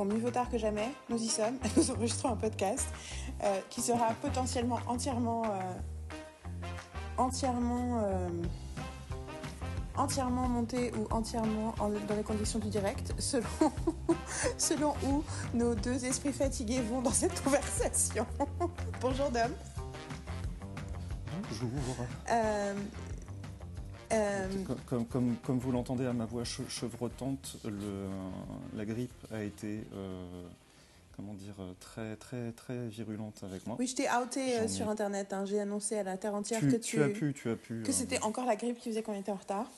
Bon, mieux vaut tard que jamais, nous y sommes. Nous enregistrons un podcast euh, qui sera potentiellement entièrement. euh, entièrement. euh, entièrement monté ou entièrement en- dans les conditions du direct, selon, selon où nos deux esprits fatigués vont dans cette conversation. Bonjour Dom. Bonjour. Euh, Comme, comme, comme, comme vous l'entendez à ma voix che- chevrotante, le, la grippe a été, euh, comment dire, très, très, très virulente avec moi. oui, je t'ai outé euh, sur internet. hein. J'ai annoncé à la terre entière tu, que tu tu, as pu, tu as pu. que euh, c'était encore la grippe qui faisait qu'on était en retard.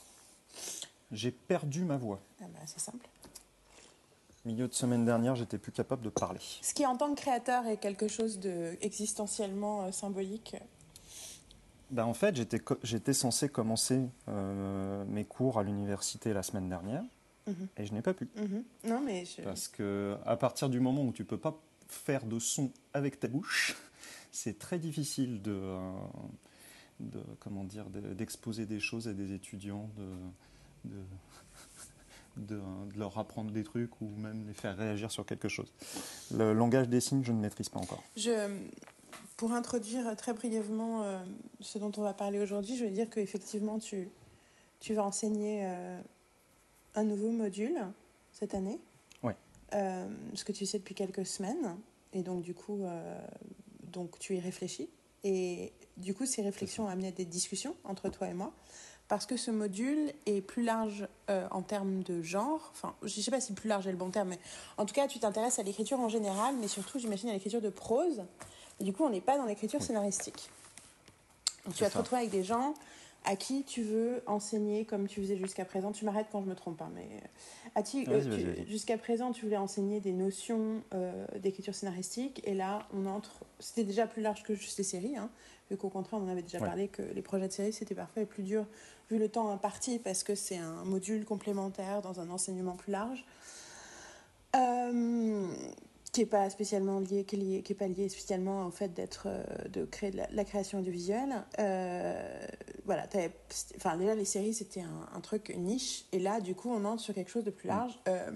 J'ai perdu ma voix. Ah bah, c'est simple. Milieu de semaine dernière, j'étais plus capable de parler. Ce qui, en tant que créateur, est quelque chose de existentiellement symbolique. Bah, en fait, j'étais, j'étais censé commencer euh, mes cours à l'université la semaine dernière Mhm. et je n'ai pas pu. Mhm. Non, mais je... Parce que à partir du moment où tu peux pas faire de son avec ta bouche, c'est très difficile de, euh, de comment dire, de- d'exposer des choses à des étudiants, de, de, de, de leur apprendre des trucs ou même les faire réagir sur quelque chose. Le langage des signes, je ne maîtrise pas encore. Je, pour introduire très brièvement euh, ce dont on va parler aujourd'hui, je veux dire qu'effectivement, tu, tu vas enseigner euh, un nouveau module cette année. Ouais. Euh, ce que tu sais depuis quelques semaines. Et donc, du coup, donc, tu y réfléchis. Et du coup, ces réflexions ont amené à des discussions entre toi et moi. Parce que ce module est plus large en termes de genre. Enfin, je ne sais pas si plus large est le bon terme, mais en tout cas, tu t'intéresses à l'écriture en général, mais surtout, j'imagine, à l'écriture de prose. Et du coup, on n'est pas dans l'écriture scénaristique. Donc, tu vas te retrouver avec des gens à qui tu veux enseigner comme tu faisais jusqu'à présent. Tu m'arrêtes quand je me trompe, hein, mais à qui, euh, vas-y, tu- vas-y. jusqu'à présent, tu voulais enseigner des notions euh, d'écriture scénaristique, et là, on entre. C'était déjà plus large que juste les séries, hein, vu qu'au contraire, on en avait déjà Ouais. parlé que les projets de séries c'était parfois plus dur vu le temps imparti parce que c'est un module complémentaire dans un enseignement plus large. Euh, qui n'est pas spécialement lié, qui est, lié- qui est pas lié spécialement au fait d'être, euh, de créer de la, la création audiovisuelle. Euh, voilà, enfin déjà les séries c'était un, un truc niche, et là du coup on entre sur quelque chose de plus large. Euh,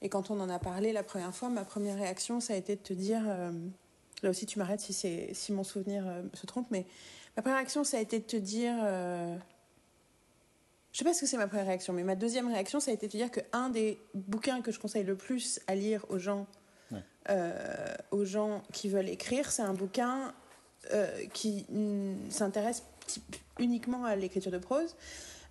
et quand on en a parlé la première fois, ma première réaction ça a été de te dire, euh, là aussi tu m'arrêtes si c'est, si mon souvenir se trompe, mais ma première réaction ça a été de te dire. je sais pas ce que c'est ma première réaction, mais ma deuxième réaction, ça a été de te dire que un des bouquins que je conseille le plus à lire aux gens, Euh, aux gens qui veulent écrire, c'est un bouquin euh, qui mm, s'intéresse uniquement à l'écriture de prose,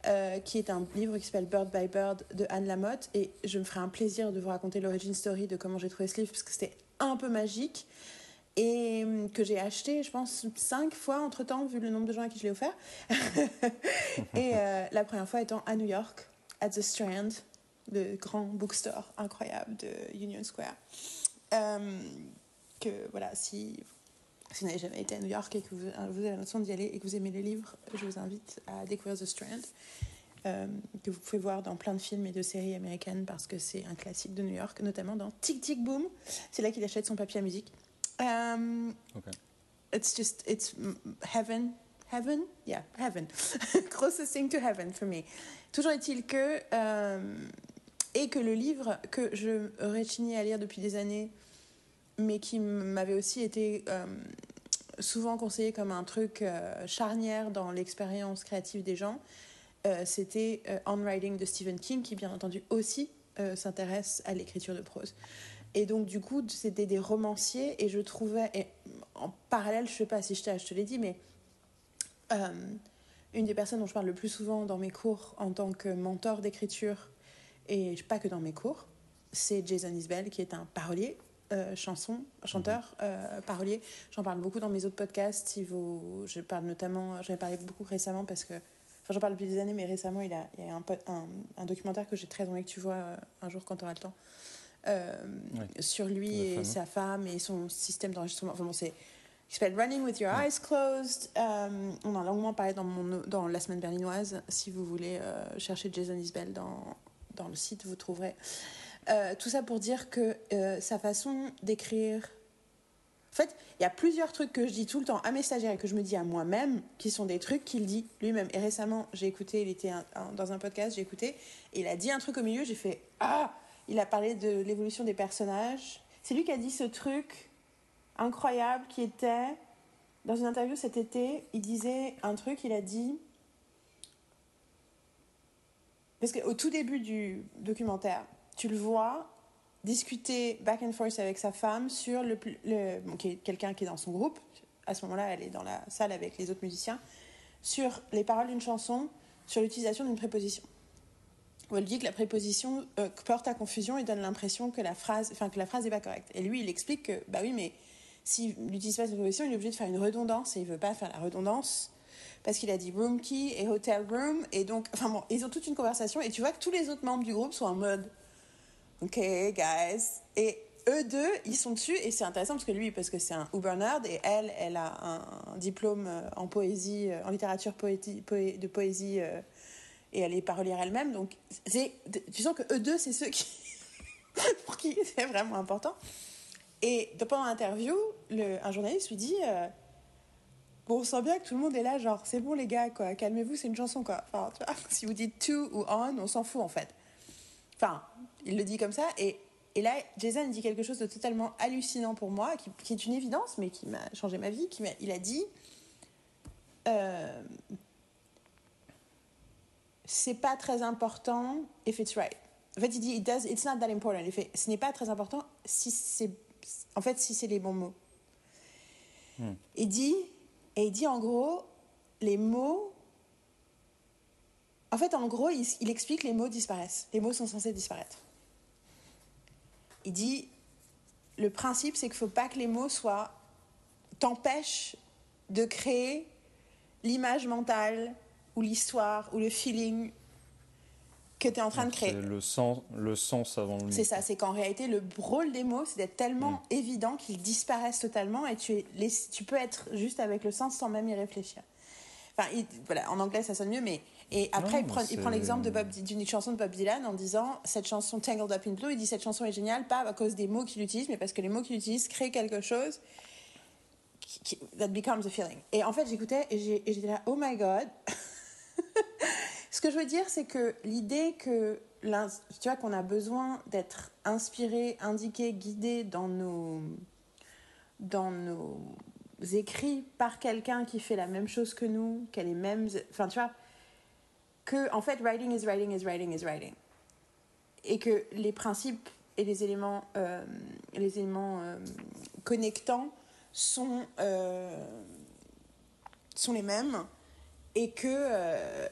euh, qui est un livre qui s'appelle Bird by Bird de Anne Lamotte. Et je me ferai un plaisir de vous raconter l'origine story de comment j'ai trouvé ce livre, parce que c'était un peu magique. Et hum, que j'ai acheté, je pense, cinq fois entre temps, vu le nombre de gens à qui je l'ai offert. et la première fois étant à New York, at The Strand, le grand bookstore incroyable de Union Square. Euh, que voilà, si, si vous n'avez jamais été à New York et que vous, vous avez l'intention d'y aller et que vous aimez les livres, je vous invite à découvrir The Strand, euh, que vous pouvez voir dans plein de films et de séries américaines parce que c'est un classique de New York, notamment dans Tic Tic Boom. C'est là qu'il achète son papier à musique. Um, Ok. it's just it's heaven heaven? Yeah heaven closest thing to heaven for me toujours est-il que euh, et que le livre que je réchignais à lire depuis des années mais qui m'avait aussi été euh, souvent conseillé comme un truc euh, charnière dans l'expérience créative des gens euh, c'était On Writing de Stephen King qui bien entendu aussi s'intéresse à l'écriture de prose. Et donc, du coup, c'était des romanciers et je trouvais, en parallèle, je sais pas si je je te l'ai dit, mais une des personnes dont je parle le plus souvent dans mes cours en tant que mentor d'écriture, et pas que dans mes cours, c'est Jason Isbell, qui est un parolier, euh, chanson, chanteur, euh, parolier. J'en parle beaucoup dans mes autres podcasts. Si vous, je parle notamment, j'en ai parlé beaucoup récemment parce que, enfin, j'en parle depuis des années, mais récemment, il, a, il y a un, po- un, un documentaire que j'ai très envie que tu vois euh, un jour quand tu auras le temps. euh, Ouais. sur lui et fameux. sa femme et son système d'enregistrement. Enfin bon, c'est. Il s'appelle Running with Your Eyes Closed. Euh, on en a longuement parlé dans, mon, dans la semaine berlinoise. Si vous voulez euh, chercher Jason Isbell dans, dans le site, vous trouverez. Euh, tout ça pour dire que euh, sa façon d'écrire. En fait, il y a plusieurs trucs que je dis tout le temps à mes stagiaires et que je me dis à moi-même qui sont des trucs qu'il dit lui-même. Et récemment, j'ai écouté, il était un- dans un podcast, j'ai écouté, il a dit un truc au milieu, j'ai fait Ah il a parlé de l'évolution des personnages. C'est lui qui a dit ce truc incroyable qui était, dans une interview cet été, il disait un truc, il a dit, parce qu'au tout début du documentaire, tu le vois discuter back and forth avec sa femme sur le, le bon, quelqu'un qui est dans son groupe. À ce moment-là, elle est dans la salle avec les autres musiciens sur les paroles d'une chanson, sur l'utilisation d'une préposition. Où elle dit que la préposition euh, porte à confusion et donne l'impression que la phrase, enfin que la phrase n'est pas correcte. Et lui, il explique que bah oui, mais s'il n'utilise pas cette préposition, il est obligé de faire une redondance et il veut pas faire la redondance parce qu'il a dit room key et hotel room et donc enfin bon, ils ont toute une conversation et tu vois que tous les autres membres du groupe sont en mode OK, guys. Et eux deux, ils sont dessus et c'est intéressant parce que lui, parce que c'est un uber nerd et elle, elle a un, diplôme euh, en poésie, euh, en littérature poétie, de poésie euh, et elle est parolière elle-même. Donc, tu sens que eux deux, c'est ceux pour qui c'est vraiment important. Et pendant l'interview, un journaliste lui dit Bon, on sent bien que tout le monde est là, genre, c'est bon les gars, quoi, calmez-vous, c'est une chanson, quoi. Enfin, tu vois, si vous dites to ou on, on s'en fout en fait. Enfin, il le dit comme ça. Et, et là, Jason dit quelque chose de totalement hallucinant pour moi, qui, qui est une évidence, mais qui m'a changé ma vie. Qui il a dit euh, C'est pas très important if it's right. En fait, il dit It does, It's not that important. Il fait Ce n'est pas très important si c'est. En fait, si c'est les bons mots. Hmm. Il dit. Et il dit en gros, les mots en fait, en gros, il, explique les mots disparaissent. Les mots sont censés disparaître. Il dit le principe, c'est qu'il ne faut pas que les mots soient t'empêchent de créer l'image mentale ou l'histoire ou le feeling que tu es en train de créer. Le sens, le sens avant le mot. C'est ça, c'est qu'en réalité, le rôle des mots, c'est d'être tellement mm. évident qu'ils disparaissent totalement et tu, tu peux être juste avec le sens sans même y réfléchir. Enfin, voilà, en anglais, ça sonne mieux, mais et après, il prend, il prend l'exemple d'une chanson de Bob Dylan en disant cette chanson Tangled Up in Blue. Il dit cette chanson est géniale, pas à cause des mots qu'il utilise, mais parce que les mots qu'il utilise créent quelque chose qui, that becomes a feeling. Et en fait, j'écoutais et j'étais là, oh my god. Ce que je veux dire, c'est que l'idée que tu vois qu'on a besoin d'être inspiré, indiqué, guidé dans nos dans nos écrits par quelqu'un qui fait la même chose que nous, qu'elle est même, enfin tu vois que en fait writing is writing is writing is writing. Et que les principes et les éléments euh, les éléments euh, connectants sont euh, sont les mêmes et que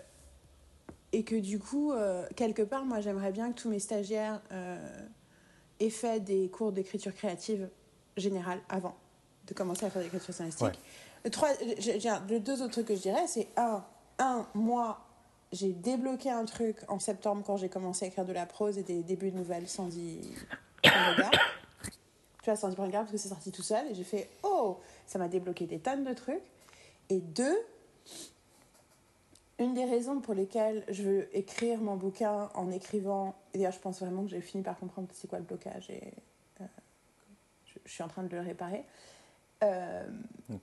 et que du coup quelque part moi j'aimerais bien que tous mes stagiaires aient fait des cours d'écriture créative générale avant de commencer à faire de l'écriture scénaristique trois le deux autres trucs que je dirais c'est un un moi j'ai débloqué un truc en septembre quand j'ai commencé à écrire de la prose et des débuts de nouvelles sans dire regard. Tu vois, sans dire regard parce que c'est sorti tout seul et j'ai fait oh, ça m'a débloqué des tonnes de trucs. Et deux, une des raisons pour lesquelles je veux écrire mon bouquin en écrivant, et d'ailleurs je pense vraiment que j'ai fini par comprendre c'est quoi le blocage et euh, je, suis en train de le réparer,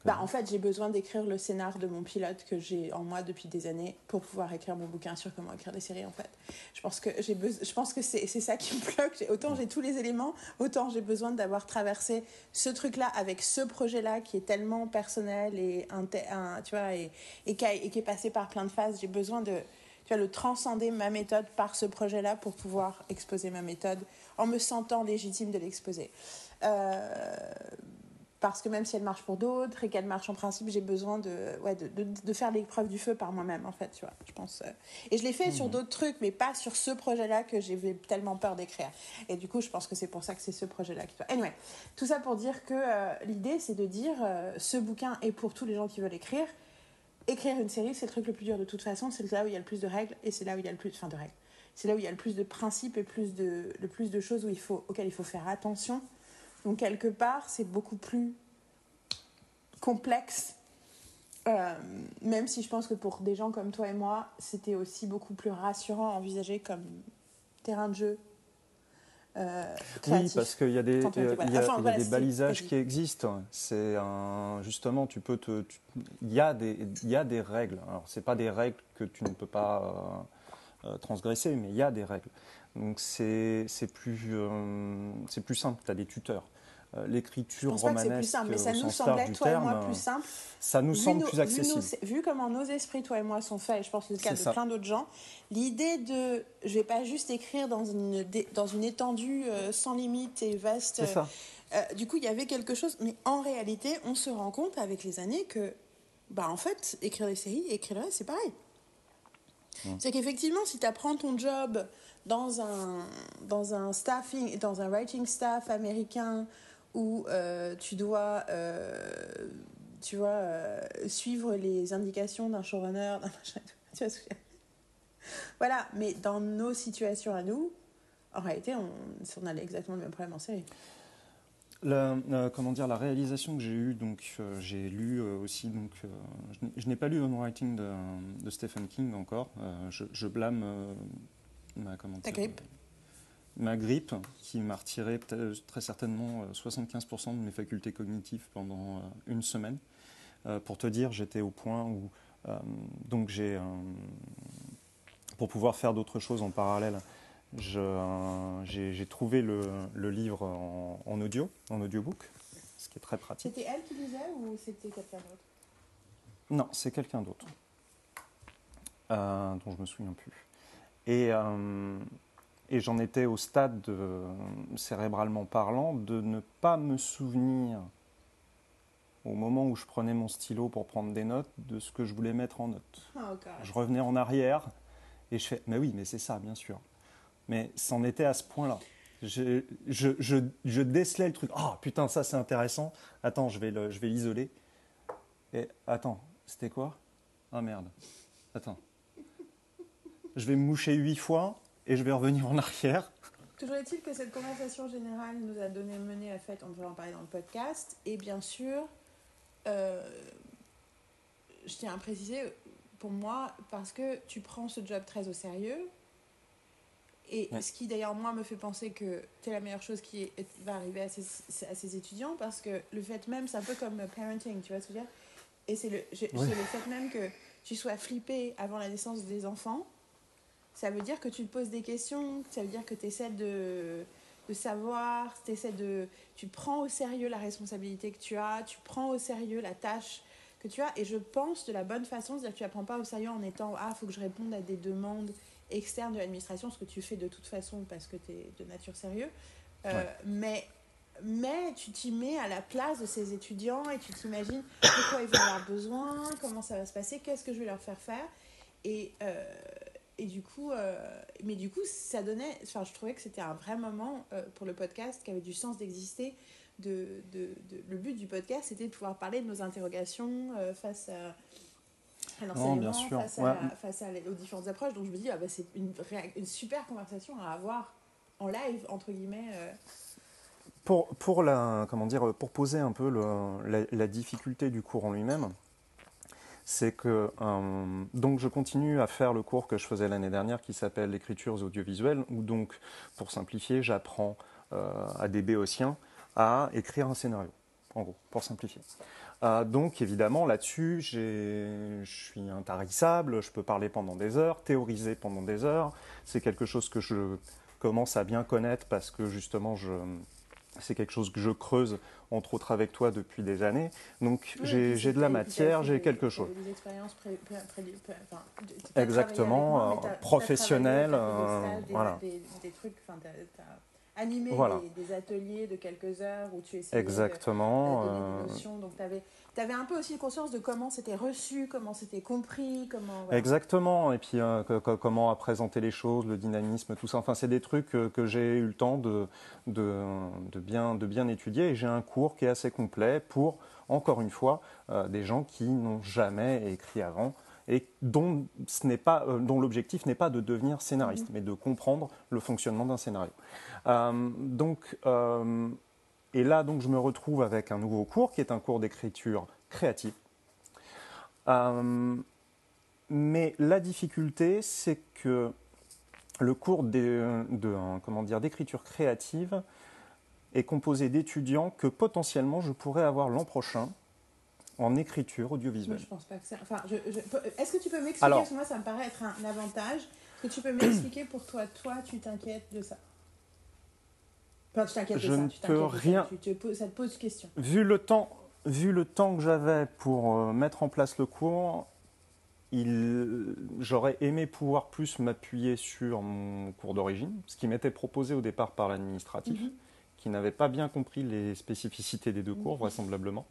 bah, en fait, j'ai besoin d'écrire le scénar de mon pilote que j'ai en moi depuis des années pour pouvoir écrire mon bouquin sur comment écrire des séries. En fait, je pense que que c'est ça qui me bloque. Autant j'ai tous les éléments, autant j'ai besoin d'avoir traversé ce truc-là avec ce projet-là qui est tellement personnel et un, tu vois et, et, qui est passé par plein de phases. J'ai besoin de tu vois, le transcender ma méthode par ce projet-là pour pouvoir exposer ma méthode en me sentant légitime de l'exposer. Euh, parce que même si elle marche pour d'autres et qu'elle marche en principe, j'ai besoin de, ouais, de, de, de faire l'épreuve du feu par moi-même, en fait, tu vois, je pense. Euh. Et je l'ai fait sur mhm. d'autres trucs, mais pas sur ce projet-là que j'avais tellement peur d'écrire. Et du coup, je pense que c'est pour ça que c'est ce projet-là qui. Anyway, tout ça pour dire que euh, l'idée, c'est de dire, euh, ce bouquin est pour tous les gens qui veulent écrire. Écrire une série, c'est le truc le plus dur de toute façon, c'est là où il y a le plus de règles, et c'est là où il y a le plus, enfin de règles. C'est là où il y a le plus de principes et plus de, le plus de choses où il faut, auxquelles il faut faire attention donc quelque part, c'est beaucoup plus complexe. Euh, même si je pense que pour des gens comme toi et moi, c'était aussi beaucoup plus rassurant à envisager comme terrain de jeu. Euh, oui, parce qu'il y a des, y a, des balisages qui existent. C'est justement, tu peux te, il y a des, il y a des règles. Alors, c'est pas des règles que tu ne peux pas euh, transgresser, mais il y a des règles. Donc c'est plus, euh, c'est plus simple, tu as des tuteurs. Euh, l'écriture romanesque, c'est plus simple, mais ça nous semblait, toi et moi, plus simple. Ça nous semble plus accessible. Vu, comment nos esprits, toi et moi, sont faits, et je pense que c'est le cas de plein d'autres gens, l'idée de je vais pas juste écrire dans une, dans une étendue sans limite et vaste. Ça. du coup, il y avait quelque chose, mais en réalité, on se rend compte avec les années que, bah, en fait, écrire des séries et écrire le reste, c'est pareil. C'est qu'effectivement, si tu apprends ton job dans un, dans un staffing, dans un writing staff américain où euh, tu dois, euh, tu vois, euh, suivre les indications d'un showrunner, d'un machin, Voilà, mais dans nos situations à nous, en réalité, on, on a exactement le même problème en série. La, comment dire, la réalisation que j'ai eue, donc j'ai lu aussi, donc je, n'ai pas lu On Writing de, de, Stephen King encore. Je, je, blâme ma, comment grippe Ma grippe, qui m'a retiré très certainement 75% euh, de mes facultés cognitives pendant euh, une semaine. Euh, pour te dire, j'étais au point où, donc j'ai, pour pouvoir faire d'autres choses en parallèle, j'ai trouvé le, le livre en, en, audio, en audiobook, ce qui est très pratique. C'était elle qui lisait ou c'était quelqu'un d'autre? Non, c'est quelqu'un d'autre, dont je me souviens plus. Et, euh, et j'en étais au stade, de, cérébralement parlant, de ne pas me souvenir, au moment où je prenais mon stylo pour prendre des notes, de ce que je voulais mettre en notes. Oh, je revenais en arrière et je fais, mais oui, mais c'est ça, bien sûr. Mais c'en était à ce point-là. Je, je, je, je, décelais le truc. Ah oh, putain, ça c'est intéressant. Attends, je vais l'isoler. Et attends, c'était quoi? Ah merde. Attends je vais me moucher huit fois et je vais revenir en arrière. Toujours est-il que cette conversation générale nous a donné mené à fait, on peut en parler dans le podcast, et bien sûr, euh, je tiens à préciser, pour moi, parce que tu prends ce job très au sérieux, et ce qui d'ailleurs, moi, me fait penser que c'est la meilleure chose qui va arriver à ces, à ces, étudiants, parce que le fait même, c'est un peu comme parenting, tu vois ce que je veux dire? Et c'est le, le fait même que tu sois flippé avant la naissance des enfants, ça veut dire que tu te poses des questions, ça veut dire que tu essaies de, de savoir, essaies de, tu prends au sérieux la responsabilité que tu as, tu prends au sérieux la tâche que tu as. Et je pense de la bonne façon, c'est-à-dire que tu apprends pas au sérieux en étant Ah, il faut que je réponde à des demandes externes de l'administration, ce que tu fais de toute façon parce que tu es de nature sérieux. Euh, mais, mais tu t'y mets à la place de ces étudiants et tu t'imagines de quoi ils vont avoir besoin, comment ça va se passer, qu'est-ce que je vais leur faire faire. Et, euh, et du coup, euh, mais du coup, ça donnait. Enfin, je trouvais que c'était un vrai moment euh, pour le podcast qui avait du sens d'exister. De, de, le but du podcast, c'était de pouvoir parler de nos interrogations euh, face à, à l'enseignement, face, face à, aux différentes approches. Donc je me dis, ah bah, c'est une, une, super conversation à avoir en live, entre guillemets. Pour, pour, la, comment dire, pour poser un peu le, la, la difficulté du cours en lui-même, c'est que euh, donc je continue à faire le cours que je faisais l'année dernière qui s'appelle l'écriture audiovisuelle, où donc, pour simplifier, j'apprends euh, à des béotiens à écrire un scénario, en gros, pour simplifier. Euh, donc évidemment, là-dessus, je suis intarissable, je peux parler pendant des heures, théoriser pendant des heures. C'est quelque chose que je commence à bien connaître parce que justement, je, c'est quelque chose que je creuse, entre autres avec toi, depuis des années. Donc j'ai de la matière, j'ai quelque chose. Des expériences Exactement, professionnelles. voilà. Des, des trucs, animé des, ateliers de quelques heures où tu essayais Exactement, de, de, donc tu avais tu avais un peu aussi conscience de comment c'était reçu, comment c'était compris, comment... Exactement, et puis euh, comment présenter les choses, le dynamisme, tout ça. Enfin, c'est des trucs que, j'ai eu le temps de, de, bien, de bien étudier, et j'ai un cours qui est assez complet pour, encore une fois, euh, des gens qui n'ont jamais écrit avant et dont, ce n'est pas, euh, dont l'objectif n'est pas de devenir scénariste, mm-hmm. mais de comprendre le fonctionnement d'un scénario. Donc, et là, donc, je me retrouve avec un nouveau cours qui est un cours d'écriture créative. Euh, mais la difficulté, c'est que le cours de, comment dire, d'écriture créative est composé d'étudiants que potentiellement je pourrais avoir l'an prochain en écriture audiovisuelle. Moi, je pense pas que c'est. Enfin, est-ce que tu peux m'expliquer Parce que moi, ça me paraît être un avantage Est-ce que tu peux m'expliquer pour toi, toi, tu t'inquiètes de ça? Enfin, tu t'inquiètes de Je ça, ne tu peux ça, rien- tu te poses- ça te pose question. Vu le temps, vu le temps que j'avais pour euh, mettre en place le cours, il- j'aurais aimé pouvoir plus m'appuyer sur mon cours d'origine, ce qui m'était proposé au départ par l'administratif, Mhm. qui n'avait pas bien compris les spécificités des deux cours, vraisemblablement.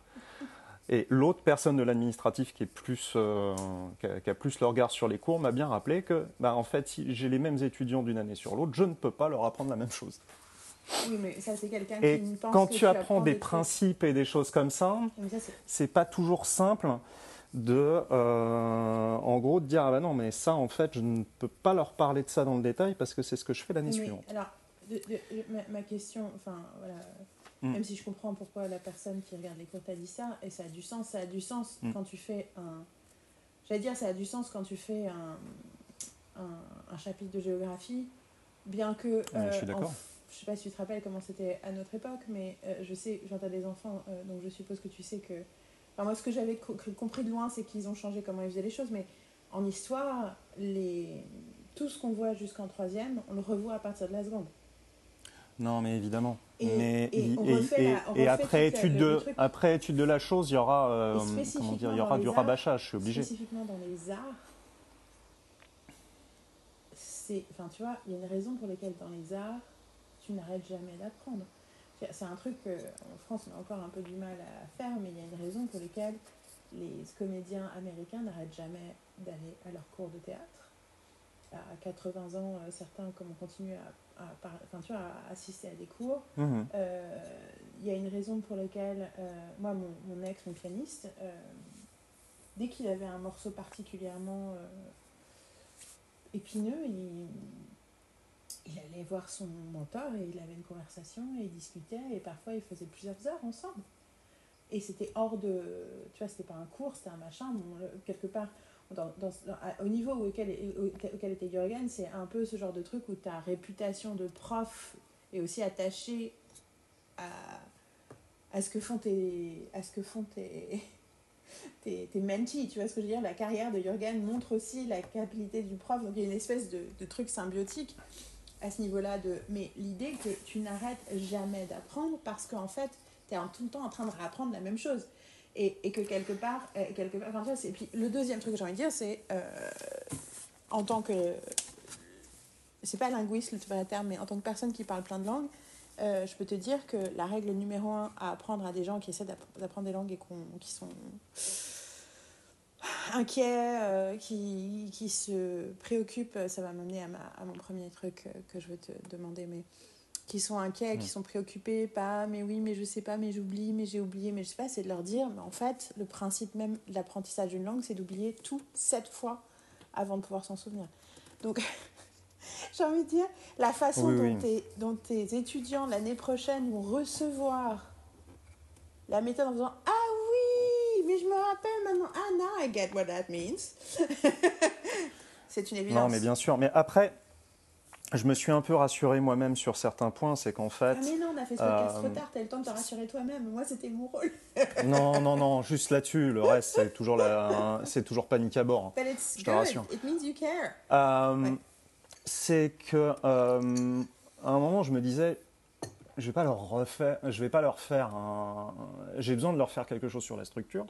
Et l'autre personne de l'administratif qui est plus, euh, qui, a, qui a plus le regard sur les cours m'a bien rappelé que, bah, en fait, si j'ai les mêmes étudiants d'une année sur l'autre, je ne peux pas leur apprendre la même chose. Oui, mais ça, c'est quelqu'un Et qui pense quand que tu apprends des principes et des choses comme ça, ça, c'est- pas toujours simple de, euh, en gros, de dire ah bah non, mais ça, en fait, je ne peux pas leur parler de ça dans le détail parce que c'est ce que je fais l'année suivante. alors, de- de- ma, ma question, enfin voilà, Mm. même si je comprends pourquoi la personne qui regarde les cours t'a dit ça, et ça a du sens, ça a du sens Mm. quand tu fais un. J'allais dire, ça a du sens quand tu fais un, un, un chapitre de géographie, bien que. Ouais, je suis euh, d'accord. en- je sais pas si tu te rappelles comment c'était à notre époque, mais euh, je sais, j'en as des enfants, euh, donc je suppose que tu sais que. Enfin, moi, ce que j'avais co- compris de loin, c'est qu'ils ont changé comment ils faisaient les choses, mais en histoire, les... tout ce qu'on voit jusqu'en troisième, on le revoit à partir de la seconde. Non, mais évidemment. Et- mais et on et- refait et- la- on et refait après étude de le truc. après étude de la chose, il y aura euh, comment dire, il y aura du arts, rabâchage. Je suis obligé. Spécifiquement dans les arts, c'est, enfin, tu vois, il y a une raison pour laquelle dans les arts, tu n'arrêtes jamais d'apprendre. C'est- un truc qu'en France, on a encore un peu du mal à faire, mais il y a une raison pour laquelle les comédiens américains n'arrêtent jamais d'aller à leurs cours de théâtre. À 80 ans, euh, certains comme on continue à, à, par- enfin, tu vois, à assister à des cours. Mhm. Euh, Il y a une raison pour laquelle, euh, moi, mon, mon ex, mon pianiste, euh, dès qu'il avait un morceau particulièrement épineux, il, il allait voir son mentor et il avait une conversation et il discutait et parfois ils faisaient plusieurs heures ensemble. Et c'était hors de. Tu vois, c'était pas un cours, c'était un machin. Quelque part, au niveau auquel, était Jürgen, c'est un peu ce genre de truc où ta réputation de prof est aussi attachée à, ce que font tes. À tes tes, mentees, tu vois ce que je veux dire? La carrière de Jürgen montre aussi la capacité du prof, donc il y a une espèce de truc symbiotique à ce niveau-là. De... Mais l'idée que tu n'arrêtes jamais d'apprendre parce qu'en fait, tu es tout le temps en train de réapprendre la même chose. Et, et que quelque part, euh, quelque part enfin, et puis le deuxième truc que j'ai envie de dire, c'est euh, en tant que. C'est pas linguiste le vrai terme, mais en tant que personne qui parle plein de langues, euh, je peux te dire que la règle numéro un à apprendre à des gens qui essaient d'app- d'apprendre des langues et qu'on- qui sont inquiets, euh, qui, qui se préoccupent, ça va m'amener à, ma- à mon premier truc euh, que je veux te demander, mais qui sont inquiets, qui Mm. sont préoccupés, pas mais oui, mais je sais pas, mais j'oublie, mais j'ai oublié, mais je sais pas, c'est de leur dire, mais en fait, le principe même de l'apprentissage d'une langue, c'est d'oublier tout sept fois avant de pouvoir s'en souvenir. Donc, j'ai envie de dire, la façon Oui, dont, oui. Tes, dont tes étudiants l'année prochaine vont recevoir la méthode en faisant Ah oui, je me rappelle maintenant. Ah, now I get what that means. c'est une évidence. Non, mais bien sûr. Mais après, je me suis un peu rassuré moi-même sur certains points. C'est qu'en fait, Ah, mais non, on a fait ce podcast Euh, trop tard, t'as le temps de te rassurer toi-même. Moi, c'était mon rôle. non, non, non, juste là-dessus. Le reste, c'est toujours la, c'est toujours panique à bord. But it's Je te good. rassure. It means you care. Euh, Ouais. C'est que euh, à un moment, je me disais, je vais pas leur refaire, je vais pas leur faire un. J'ai besoin de leur faire quelque chose sur la structure.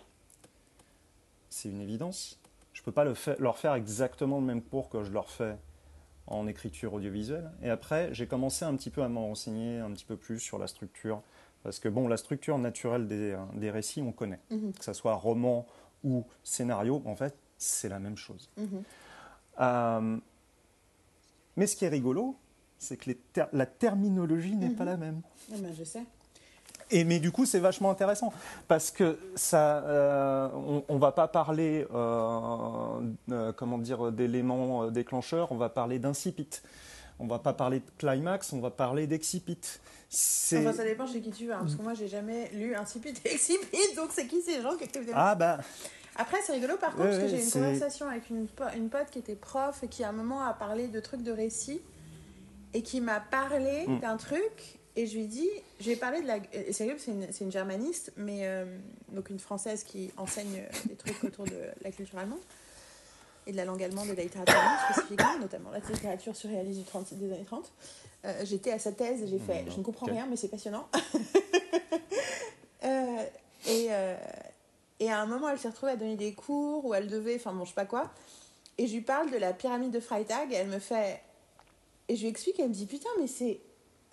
C'est une évidence. Je peux pas le fa- leur faire exactement le même cours que je leur fais en écriture audiovisuelle. Et après, j'ai commencé un petit peu à m'en renseigner un petit peu plus sur la structure. Parce que bon, la structure naturelle des, des récits, on connaît. Mhm. Que ce soit roman ou scénario, en fait, c'est la même chose. Mhm. Euh, mais ce qui est rigolo, c'est que les ter- la terminologie n'est pas Mhm. la même. Ah, ben, je sais. Et mais du coup, c'est vachement intéressant parce que ça, euh, on, on va pas parler, euh, euh, comment dire, d'éléments euh, déclencheurs. On va parler d'incipit. On va pas parler de climax. On va parler d'excipit. Enfin, ça dépend chez qui tu vas. hein, parce que moi, j'ai jamais lu Incipit et Excipit. Donc, c'est qui ces gens qui écrivent des ah bah Après, c'est rigolo par contre, Ouais, parce que j'ai une conversation avec une, po- une pote qui était prof et qui à un moment a parlé de trucs de récit et qui m'a parlé Mm. d'un truc et je lui ai dit, j'ai parlé de la. et C'est rigolo, c'est une, c'est une germaniste, mais euh, donc une française qui enseigne euh, des trucs autour de la culture allemande. et de la langue allemande et de la littérature allemande spécifiquement, notamment la littérature surréaliste du 30 des années 30. Euh, J'étais à sa thèse et j'ai fait, je ne comprends rien, mais c'est passionnant. Euh, et, euh, et à un moment, elle s'est retrouvée à donner des cours où elle devait, enfin bon, je sais pas quoi. Et je lui parle de la pyramide de Freytag et elle me fait. Et je lui explique, elle me dit Putain, mais c'est.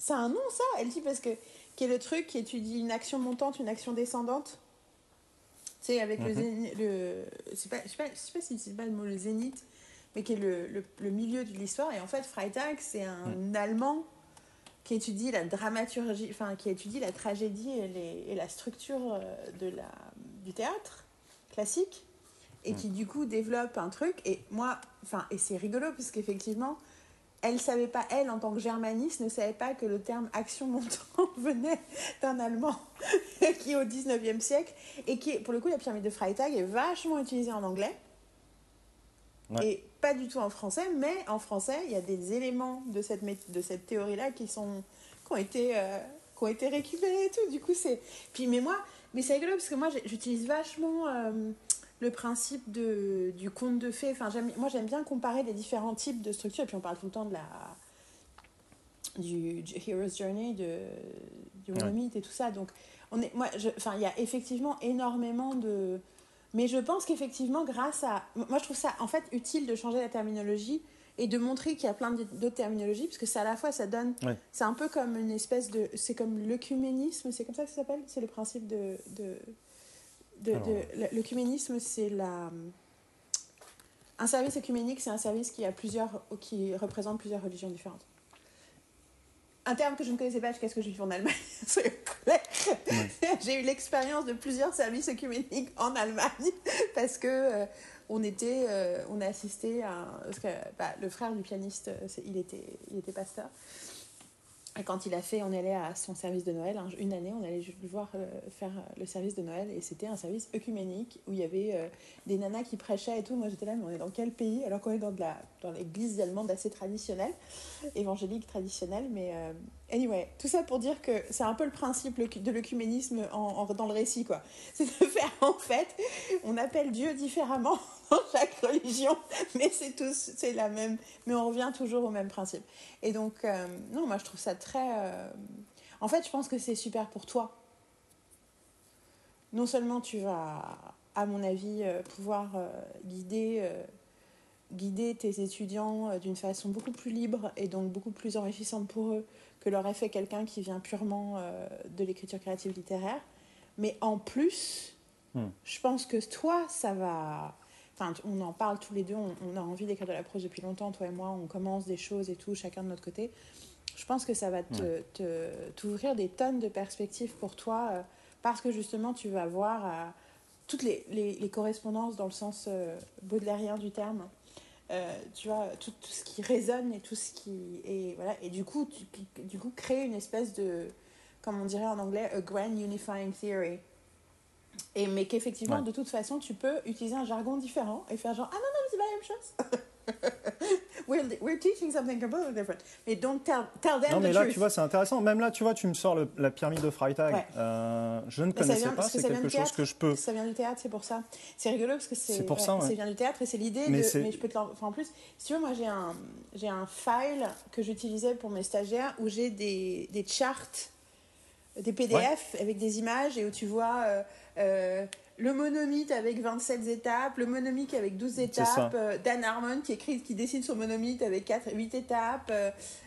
C'est un nom ça Elle dit parce que. Qui est le truc qui étudie une action montante, une action descendante. Tu sais, avec le Mhm. zénith. Le, c'est pas, je sais pas, je sais pas si c'est pas le mot le zénith, mais qui est le, le, le milieu de l'histoire. Et en fait, Freytag, c'est un Allemand qui étudie la dramaturgie, enfin, qui étudie la tragédie et, les, et la structure euh, de la, du théâtre classique et qui du coup développe un truc et moi enfin et c'est rigolo parce qu'effectivement elle savait pas elle en tant que germaniste ne savait pas que le terme action montant venait d'un allemand qui est au 19e siècle et qui est, pour le coup la pyramide de Freytag est vachement utilisée en anglais Ouais. et pas du tout en français mais en français il y a des éléments de cette de cette théorie là qui sont qui ont été euh, qui ont été récupérés et tout du coup c'est puis mais moi mais c'est rigolo parce que moi j'utilise vachement euh, le principe de, du conte de fées. Enfin, moi, j'aime bien comparer les différents types de structures. Et puis, on parle tout le temps de la, du, du Hero's Journey, de, du Ouais. mythe et tout ça. Donc, on est, moi, je- enfin, il y a effectivement énormément de. Mais je pense qu'effectivement, grâce à. Moi, je trouve ça, en fait, utile de changer la terminologie et de montrer qu'il y a plein d'autres terminologies, parce que ça, à la fois, ça donne. Ouais. C'est un peu comme une espèce de. C'est comme l'œcuménisme, c'est comme ça que ça s'appelle? C'est le principe de. de de, Alors, de- le- l'œcuménisme, c'est la. Un service œcuménique, c'est un service qui, a plusieurs, qui représente plusieurs religions différentes. Un terme que je ne connaissais pas jusqu'à ce que je vive en Allemagne, clairs. J'ai eu l'expérience de plusieurs services œcuméniques en Allemagne parce que euh, on était, euh, on a assisté à, un- parce que bah, le frère du pianiste, euh, il était, il était pasteur. Et quand il a fait, on allait à son service de Noël, un- une année, on allait le voir euh, faire le service de Noël et c'était un service œcuménique où il y avait euh, des nanas qui prêchaient et tout. Moi j'étais là, mais on est dans quel pays Alors qu'on est dans, la, dans l'église allemande assez traditionnelle, évangélique traditionnelle. Mais euh, anyway, tout ça pour dire que c'est un peu le principe de l'œcuménisme en, en- dans le récit, quoi. C'est de faire en fait, on appelle Dieu différemment chaque religion, mais c'est tous, c'est la même, mais on revient toujours au même principe. Et donc, euh, non, moi je trouve ça très. euh, En fait, je pense que c'est super pour toi. Non seulement tu vas, à mon avis, euh, pouvoir guider, guider tes étudiants d'une façon beaucoup plus libre et donc beaucoup plus enrichissante pour eux que l'aurait fait quelqu'un qui vient purement de l'écriture créative littéraire. Mais en plus, Hmm. je pense que toi, ça va. Enfin, on en parle tous les deux, on, on a envie d'écrire de la prose depuis longtemps, toi et moi, on commence des choses et tout, chacun de notre côté. Je pense que ça va te, te- t'ouvrir des tonnes de perspectives pour toi, euh, parce que justement, tu vas voir euh, toutes les, les- les correspondances dans le sens euh, baudelairien du terme. Euh, tu vois, tout, tout ce qui résonne et tout ce qui. Et, voilà. et du, coup, tu, du coup, créer une espèce de. Comme on dirait en anglais, a grand unifying theory. Et, mais qu'effectivement, Ouais. de toute façon, tu peux utiliser un jargon différent et faire genre Ah non, non, mais c'est pas la même chose. we're, we're teaching something completely different. Mais don't tell, tell them Non, the mais là, truth. tu vois, c'est intéressant. Même là, tu vois, tu me sors le- la pyramide de Freytag. Ouais. Euh, je ne Mais ça connaissais vient- pas, que c'est ça quelque chose que je peux. Ça vient du théâtre, c'est pour ça. C'est rigolo parce que c'est. C'est pour ça, ouais. vient du théâtre et c'est l'idée Mais de. c'est- Mais je peux te enfin, en plus, si tu veux, moi j'ai un, j'ai un file que j'utilisais pour mes stagiaires où j'ai des, des charts, des PDF avec des images et où tu vois euh, euh, le monomythe avec 27 étapes, le monomythe avec 12 ça. étapes, euh, Dan Harmon qui écrit, qui dessine son monomythe avec 4, 8 étapes.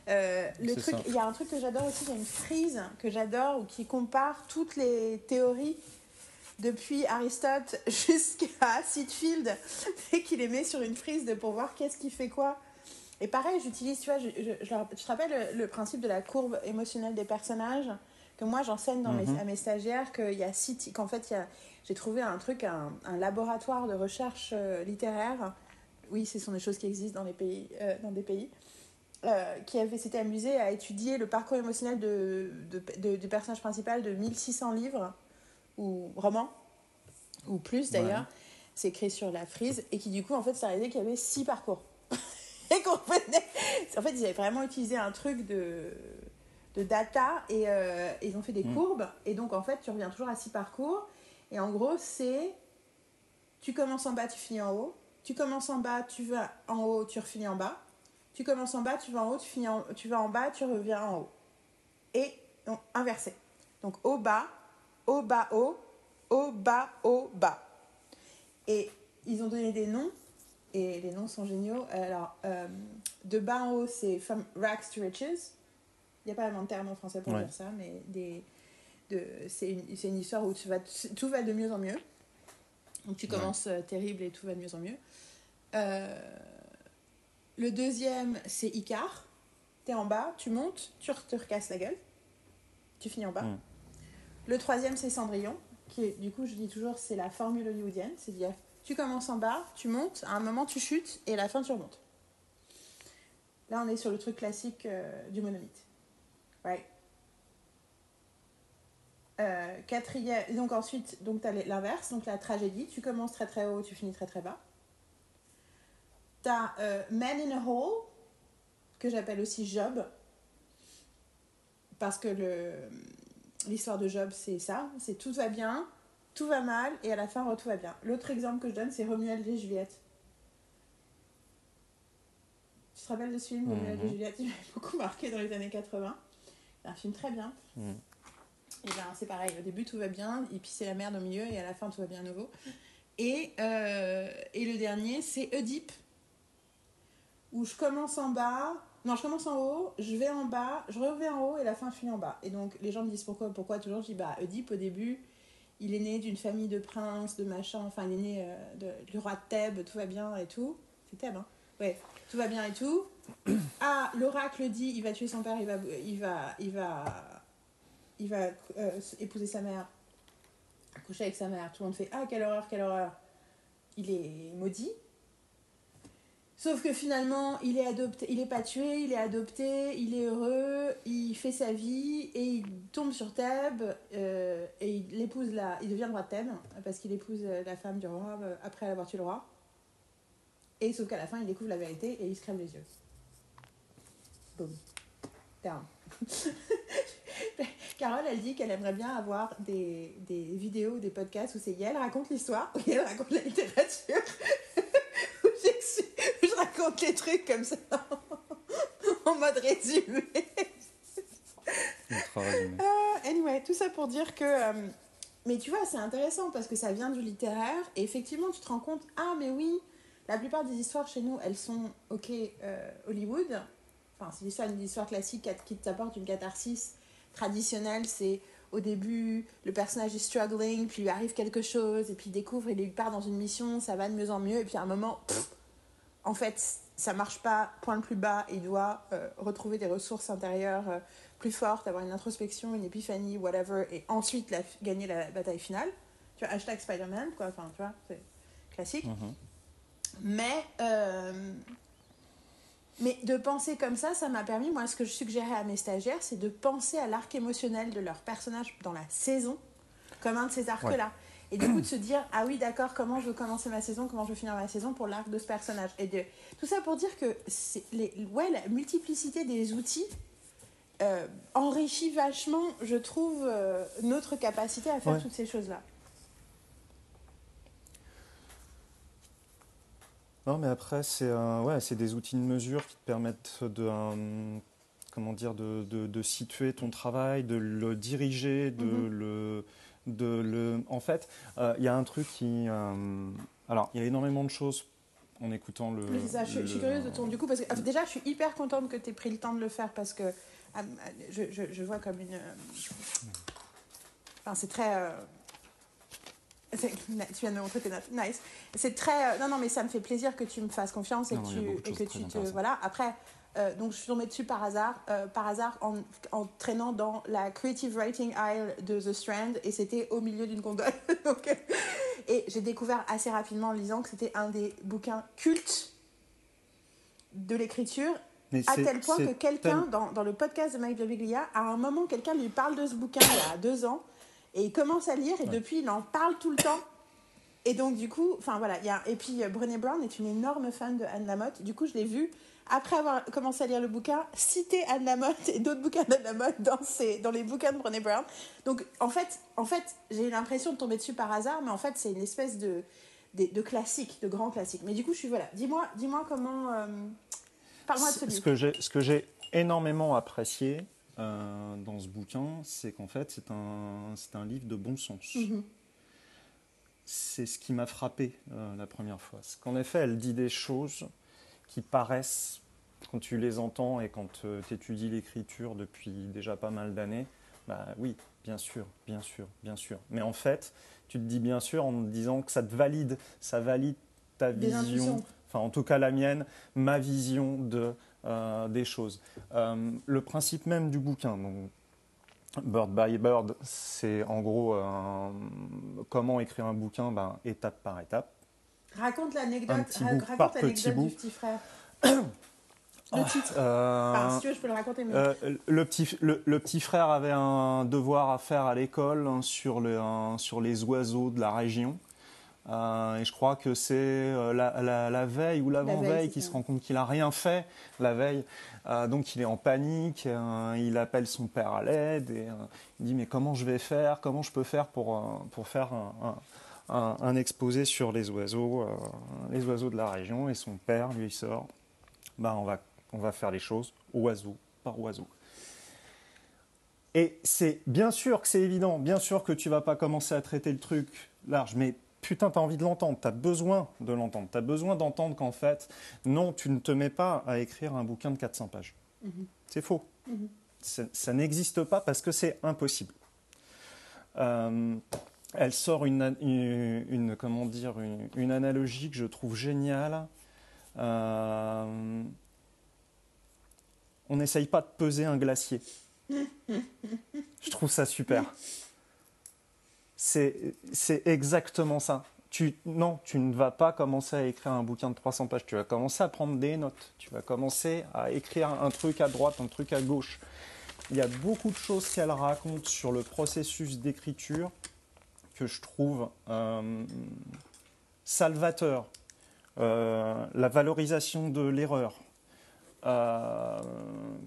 euh, le truc, il y a un truc que j'adore aussi, il y a une frise que j'adore ou qui compare toutes les théories depuis Aristote jusqu'à Sitfield et qui les met sur une frise de, pour voir qu'est-ce qui fait quoi. Et pareil, j'utilise, tu vois, je, je, je, leur- je te rappelle le, le principe de la courbe émotionnelle des personnages? Que moi j'enseigne dans mes- Mhm. à mes stagiaires qu'il y a six, qu'en fait j'ai trouvé un truc, un, un laboratoire de recherche euh, littéraire. Oui, ce sont des choses qui existent dans les pays, euh, dans des pays. euh, qui avait s'était amusé à étudier le parcours émotionnel de, de- de- du personnage principal de 1600 livres ou romans ou plus d'ailleurs Ouais. c'est écrit sur la frise et qui du coup en fait s'est réalisé qu'il y avait six parcours et qu'on en fait ils avaient vraiment utilisé un truc de de data et euh, ils ont fait des Mm. courbes et donc en fait tu reviens toujours à six parcours et en gros c'est tu commences en bas tu finis en haut tu commences en bas, tu vas en haut, tu refinis en bas. Tu commences en bas, tu vas en haut, tu, finis en- tu vas en bas, tu reviens en haut. Et donc, inversé. Donc haut, bas, haut, bas, haut, haut, bas, haut, bas. Et ils ont donné des noms, et les noms sont géniaux. Alors, euh, de bas en haut, c'est from rags to riches. Il n'y a pas vraiment de terme en français pour Ouais. dire ça, mais des, de, c'est, une, histoire où tu vas, tout va de mieux en mieux. Donc tu commences euh, terrible et tout va de mieux en mieux. Euh, le deuxième, c'est Icar. Tu es en bas, tu montes, tu te recasses la gueule. Tu finis en bas. Le troisième, c'est Cendrillon, qui est, du coup, je dis toujours, c'est la formule hollywoodienne. C'est-à-dire, tu commences en bas, tu montes, à un moment, tu chutes, et à la fin, tu remontes. Là, on est sur le truc classique euh, du monomythe. Right. Euh, quatrième, donc ensuite, donc tu as l'inverse, donc la tragédie. Tu commences très très haut, tu finis très très bas. Tu as Man in a Hole, que j'appelle aussi Job. Parce que le, l'histoire de Job, c'est ça. C'est tout va bien, tout va mal, et à la fin, tout va bien. L'autre exemple que je donne, c'est Romuald et Juliette. Tu te rappelles de ce film, Romuald et Mhm. Juliette? Il m'a beaucoup marqué dans les années 80. Un film très bien. Mm. Et ben c'est pareil, au début tout va bien, et puis c'est la merde au milieu, et à la fin tout va bien à nouveau. Et, euh, et le dernier, c'est Oedipe, où je commence en bas, non, je commence en haut, je vais en bas, je reviens en haut, et la fin finit en bas. Et donc les gens me disent pourquoi, pourquoi toujours, je dis bah Oedipe au début, il est né d'une famille de princes, de machin, enfin il est né euh, de- du roi de Thèbes, tout va bien et tout. C'est Thèbes, hein Ouais, tout va bien et tout. Ah, l'oracle dit, il va tuer son père, il va, il va, il va, il va euh, épouser sa mère, coucher avec sa mère. Tout le monde fait ah quelle horreur, quelle horreur. Il est maudit. Sauf que finalement, il est adopté, il est pas tué, il est adopté, il est heureux, il fait sa vie et il tombe sur Thèbes euh, et il épouse la, il devient le roi de Thèbes parce qu'il épouse la femme du roi euh, après avoir tué le roi. Et sauf qu'à la fin, il découvre la vérité et il se crève les yeux. Boum. Down. Carole, elle dit qu'elle aimerait bien avoir des, des vidéos, des podcasts où c'est Yael raconte l'histoire, où Yael raconte la littérature, où, je raconte les trucs comme ça, en mode résumé. Euh, anyway, tout ça pour dire que. euh, mais tu vois, c'est intéressant parce que ça vient du littéraire et effectivement, tu te rends compte, ah, mais oui, la plupart des histoires chez nous, elles sont, ok, euh, Hollywood. Enfin, c'est l'histoire, une histoire classique qui t'apporte une catharsis traditionnelle. C'est au début, le personnage est struggling, puis lui arrive quelque chose, et puis il découvre, il part dans une mission, ça va de mieux en mieux, et puis à un moment, pff, en fait, ça marche pas, point le plus bas, il doit euh, retrouver des ressources intérieures euh, plus fortes, avoir une introspection, une épiphanie, whatever, et ensuite la- gagner la bataille finale. Tu vois, hashtag Spider-Man, quoi, enfin, tu vois, c'est classique. Mhm. Mais, euh, mais de penser comme ça, ça m'a permis, moi, ce que je suggérais à mes stagiaires, c'est de penser à l'arc émotionnel de leur personnage dans la saison, comme un de ces arcs-là. Et du coup, de se dire, ah oui, d'accord, comment je veux commencer ma saison, comment je veux finir ma saison pour l'arc de ce personnage. Et de, tout ça pour dire que les, ouais, la multiplicité des outils euh, enrichit vachement, je trouve, euh, notre capacité à faire Ouais. toutes ces choses-là. Non, mais après, c'est euh, ouais, c'est des outils de mesure qui te permettent de, euh, comment dire, de, de, de situer ton travail, de le diriger, de Mhm. le, de le. En fait, euh, il y a un truc qui. euh, alors, il y a énormément de choses en écoutant le. Oui, ça, je, je suis curieuse de ton. Du coup, parce que euh, déjà, je suis hyper contente que tu aies pris le temps de le faire parce que ah, je, je, je vois comme une. Enfin, c'est très. Tu viens de me montrer tes notes. Nice. C'est très. euh, Non, non, mais ça me fait plaisir que tu me fasses confiance et Non, que tu, et que te. Voilà. Après, euh, donc je suis tombée dessus par hasard, euh, par hasard en, en traînant dans la creative writing aisle de The Strand et c'était au milieu d'une gondole. Donc, euh, et j'ai découvert assez rapidement en lisant que c'était un des bouquins cultes de l'écriture Mais à tel point que quelqu'un, tel- dans, dans le podcast de Mike Birbiglia, à un moment, quelqu'un lui parle de ce bouquin il y a deux ans, et il commence à lire, et Ouais. depuis, il en parle tout le temps. Et donc, du coup, enfin voilà, il y a, et puis euh, Brené Brown est une énorme fan de Anne Lamotte. Du coup, je l'ai vu, après avoir commencé à lire le bouquin, citer Anne Lamotte et d'autres bouquins d'Anne Lamotte dans, ses, dans les bouquins de Brené Brown. Donc, en fait, en fait j'ai eu l'impression de tomber dessus par hasard, mais en fait, c'est une espèce de des, de classiques, de grands classiques. Mais du coup, je suis voilà. Dis-moi, dis-moi comment. euh, Parle-moi de ce Ce livre. que j'ai, ce que j'ai énormément apprécié euh, dans ce bouquin, c'est qu'en fait, c'est un, c'est un livre de bon sens. Mhm. C'est ce qui m'a frappé euh, la première fois. C'est qu'en effet, elle dit des choses qui paraissent, quand tu les entends et quand tu étudies l'écriture depuis déjà pas mal d'années, bah oui, bien sûr, bien sûr, bien sûr. Mais en fait, tu te dis bien sûr en te disant que ça te valide, ça valide ta Des vision, intuitions. enfin en tout cas la mienne, ma vision de, euh, des choses. Euh, le principe même du bouquin, donc, Bird by Bird, c'est en gros euh, comment écrire un bouquin ben, étape par étape. Raconte l'anecdote. raconte petit bout. du petit frère. Ah, Le titre. euh, Enfin, si tu veux, je peux le raconter. Mais... Euh, le, petit, le, le petit frère avait un devoir à faire à l'école hein, sur, le, un- sur les oiseaux de la région. Euh, et je crois que c'est euh, la, la- la veille ou l'avant-veille ça. se rend compte qu'il n'a rien fait la veille. Euh, donc il est en panique, il appelle son père à l'aide et il dit mais comment je vais faire, comment je peux faire pour, pour faire un, un- exposé sur les oiseaux, les oiseaux de la région? Et son père lui sort, bah, on, va, on va faire les choses oiseau par oiseau. Et c'est bien sûr que c'est évident, bien sûr que tu vas pas commencer à traiter le truc large, mais putain, tu as envie de l'entendre, tu as besoin de l'entendre, tu as besoin d'entendre qu'en fait, non, tu ne te mets pas à écrire un bouquin de 400 pages. Mhm. C'est faux. Mhm. Ça, ça n'existe pas parce que c'est impossible. Euh, elle sort une, une, une- comment dire, une, une analogie que je trouve géniale. Euh, on n'essaye pas de peser un glacier. Je trouve ça super. C'est exactement ça. Non, tu ne vas pas commencer à écrire un bouquin de 300 pages. Tu vas commencer à prendre des notes. Tu vas commencer à écrire un truc à droite, un truc à gauche. Il y a beaucoup de choses qu'elle raconte sur le processus d'écriture que je trouve euh, salvateur. Euh, la valorisation de l'erreur. Euh,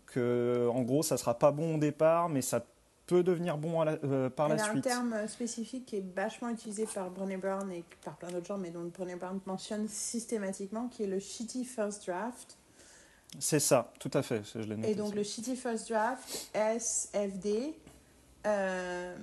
que en gros ça sera pas bon au départ mais ça peut devenir bon à la- euh, par Elle la a un suite terme euh, spécifique qui est vachement utilisé par Brené Brown et par plein d'autres gens, mais dont Brené Brown mentionne systématiquement, qui est le shitty first draft. c'est ça tout à fait je noté Et donc le shitty first draft, SFD, euh,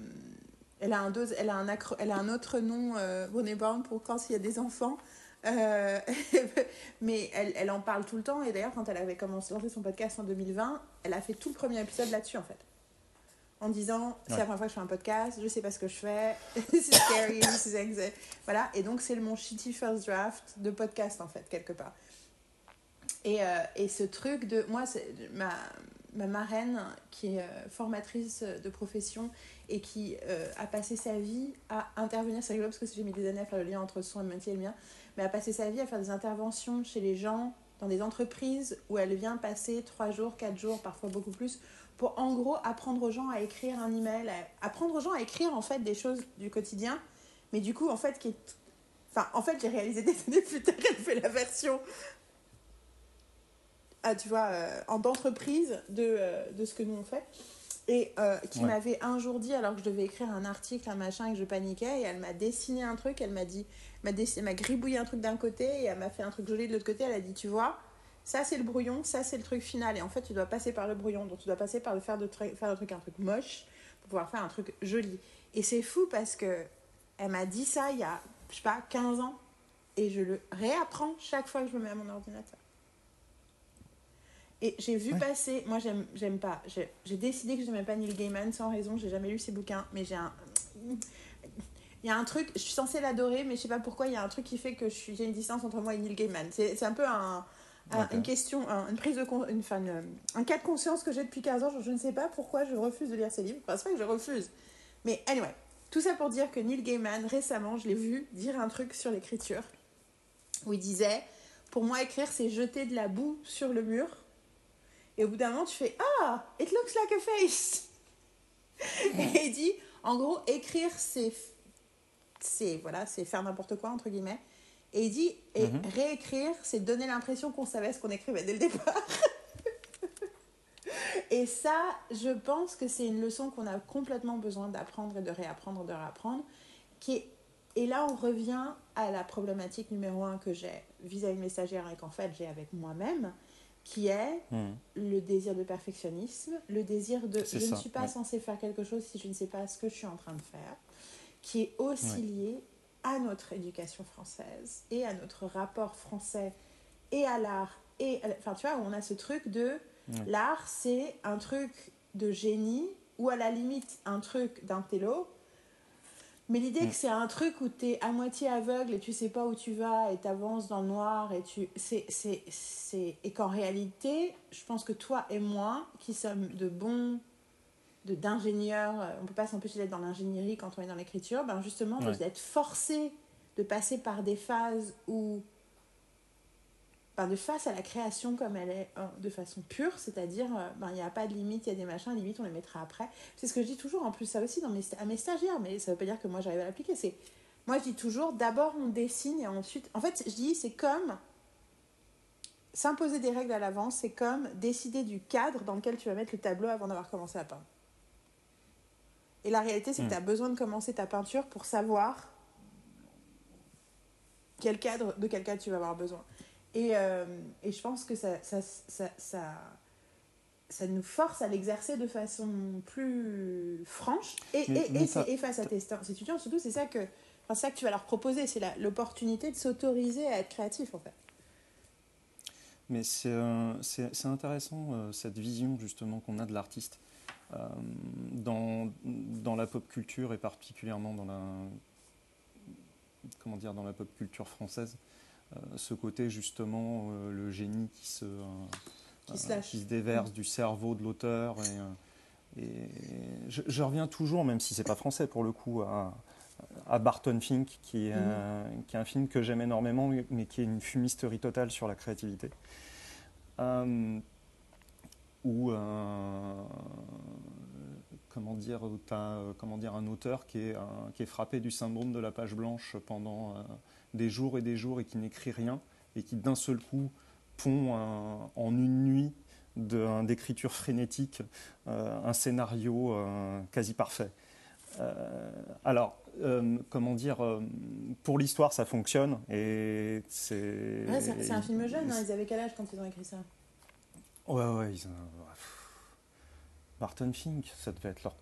elle, a un dose, elle, a un acro- elle a un autre nom, euh, Brené Brown, pour quand il y a des enfants. Euh, mais elle, elle en parle tout le temps. Et d'ailleurs, quand elle avait commencé son podcast en 2020, elle a fait tout le premier épisode là-dessus, en fait. En disant, c'est Ouais. la première fois que je fais un podcast, je sais pas ce que je fais, c'est scary, c'est anxiety. Voilà. Et donc, c'est le mon shitty first draft de podcast, en fait, quelque part. Et, euh, et ce truc de. Moi, c'est ma, ma marraine, qui est euh, formatrice de profession et qui euh, a passé sa vie à intervenir. C'est rigolo parce que j'ai mis des années à faire le lien entre son métier et le mien, mais a passé sa vie à faire des interventions chez les gens, dans des entreprises où elle vient passer 3 jours, 4 jours, parfois beaucoup plus, pour en gros apprendre aux gens à écrire un email, à apprendre aux gens à écrire en fait des choses du quotidien, mais du coup, en fait, qui est. Enfin, en fait, j'ai réalisé des années plus tard, elle fait la version ah, tu vois, euh, en d'entreprise de, euh, de ce que nous on fait. Et euh, qui Ouais. m'avait un jour dit, alors que je devais écrire un article, un machin, et que je paniquais, et elle m'a dessiné un truc, elle m'a dit, m'a dessiné, m'a gribouillé un truc d'un côté, et elle m'a fait un truc joli de l'autre côté, elle a dit, tu vois, ça c'est le brouillon, ça c'est le truc final, et en fait tu dois passer par le brouillon, donc tu dois passer par le faire de faire un truc, un truc moche, pour pouvoir faire un truc joli. Et c'est fou parce que elle m'a dit ça il y a, je sais pas, 15 ans, et je le réapprends chaque fois que je me mets à mon ordinateur. Et j'ai vu Ouais. passer, moi j'aime, j'aime pas, j'ai, décidé que je n'aimais pas Neil Gaiman sans raison, j'ai jamais lu ses bouquins, mais j'ai un. Il y a un truc, je suis censée l'adorer, mais je sais pas pourquoi, il y a un truc qui fait que je suis, j'ai une distance entre moi et Neil Gaiman. C'est, c'est un peu un. Une question, un- une prise de con- une, enfin, une- un cas de conscience que j'ai depuis 15 ans. Je, je ne sais pas pourquoi je refuse de lire ses livres. Enfin, c'est pas que je refuse. Mais anyway, tout ça pour dire que Neil Gaiman, récemment, je l'ai vu dire un truc sur l'écriture où il disait Pour moi, écrire, c'est jeter de la boue sur le mur. Et au bout d'un moment, tu fais Ah, it looks like a face. Et il dit En gros, écrire, c'est. C'est voilà, c'est faire n'importe quoi, entre guillemets. Et il dit Et Mhm. réécrire, c'est donner l'impression qu'on savait ce qu'on écrivait dès le départ. Et ça, je pense que c'est une leçon qu'on a complètement besoin d'apprendre et de réapprendre, de réapprendre, qui est et là, on revient à la problématique numéro un que j'ai vis-à-vis de mes stagiaires et qu'en fait j'ai avec moi-même, qui est Hmm. le désir de perfectionnisme, le désir de je ne suis pas ouais. censé faire quelque chose si je ne sais pas ce que je suis en train de faire, qui est aussi Ouais. lié à notre éducation française et à notre rapport français et à l'art. Et enfin, tu vois, on a ce truc de Ouais. l'art, c'est un truc de génie ou à la limite un truc d'intello. Mais l'idée que c'est un truc où tu es à moitié aveugle et tu sais pas où tu vas et tu avances dans le noir et tu c'est c'est c'est et qu'en réalité, je pense que toi et moi qui sommes de bons de d'ingénieurs, euh, on peut pas s'empêcher d'être dans l'ingénierie quand on est dans l'écriture, ben justement Ouais. d'être forcé de passer par des phases où ben, de face à la création comme elle est euh, de façon pure, c'est-à-dire euh, ben, il n'y a pas de limite, il y a des machins, limite on les mettra après. C'est ce que je dis toujours en plus ça aussi dans mes, à mes stagiaires, mais ça veut pas dire que moi j'arrive à l'appliquer. C'est moi je dis toujours d'abord on dessine et ensuite en fait je dis c'est comme s'imposer des règles à l'avance, c'est comme décider du cadre dans lequel tu vas mettre le tableau avant d'avoir commencé à peindre. Et la réalité c'est que Hmm. tu as besoin de commencer ta peinture pour savoir quel cadre, de quel cadre tu vas avoir besoin. Et, euh, et je pense que ça, ça, ça, ça, ça nous force à l'exercer de façon plus franche. Et, Mais- et, mais et, face à tes étudiants, surtout, c'est ça que, enfin, ça que tu vas leur proposer. C'est l'opportunité de s'autoriser à être créatif, en fait. Mais c'est euh, intéressant euh, cette vision justement qu'on a de l'artiste dans, dans la pop culture et particulièrement dans la comment dire dans la pop culture française. euh, ce côté justement euh, le génie qui se euh, Qui se euh, lâche. qui se déverse du cerveau de l'auteur et, euh, et je, je reviens toujours même si c'est pas français pour le coup à, à Barton Fink qui est, un- qui est un film que j'aime énormément mais qui est une fumisterie totale sur la créativité euh, où euh, comment dire où t'as, euh, comment dire un auteur qui est, un- qui est frappé du syndrome de la page blanche pendant euh, des jours et des jours et qui n'écrit rien et qui d'un seul coup pond un- en une nuit d'écriture frénétique euh, un scénario euh, quasi parfait. Euh, alors, euh, comment dire, euh, pour l'histoire, ça fonctionne et c'est c'est un film jeune, hein, ils avaient quel âge quand ils ont écrit ça? Ouais, ouais, ils ont- Barton Fink, ça devait être leur.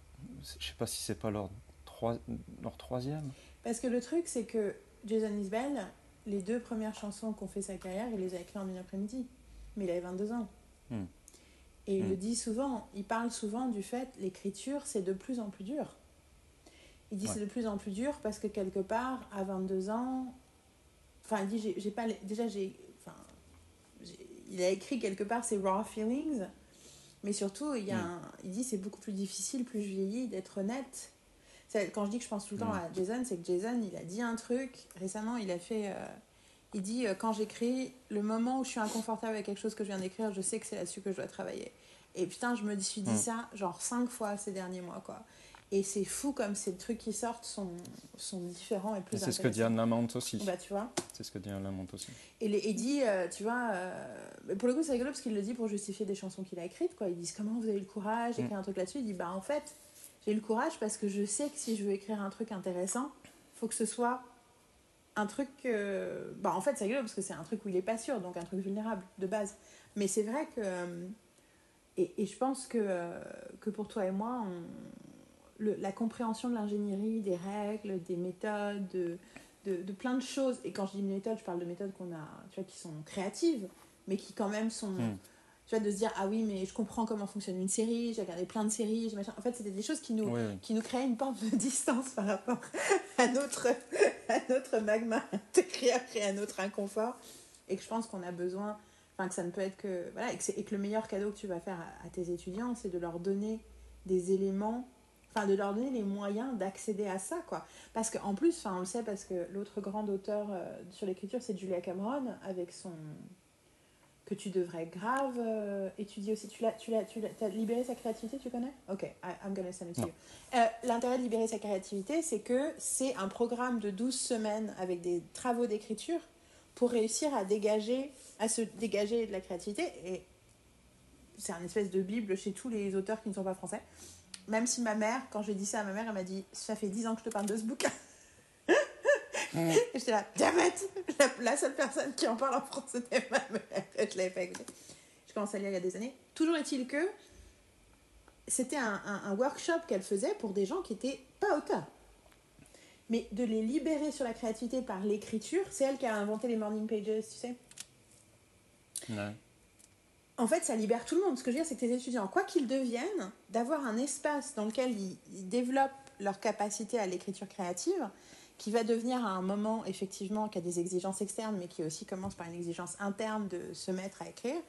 Je sais pas si c'est pas leur, trois... leur troisième. Parce que le truc, c'est que Jason Isbell, les deux premières chansons qu'on fait sa carrière, il les a écrites en une après-midi. Mais il avait 22 ans. Hmm. Et il Hmm. le dit souvent, il parle souvent du fait l'écriture, c'est de plus en plus dur. Il dit Ouais. c'est de plus en plus dur parce que quelque part, à 22 ans, enfin, il dit j'ai- pas. Déjà, j'ai. Il a écrit quelque part ses raw feelings, mais surtout, il, y a Hmm. un- il dit c'est beaucoup plus difficile, plus je vieillis, d'être honnête. Quand je dis que je pense tout le temps Mm. à Jason, c'est que Jason, il a dit un truc. Récemment, il a fait. euh, il dit euh, Quand j'écris, le moment où je suis inconfortable avec quelque chose que je viens d'écrire, je sais que c'est là-dessus que je dois travailler. Et putain, je me suis dit Mm. ça genre cinq fois ces derniers mois, quoi. Et c'est fou comme ces trucs qui sortent sont, sont différents et plus c'est ce que dit. Anne Lamont aussi. Bah, tu vois. C'est ce que dit Anne Lamont aussi. Et les- il dit, euh, tu vois, euh, pour le coup, c'est rigolo parce qu'il le dit pour justifier des chansons qu'il a écrites, quoi. Ils disent comment vous avez eu le courage d'écrire un truc là-dessus? Il dit, bah en fait, j'ai eu le courage parce que je sais que si je veux écrire un truc intéressant, faut que ce soit un truc. euh, Bah en fait, c'est rigolo parce que c'est un truc où il est pas sûr, donc un truc vulnérable de base. Mais c'est vrai que. euh, Et, et je pense que, euh, que pour toi et moi, on- le- la compréhension de l'ingénierie, des règles, des méthodes, de, de, de plein de choses. Et quand je dis méthodes, je parle de méthodes qu'on a, tu vois, qui sont créatives, mais qui quand même sont. Mm. Tu vois, de se dire, ah oui, mais je comprends comment fonctionne une série, j'ai regardé plein de séries, j'ai machin. En fait, c'était des choses qui nous, Oui, oui. qui nous créaient une pente de distance par rapport à notre, à notre magma intérieur et à notre inconfort. Et que je pense qu'on a besoin, enfin, que ça ne peut être que. Voilà, et que, c'est- et que le meilleur cadeau que tu vas faire à, à tes étudiants, c'est de leur donner des éléments, enfin, de leur donner les moyens d'accéder à ça, quoi. Parce qu'en plus, enfin, on le sait, parce que l'autre grande auteur euh, sur l'écriture, c'est Julia Cameron, avec son. que tu devrais grave euh, étudier aussi. Tu l'as, tu l'as, tu l'as, libéré sa créativité, tu connais? Ok, I- I'm gonna send it to you. Euh, L'intérêt de libérer sa créativité, c'est que c'est un programme de 12 semaines avec des travaux d'écriture pour réussir à dégager, à se dégager de la créativité. Et c'est un espèce de bible chez tous les auteurs qui ne sont pas français. Même si ma mère, quand j'ai dit ça à ma mère, elle m'a dit Ça fait 10 ans que je te parle de ce bouquin. Et j'étais là, damn it la, la seule personne qui en parle en français, c'était ma mère. Je l'avais pas écouté. Je commence à lire il y a des années. Toujours est-il que c'était un, un- un workshop qu'elle faisait pour des gens qui étaient pas auteurs. Mais de les libérer sur la créativité par l'écriture, c'est elle qui a inventé les morning pages, tu sais. Ouais. En fait, ça libère tout le monde. Ce que je veux dire, c'est que tes étudiants, quoi qu'ils deviennent, d'avoir un espace dans lequel ils, ils développent leur capacité à l'écriture créative, qui va devenir à un moment, effectivement, qui a des exigences externes, mais qui aussi commence par une exigence interne de se mettre à écrire,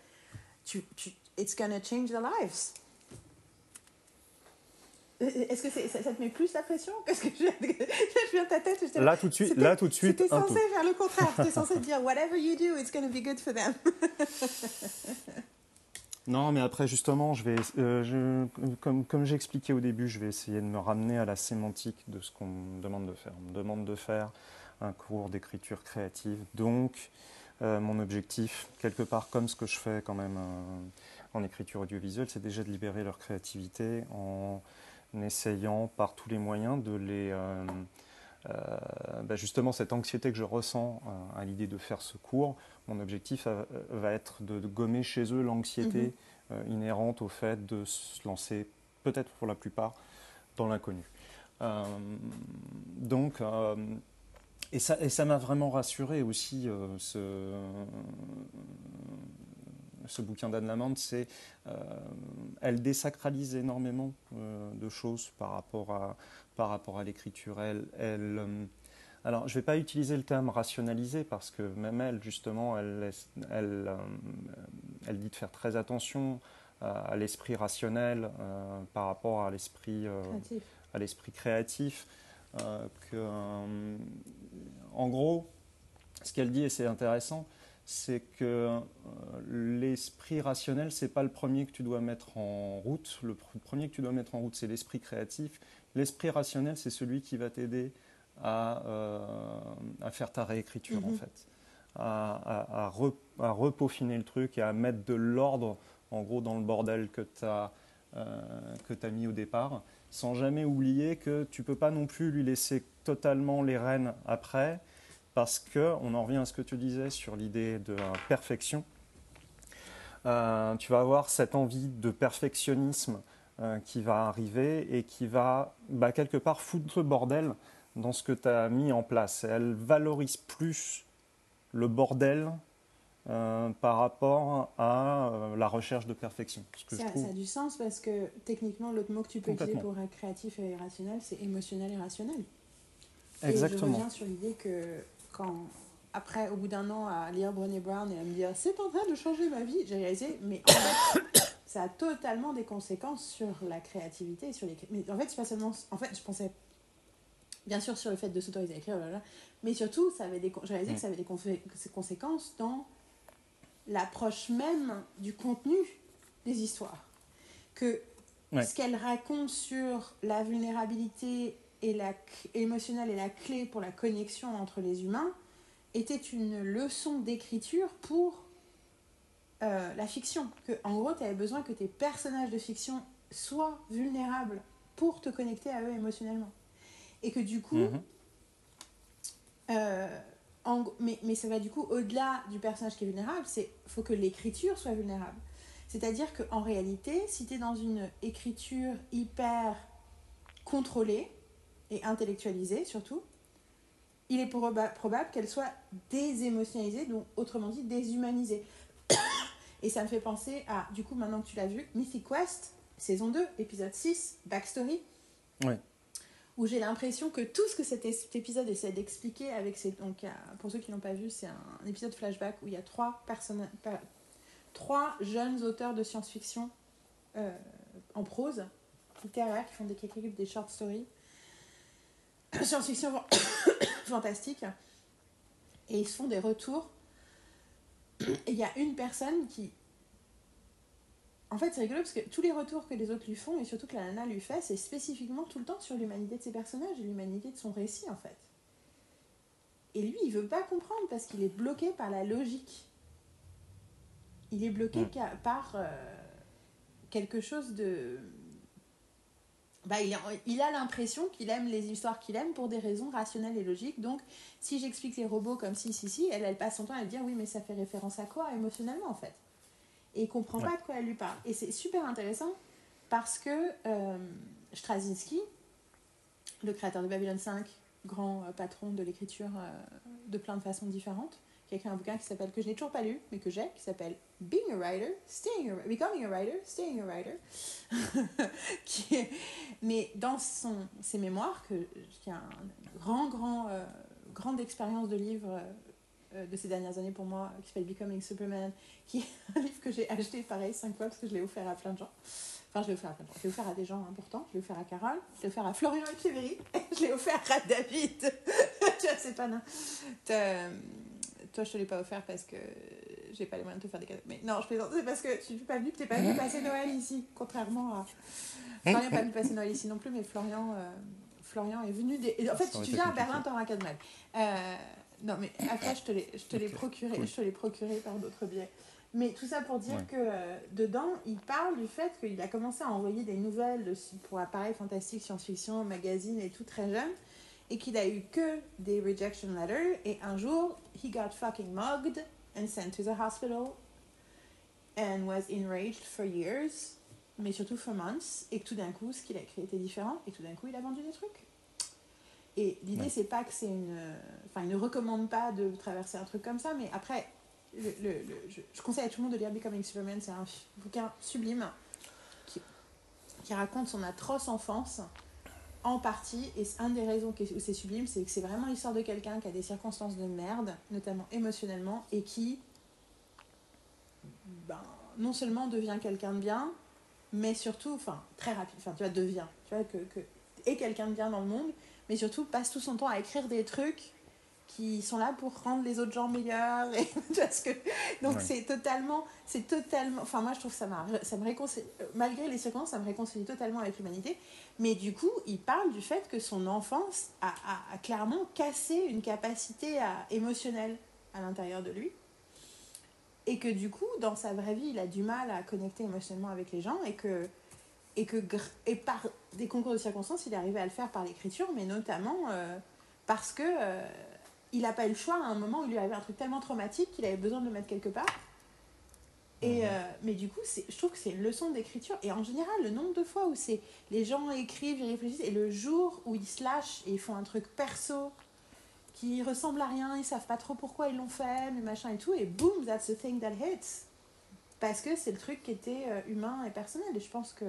tu, tu, it's gonna change their lives. Euh, Est-ce que c'est- ça, ça te met plus la pression Parce que je, je viens de ta tête. j'étais Là tout de suite, là tout de suite, C'était censé faire le contraire. C'était censé dire whatever you do, it's gonna be good for them. Non, mais après, justement, je vais, euh, je- comme, comme j'ai expliqué au début, je vais essayer de me ramener à la sémantique de ce qu'on me demande de faire. On me demande de faire un cours d'écriture créative. Donc, euh, mon objectif, quelque part comme ce que je fais quand même euh, en écriture audiovisuelle, c'est déjà de libérer leur créativité en essayant par tous les moyens de les... euh, euh, bah, justement, cette anxiété que je ressens euh, à l'idée de faire ce cours, mon objectif va être de, de gommer chez eux l'anxiété Mhm. inhérente au fait de se lancer, peut-être pour la plupart, dans l'inconnu. Donc, et ça et ça m'a vraiment rassuré aussi, ce, ce bouquin d'Anne Lamande, c'est euh, elle désacralise énormément euh, de choses par rapport à, par rapport à l'écriture. Elle, elle, euh, alors, je ne vais pas utiliser le terme rationaliser parce que même elle, justement, elle, elle, elle dit de faire très attention à, l'esprit rationnel euh, par rapport à l'esprit euh, Créatif. à l'esprit créatif. euh, que, en gros, ce qu'elle dit, et c'est intéressant, c'est que euh, l'esprit rationnel, c'est pas le premier que tu dois mettre en route. Le pr- premier que tu dois mettre en route, c'est l'esprit créatif. L'esprit rationnel, c'est celui qui va t'aider à, euh, à faire ta réécriture, en Mhm. fait. À, à- re- à le truc et à mettre de l'ordre, en gros, dans le bordel que tu as, as mis au départ sans jamais oublier que tu peux pas non plus lui laisser totalement les rênes après, parce que on en revient à ce que tu disais sur l'idée de perfection. Euh, tu vas avoir cette envie de perfectionnisme euh, qui va arriver et qui va bah, quelque part foutre le bordel dans ce que tu as mis en place. Et elle valorise plus le bordel euh, par rapport à euh, la recherche de perfection. Ce que je Ça, trouve ça a du sens parce que techniquement, l'autre mot que tu peux utiliser pour être créatif et irrationnel, c'est émotionnel et rationnel. Et je exactement. reviens sur l'idée que quand, après, au bout d'un an à lire Brené Brown et à me dire c'est en train de changer ma vie, j'ai réalisé, mais en fait, ça a totalement des conséquences sur la créativité. et Sur les... Mais en fait, c'est pas seulement. En fait, je pensais bien sûr sur le fait de s'autoriser à écrire, mais surtout, ça avait des... j'ai réalisé que ça avait des conséquences dans l'approche même du contenu des histoires. Que Ouais. ce qu'elle raconte sur la vulnérabilité et la, émotionnelle la clé pour la connexion entre les humains était une leçon d'écriture pour euh, la fiction. Que, en gros, tu avais besoin que tes personnages de fiction soient vulnérables pour te connecter à eux émotionnellement. Et que du coup, Mhm. euh, en- mais, mais ça va du coup au-delà du personnage qui est vulnérable, c'est faut que l'écriture soit vulnérable. C'est-à-dire qu'en réalité, si tu es dans une écriture hyper contrôlée et intellectualisée surtout, il est proba- probable qu'elle soit désémotionnalisée, donc autrement dit déshumanisée. et ça me fait penser à, du coup, maintenant que tu l'as vu, Mythic Quest, saison 2, épisode 6, Backstory Ouais. où j'ai l'impression que tout ce que cet, épisode essaie d'expliquer avec ces donc a- pour ceux qui l'ont pas vu c'est un, épisode flashback où il y a trois personnes trois jeunes auteurs de science-fiction euh, en prose littéraire qui font des qui écrivent des short stories science-fiction fantastique et ils se font des retours et il y a une personne qui en fait, c'est rigolo parce que tous les retours que les autres lui font, et surtout que la nana lui fait, c'est spécifiquement tout le temps sur l'humanité de ses personnages et l'humanité de son récit, en fait. Et lui, il veut pas comprendre parce qu'il est bloqué par la logique. Il est bloqué Mm. ca- par euh, quelque chose de bah, il, il a l'impression qu'il aime les histoires qu'il aime pour des raisons rationnelles et logiques. Donc, si j'explique les robots comme si, si, si, elle, elle passe son temps à dire oui, mais ça fait référence à quoi émotionnellement en fait? Et il comprend pas de quoi elle lui parle. Et c'est super intéressant parce que euh, Straczynski, le créateur de Babylon 5, grand euh, patron de l'écriture euh, de plein de façons différentes, qui a écrit un bouquin qui s'appelle, que je n'ai toujours pas lu, mais que j'ai, qui s'appelle Being a Writer, Staying a, Becoming a Writer, Staying a Writer. qui est, mais dans son, ses mémoires, que, qui a une grand, grand, euh, grande expérience de livre euh, de ces dernières années pour moi, qui s'appelle Becoming Superman, qui est un livre que j'ai acheté pareil cinq fois parce que je l'ai offert à plein de gens. Enfin, je l'ai offert à plein de gens. Je l'ai offert à des gens importants. Je l'ai offert à Carole. Je l'ai offert à Florian Echeverry. je l'ai offert à David. tu vois, c'est pas nain toi, je te l'ai pas offert parce que j'ai pas les moyens de te faire des cadeaux. Mais non, je plaisante, c'est parce que tu n'es pas venu, tu n'es pas venu passer Noël ici, contrairement à. Florian n'est pas venu passer Noël ici non plus, mais Florian, euh, Florian est venu. Des... En fait, si tu viens à Berlin, n'auras qu'à de mal. Euh, non, mais après, je te l'ai, je te l'ai procuré, je te l'ai procuré par d'autres biais. Mais tout ça pour dire que euh, dedans, il parle du fait qu'il a commencé à envoyer des nouvelles pour appareils fantastiques, science-fiction, magazines et tout très jeune et qu'il a eu que des rejection letters. Et un jour he got fucking mugged and sent to the hospital and was enraged for years mais surtout for months. Et que tout d'un coup ce qu'il a écrit était différent. Et tout d'un coup il a vendu des trucs. Et l'idée c'est pas que c'est une enfin il ne recommande pas de traverser un truc comme ça mais après le, le, je, je, conseille à tout le monde de lire Becoming Superman. C'est un bouquin sublime qui, qui raconte son atroce enfance en partie, et un des raisons où c'est sublime, c'est que c'est vraiment l'histoire de quelqu'un qui a des circonstances de merde, notamment émotionnellement, et qui, ben, non seulement devient quelqu'un de bien, mais surtout, enfin, très rapide, enfin, tu vois, devient, tu vois, que, que est quelqu'un de bien dans le monde, mais surtout passe tout son temps à écrire des trucs qui sont là pour rendre les autres gens meilleurs et parce que donc c'est totalement c'est totalement enfin moi je trouve que ça ça me réconcilie malgré les circonstances ça me réconcilie totalement avec l'humanité. Mais du coup il parle du fait que son enfance a, a, a clairement cassé une capacité à, émotionnelle à l'intérieur de lui. Et que du coup dans sa vraie vie il a du mal à connecter émotionnellement avec les gens et que et que et par des concours de circonstances il est arrivé à le faire par l'écriture mais notamment euh, parce que euh, il n'a pas eu le choix à un moment où il lui avait un truc tellement traumatique qu'il avait besoin de le mettre quelque part. Et, euh, mais du coup, je trouve que c'est une leçon d'écriture. Et en général, le nombre de fois où c'est les gens écrivent, ils réfléchissent, et le jour où ils se lâchent et ils font un truc perso qui ressemble à rien, ils savent pas trop pourquoi ils l'ont fait, mais machin et tout, et boom, that's the thing that hits. Parce que c'est le truc qui était euh, humain et personnel. Et je pense que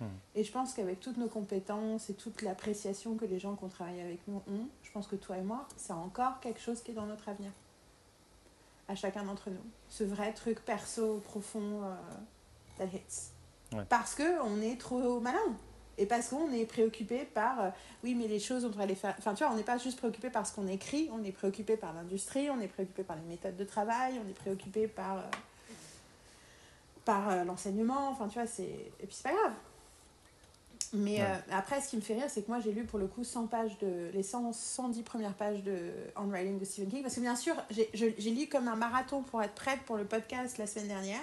Hmm. Et je pense qu'avec toutes nos compétences et toute l'appréciation que les gens qui ont travaillé avec nous ont, je pense que toi et moi, c'est encore quelque chose qui est dans notre avenir. À chacun d'entre nous. Ce vrai truc perso, profond, euh, that hits. Parce qu'on est trop malin. Et parce qu'on est préoccupé par, euh, oui, mais les choses, on devrait les faire. Enfin, tu vois, on n'est pas juste préoccupé par ce qu'on écrit, on est préoccupé par l'industrie, on est préoccupé par les méthodes de travail, on est préoccupé par, euh, par l'enseignement. Enfin, tu vois, c'est. Et puis, c'est pas grave mais euh, après, ce qui me fait rire, c'est que moi, j'ai lu pour le coup 100 pages de, les 100, 110 premières pages de Handwriting de Stephen King. Parce que bien sûr, j'ai lu comme un marathon pour être prête pour le podcast la semaine dernière.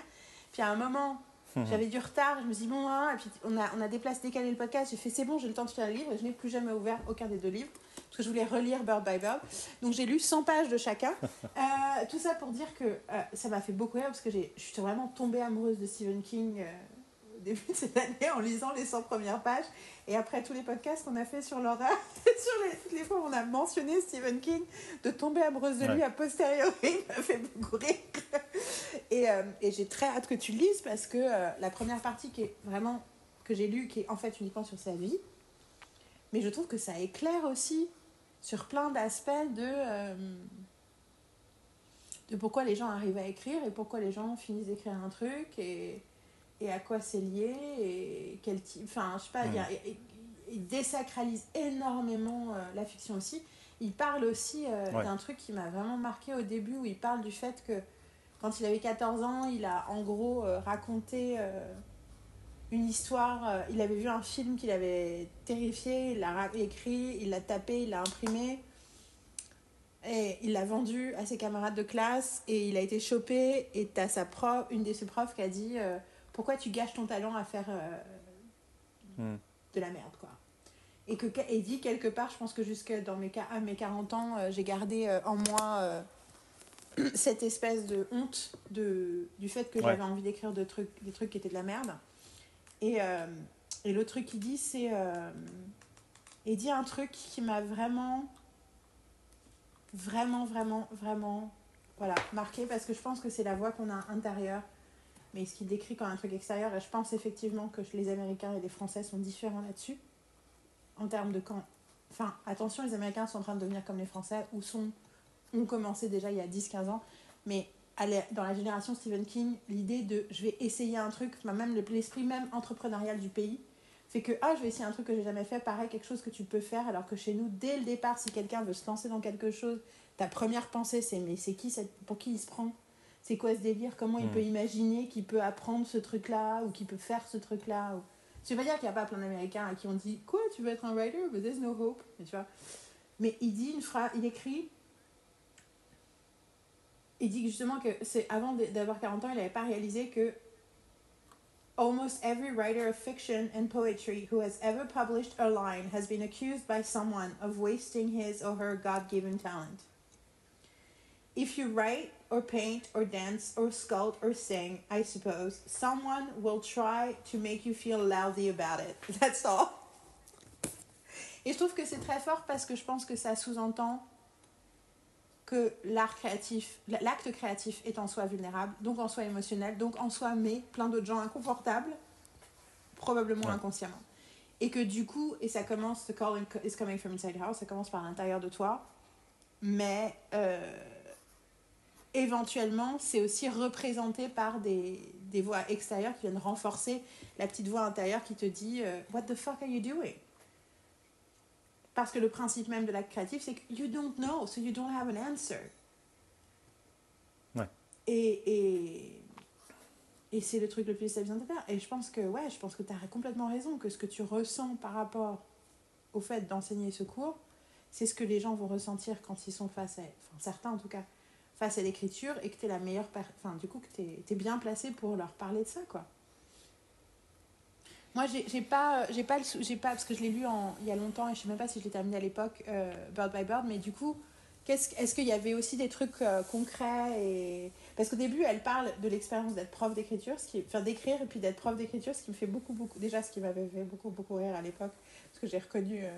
Puis à un moment, mhm. j'avais du retard. Je me suis dit, bon, hein, et puis on a, on a déplacé, décalé le podcast. J'ai fait, c'est bon, j'ai le temps de faire le livre. Et je n'ai plus jamais ouvert aucun des deux livres. Parce que je voulais relire Bird by Bird. Donc j'ai lu 100 pages de chacun. Euh, tout ça pour dire que euh, ça m'a fait beaucoup rire parce que je suis vraiment tombée amoureuse de Stephen King début de cette année en lisant les 100 premières pages. Et après tous les podcasts qu'on a fait sur l'horreur, sur les, toutes les fois où on a mentionné Stephen King, de tomber amoureuse de lui a posteriori m'a fait beaucoup rire. Et, euh, et j'ai très hâte que tu le lises parce que euh, la première partie qui est vraiment que j'ai lue, qui est en fait uniquement sur sa vie, mais je trouve que ça éclaire aussi sur plein d'aspects de, euh, de pourquoi les gens arrivent à écrire et pourquoi les gens finissent d'écrire un truc et et à quoi c'est lié et quel type. Enfin, je sais pas, il, désacralise énormément euh, la fiction aussi. Il parle aussi euh, d'un truc qui m'a vraiment marqué au début où il parle du fait que quand il avait 14 ans, il a en gros euh, raconté une histoire. il avait vu un film qu'il avait terrifié, il l'a écrit, il l'a tapé, il l'a imprimé. Et il l'a vendu à ses camarades de classe et il a été chopé. Et as sa prof, une de ses profs qui a dit pourquoi tu gâches ton talent à faire euh, hmm. de la merde, quoi. Et que et dit quelque part, je pense que jusque dans mes, à mes 40 ans, euh, j'ai gardé euh, en moi cette espèce de honte de, du fait que j'avais envie d'écrire de trucs, des trucs qui étaient de la merde. Et, et le truc qu'il dit, c'est. il dit un truc qui m'a vraiment. Vraiment, vraiment, vraiment. Voilà, marqué parce que je pense que c'est la voix qu'on a intérieure mais ce qu'il décrit comme un truc extérieur. Je pense effectivement que les Américains et les Français sont différents là-dessus. En termes de quand. Enfin, attention, les Américains sont en train de devenir comme les Français, ou sont, ont commencé déjà il y a 10-15 ans. Mais dans la génération Stephen King, l'idée de je vais essayer un truc, même l'esprit même entrepreneurial du pays, fait que ah, je vais essayer un truc que j'ai jamais fait, pareil, quelque chose que tu peux faire, alors que chez nous, dès le départ, si quelqu'un veut se lancer dans quelque chose, ta première pensée c'est mais c'est qui, pour qui il se prend? C'est quoi ce délire? Comment il hmm. peut imaginer qu'il peut apprendre ce truc-là ou qu'il peut faire ce truc-là ou... Ça veut pas dire qu'il n'y a pas plein d'Américains qui ont dit Quoi, tu veux être un writer But there's no hope. Mais, tu vois Mais il dit une phrase, il écrit. Il dit justement que c'est avant d'avoir 40 ans, il n'avait pas réalisé que Almost every writer of fiction and poetry who has ever published a line has been accused by someone of wasting his or her God given talent. If you write or paint or dance or sculpt or sing, I suppose, someone will try to make you feel lousy about it. That's all. Et je trouve que c'est très fort parce que je pense que ça sous-entend que l'art créatif, l'acte créatif est en soi vulnérable, donc en soi émotionnel, donc en soi met plein d'autres gens inconfortables, probablement inconsciemment. Et que du coup, et ça commence, the call is coming from inside house, ça commence par l'intérieur de toi, mais euh, éventuellement, c'est aussi représenté par des, des, voix extérieures qui viennent renforcer la petite voix intérieure qui te dit euh, What the fuck are you doing? Parce que le principe même de l'acte créatif, c'est que you don't know, so you don't have an answer. Ouais. Et, et, et c'est le truc le plus besoin de faire. Et je pense que, ouais, je pense que tu as complètement raison, que ce que tu ressens par rapport au fait d'enseigner ce cours, c'est ce que les gens vont ressentir quand ils sont face à, enfin certains en tout cas, face à l'écriture et que tu es la meilleure enfin du coup que tu es, bien placé pour leur parler de ça quoi. Moi j'ai pas j'ai pas j'ai pas parce que je l'ai lu il y a longtemps et je sais même pas si je l'ai terminé à l'époque euh, Bird by Bird mais du coup est-ce qu'il y avait aussi des trucs euh, concrets et parce qu'au début elle parle de l'expérience d'être prof d'écriture ce qui enfin d'écrire et puis d'être prof d'écriture ce qui me fait beaucoup beaucoup déjà ce qui m'avait fait beaucoup beaucoup rire à l'époque parce que j'ai reconnu euh,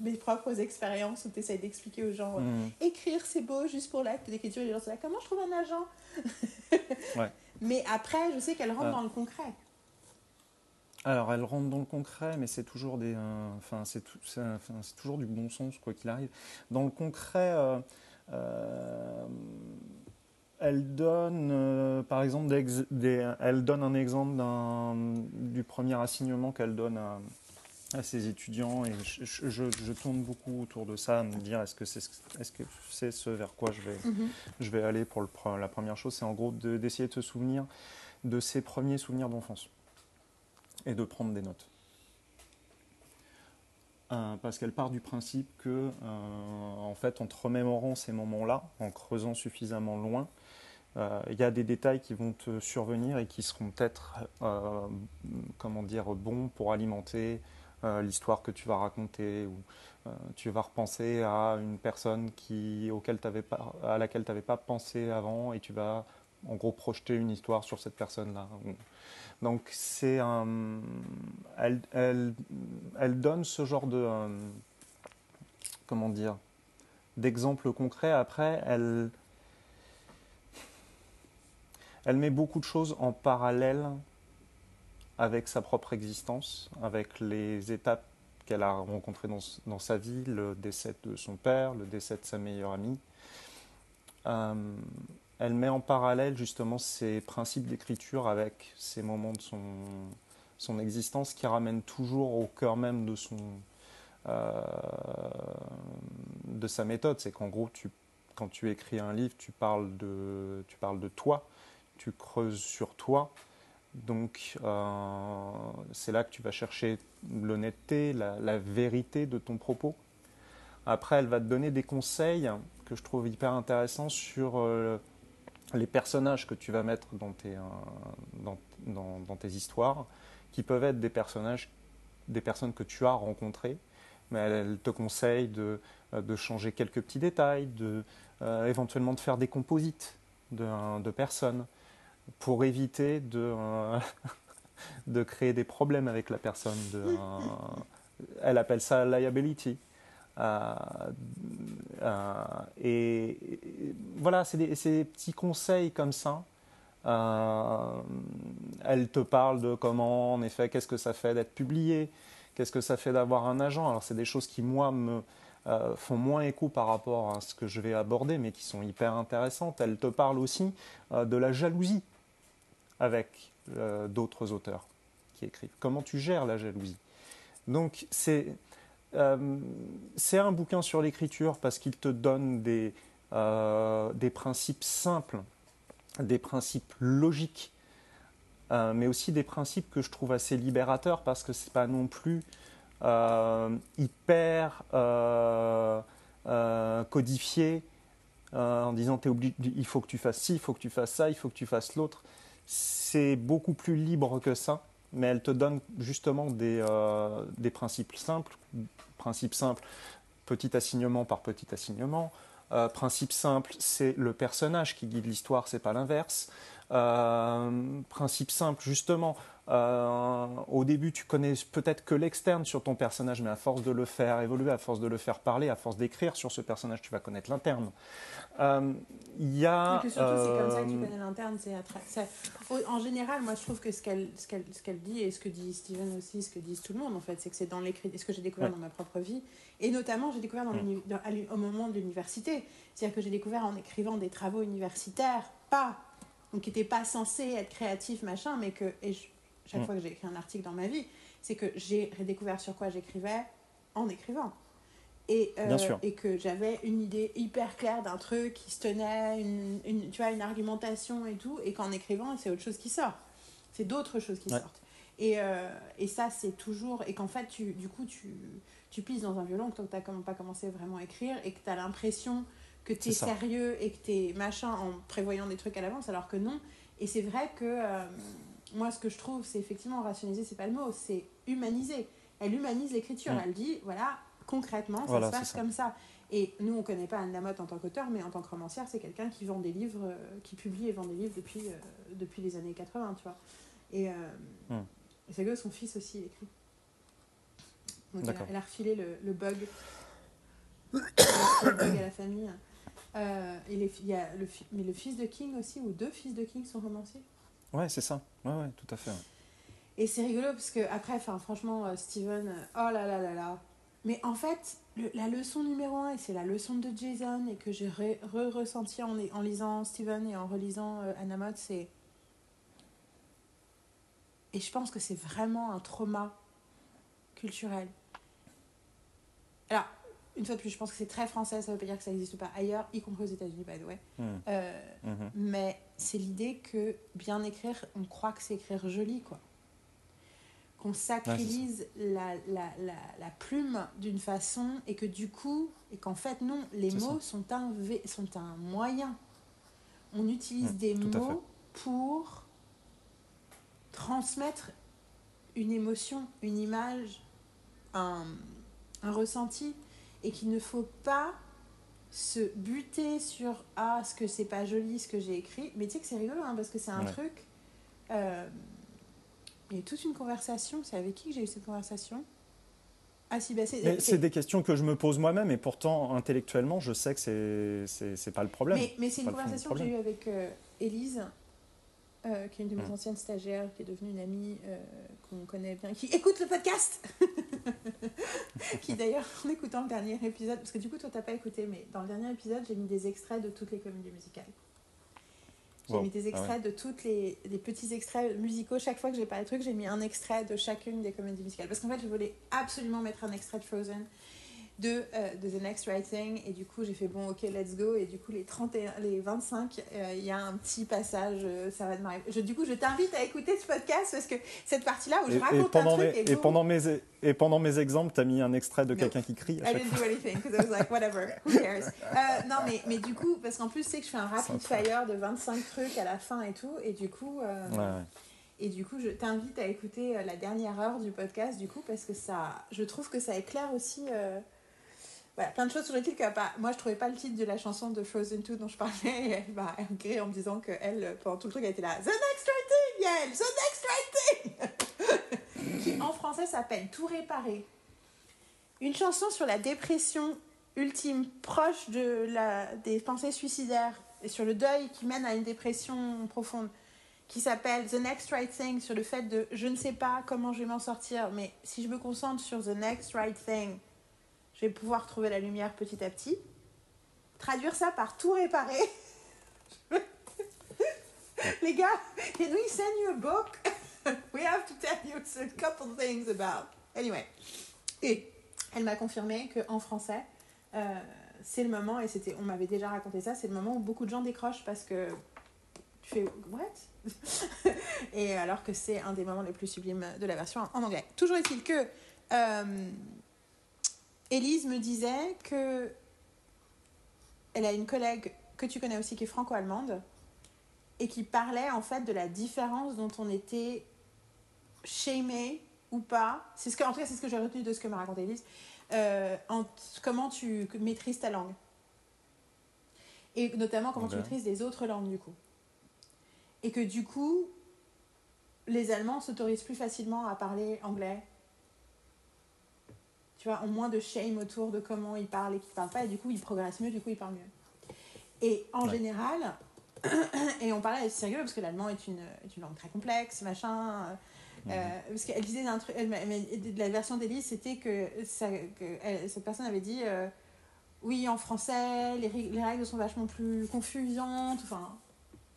mes propres expériences où tu essayes d'expliquer aux gens mm. écrire c'est beau juste pour l'acte d'écriture et les gens sont là comment je trouve un agent ouais. mais après je sais qu'elle rentre dans le concret alors elle rentre dans le concret mais c'est toujours des enfin c'est toujours du bon sens quoi qu'il arrive dans le concret euh, euh, elle donne, euh, par exemple, des, elle donne un exemple du premier assignement qu'elle donne à, à ses étudiants et je, je, tourne beaucoup autour de ça, à me dire est-ce que c'est est -ce, c'est ce vers quoi je vais, mhm. je vais aller pour le, la première chose, c'est en gros d'essayer de, se souvenir de ses premiers souvenirs d'enfance et de prendre des notes. Euh, parce qu'elle part du principe que, euh, en fait, en te remémorant ces moments-là, en creusant suffisamment loin, euh, il y a des détails qui vont te survenir et qui seront peut-être, comment dire, bons pour alimenter l'histoire que tu vas raconter, ou euh, tu vas repenser à une personne qui, auquel pas, à laquelle tu n'avais pas pensé avant, et tu vas en gros projeter une histoire sur cette personne-là. Donc c'est un, elle, elle, elle, donne ce genre de, euh, comment dire, d'exemples concrets. Après, elle, elle met beaucoup de choses en parallèle avec sa propre existence, avec les étapes qu'elle a rencontrées dans, sa vie, le décès de son père, le décès de sa meilleure amie. Euh, elle met en parallèle justement ses principes d'écriture avec ces moments de son, existence qui ramènent toujours au cœur même de, euh, sa méthode. C'est qu'en gros, quand tu écris un livre, tu parles de toi, tu creuses sur toi, donc, euh, c'est là que tu vas chercher l'honnêteté, la, vérité de ton propos. Après, elle va te donner des conseils que je trouve hyper intéressants sur euh, les personnages que tu vas mettre dans tes, euh, dans, tes histoires, qui peuvent être des personnages des personnes que tu as rencontrées, mais elle, te conseille de, changer quelques petits détails, de, éventuellement de faire des composites de personnes pour éviter de, de créer des problèmes avec la personne. De, elle appelle ça liability. Euh, euh, et, voilà, c'est des, petits conseils comme ça. Euh, elle te parle de comment, en effet, qu'est-ce que ça fait d'être publié, qu'est-ce que ça fait d'avoir un agent. Alors, c'est des choses qui, moi, me font moins écho par rapport à ce que je vais aborder, mais qui sont hyper intéressantes. Elle te parle aussi de la jalousie avec d'autres auteurs qui écrivent. Comment tu gères la jalousie? Donc, c'est euh, c'est un bouquin sur l'écriture parce qu'il te donne des, euh, des principes simples, des principes logiques, euh, mais aussi des principes que je trouve assez libérateurs parce que c'est pas non plus hyper codifié en disant es obligé, il faut que tu fasses ci, il faut que tu fasses ça, il faut que tu fasses l'autre. C'est beaucoup plus libre que ça mais elle te donne justement des, euh, des principes simples. Principe simple, petit assignement par petit assignement. Euh, principe simple, c'est le personnage qui guide l'histoire, c'est pas l'inverse. Euh, principe simple, justement, euh, au début, tu connais peut-être que l'externe sur ton personnage, mais à force de le faire évoluer, à force de le faire parler, à force d'écrire sur ce personnage, tu vas connaître l'interne. Euh, il y a. surtout, c'est comme ça que tu euh, connais l'interne. En général, moi, je trouve que ce qu'elle ce qu'elle dit, et ce que dit Steven aussi, ce que disent tout le monde, en fait, c'est que c'est dans l'écrit, ce que j'ai découvert dans ma propre vie, et notamment, j'ai découvert dans au moment de l'université. C'est-à-dire que j'ai découvert en écrivant des travaux universitaires, pas, donc qui n'étaient pas censés être créatifs, machin, mais que. Et chaque mm. fois que j'ai écrit un article dans ma vie, c'est que j'ai redécouvert sur quoi j'écrivais en écrivant. Et, euh, et que j'avais une idée hyper claire d'un truc qui se tenait, une, une, tu vois, une argumentation et tout, et qu'en écrivant, c'est autre chose qui sort. C'est d'autres choses qui sortent. Et, euh, et ça, c'est toujours. Et qu'en fait, tu, du coup, tu, tu pisses dans un violon que tu n'as pas commencé vraiment à écrire et que tu as l'impression que tu es sérieux et que tu es machin en prévoyant des trucs à l'avance, alors que non. Et c'est vrai que. Euh, moi, ce que je trouve, c'est effectivement rationaliser, c'est pas le mot, c'est humaniser. Elle humanise l'écriture. Mm. Elle dit, voilà, concrètement, ça se passe comme ça. Et nous, on connaît pas Anne Lamotte en tant qu'auteur, mais en tant que romancière, c'est quelqu'un qui vend des livres, euh, qui publie et vend des livres depuis, euh, depuis les années 80, tu vois. Et, euh, mm. c'est que son fils aussi écrit. Donc elle a, refilé le, le bug. le bug à la famille. et les, il y a le, mais le fils de King aussi, ou deux fils de King sont romanciers? Ouais, c'est ça. Ouais, ouais, tout à fait. Et c'est rigolo parce que après, franchement, euh, Steven, euh, oh là là là là. Mais en fait, la leçon numéro un, et c'est la leçon de Jason, et que j'ai re-ressenti en, en, lisant Steven et en relisant euh, Anna Mott, c'est. Et je pense que c'est vraiment un trauma culturel. Alors, une fois de plus, je pense que c'est très français, ça veut pas dire que ça n'existe pas ailleurs, y compris aux États-Unis, by the way. Hmm. Euh, mhm. Mais c'est l'idée que bien écrire, on croit que c'est écrire joli, quoi. Qu'on sacralise la, la, la, la, plume d'une façon et que du coup, et qu'en fait, non, les mots sont un, sont un moyen. On utilise hmm, des mots pour transmettre une émotion, une image, un, un ressenti et qu'il ne faut pas se buter sur ah ce que c'est pas joli ce que j'ai écrit. Mais tu sais que c'est rigolo hein, parce que c'est un truc euh, il y a toute une conversation. C'est avec qui que j'ai eu cette conversation? Ah si bah c'est des questions que je me pose moi-même et pourtant intellectuellement je sais que c'est c'est pas le problème. Mais, mais c'est une conversation que j'ai eue avec euh, Élise euh, qui est une de mes hmm. anciennes stagiaires qui est devenue une amie qu'on connaît bien qui écoute le podcast qui d'ailleurs, en écoutant le dernier épisode, parce que du coup, toi, t'as pas écouté, mais dans le dernier épisode, j'ai mis des extraits de toutes les comédies musicales. J'ai mis des ah extraits de toutes les, les, petits extraits musicaux. Chaque fois que j'ai parlé de trucs, j'ai mis un extrait de chacune des comédies musicales. Parce qu'en fait, je voulais absolument mettre un extrait de Frozen de, euh, de The Next Writing. Et du coup j'ai fait bon ok let's go. Et du coup les 31 les 25 euh, il y a un petit passage euh, ça va de je, du coup je t'invite à écouter ce podcast parce que cette partie là où je raconte et un truc mes, et, pendant mes et pendant mes exemples tu as mis un extrait de quelqu'un qui crie à I didn't do anything because I was like whatever who cares? Non mais, mais du coup parce qu'en plus c'est que je fais un rapid fire de 25 trucs à la fin et tout. Et du coup ouais. Et du coup, je t'invite à écouter la dernière heure du podcast, du coup, parce que ça, je trouve que ça éclaire aussi voilà, plein de choses sur le titre. Que, bah, moi, je trouvais pas le titre de la chanson de Frozen 2 dont je parlais. Et elle m'a gré en me disant qu'elle, pendant tout le truc, elle était là The next right thing, yeah, The next right thing Qui en français s'appelle Tout réparer. Une chanson sur la dépression ultime, proche de la, des pensées suicidaires et sur le deuil qui mène à une dépression profonde qui s'appelle The Next Right Thing sur le fait de je ne sais pas comment je vais m'en sortir, mais si je me concentre sur The Next Right Thing, je vais pouvoir trouver la lumière petit à petit. Traduire ça par tout réparer. Les gars, can we send you a book? we have to tell you a couple things about. Anyway. Et elle m'a confirmé qu'en français, euh, c'est le moment, et c'était, on m'avait déjà raconté ça, c'est le moment où beaucoup de gens décrochent parce que tu fais what? Et alors que c'est un des moments les plus sublimes de la version en anglais. Toujours est-il que euh, Élise me disait que elle a une collègue que tu connais aussi qui est franco-allemande et qui parlait en fait de la différence dont on était shamé ou pas. C'est ce que, en tout cas, c'est ce que j'ai retenu de ce que m'a raconté Elise. Euh, en, comment tu maîtrises ta langue. Et notamment comment okay. tu maîtrises les autres langues, du coup. Et que du coup, les Allemands s'autorisent plus facilement à parler anglais. Tu vois, ont moins de shame autour de comment ils parlent et qu'ils ne parlent pas. Et du coup, ils progressent mieux, du coup, ils parlent mieux. Et en ouais. général, et on parlait, c'est rigolo parce que l'allemand est une, est une langue très complexe, machin. Euh, parce qu'elle disait d'un truc, elle, elle, la version d'Élise, c'était que, ça, que elle, cette personne avait dit euh, oui, en français, les, les, règles sont vachement plus confusantes, enfin,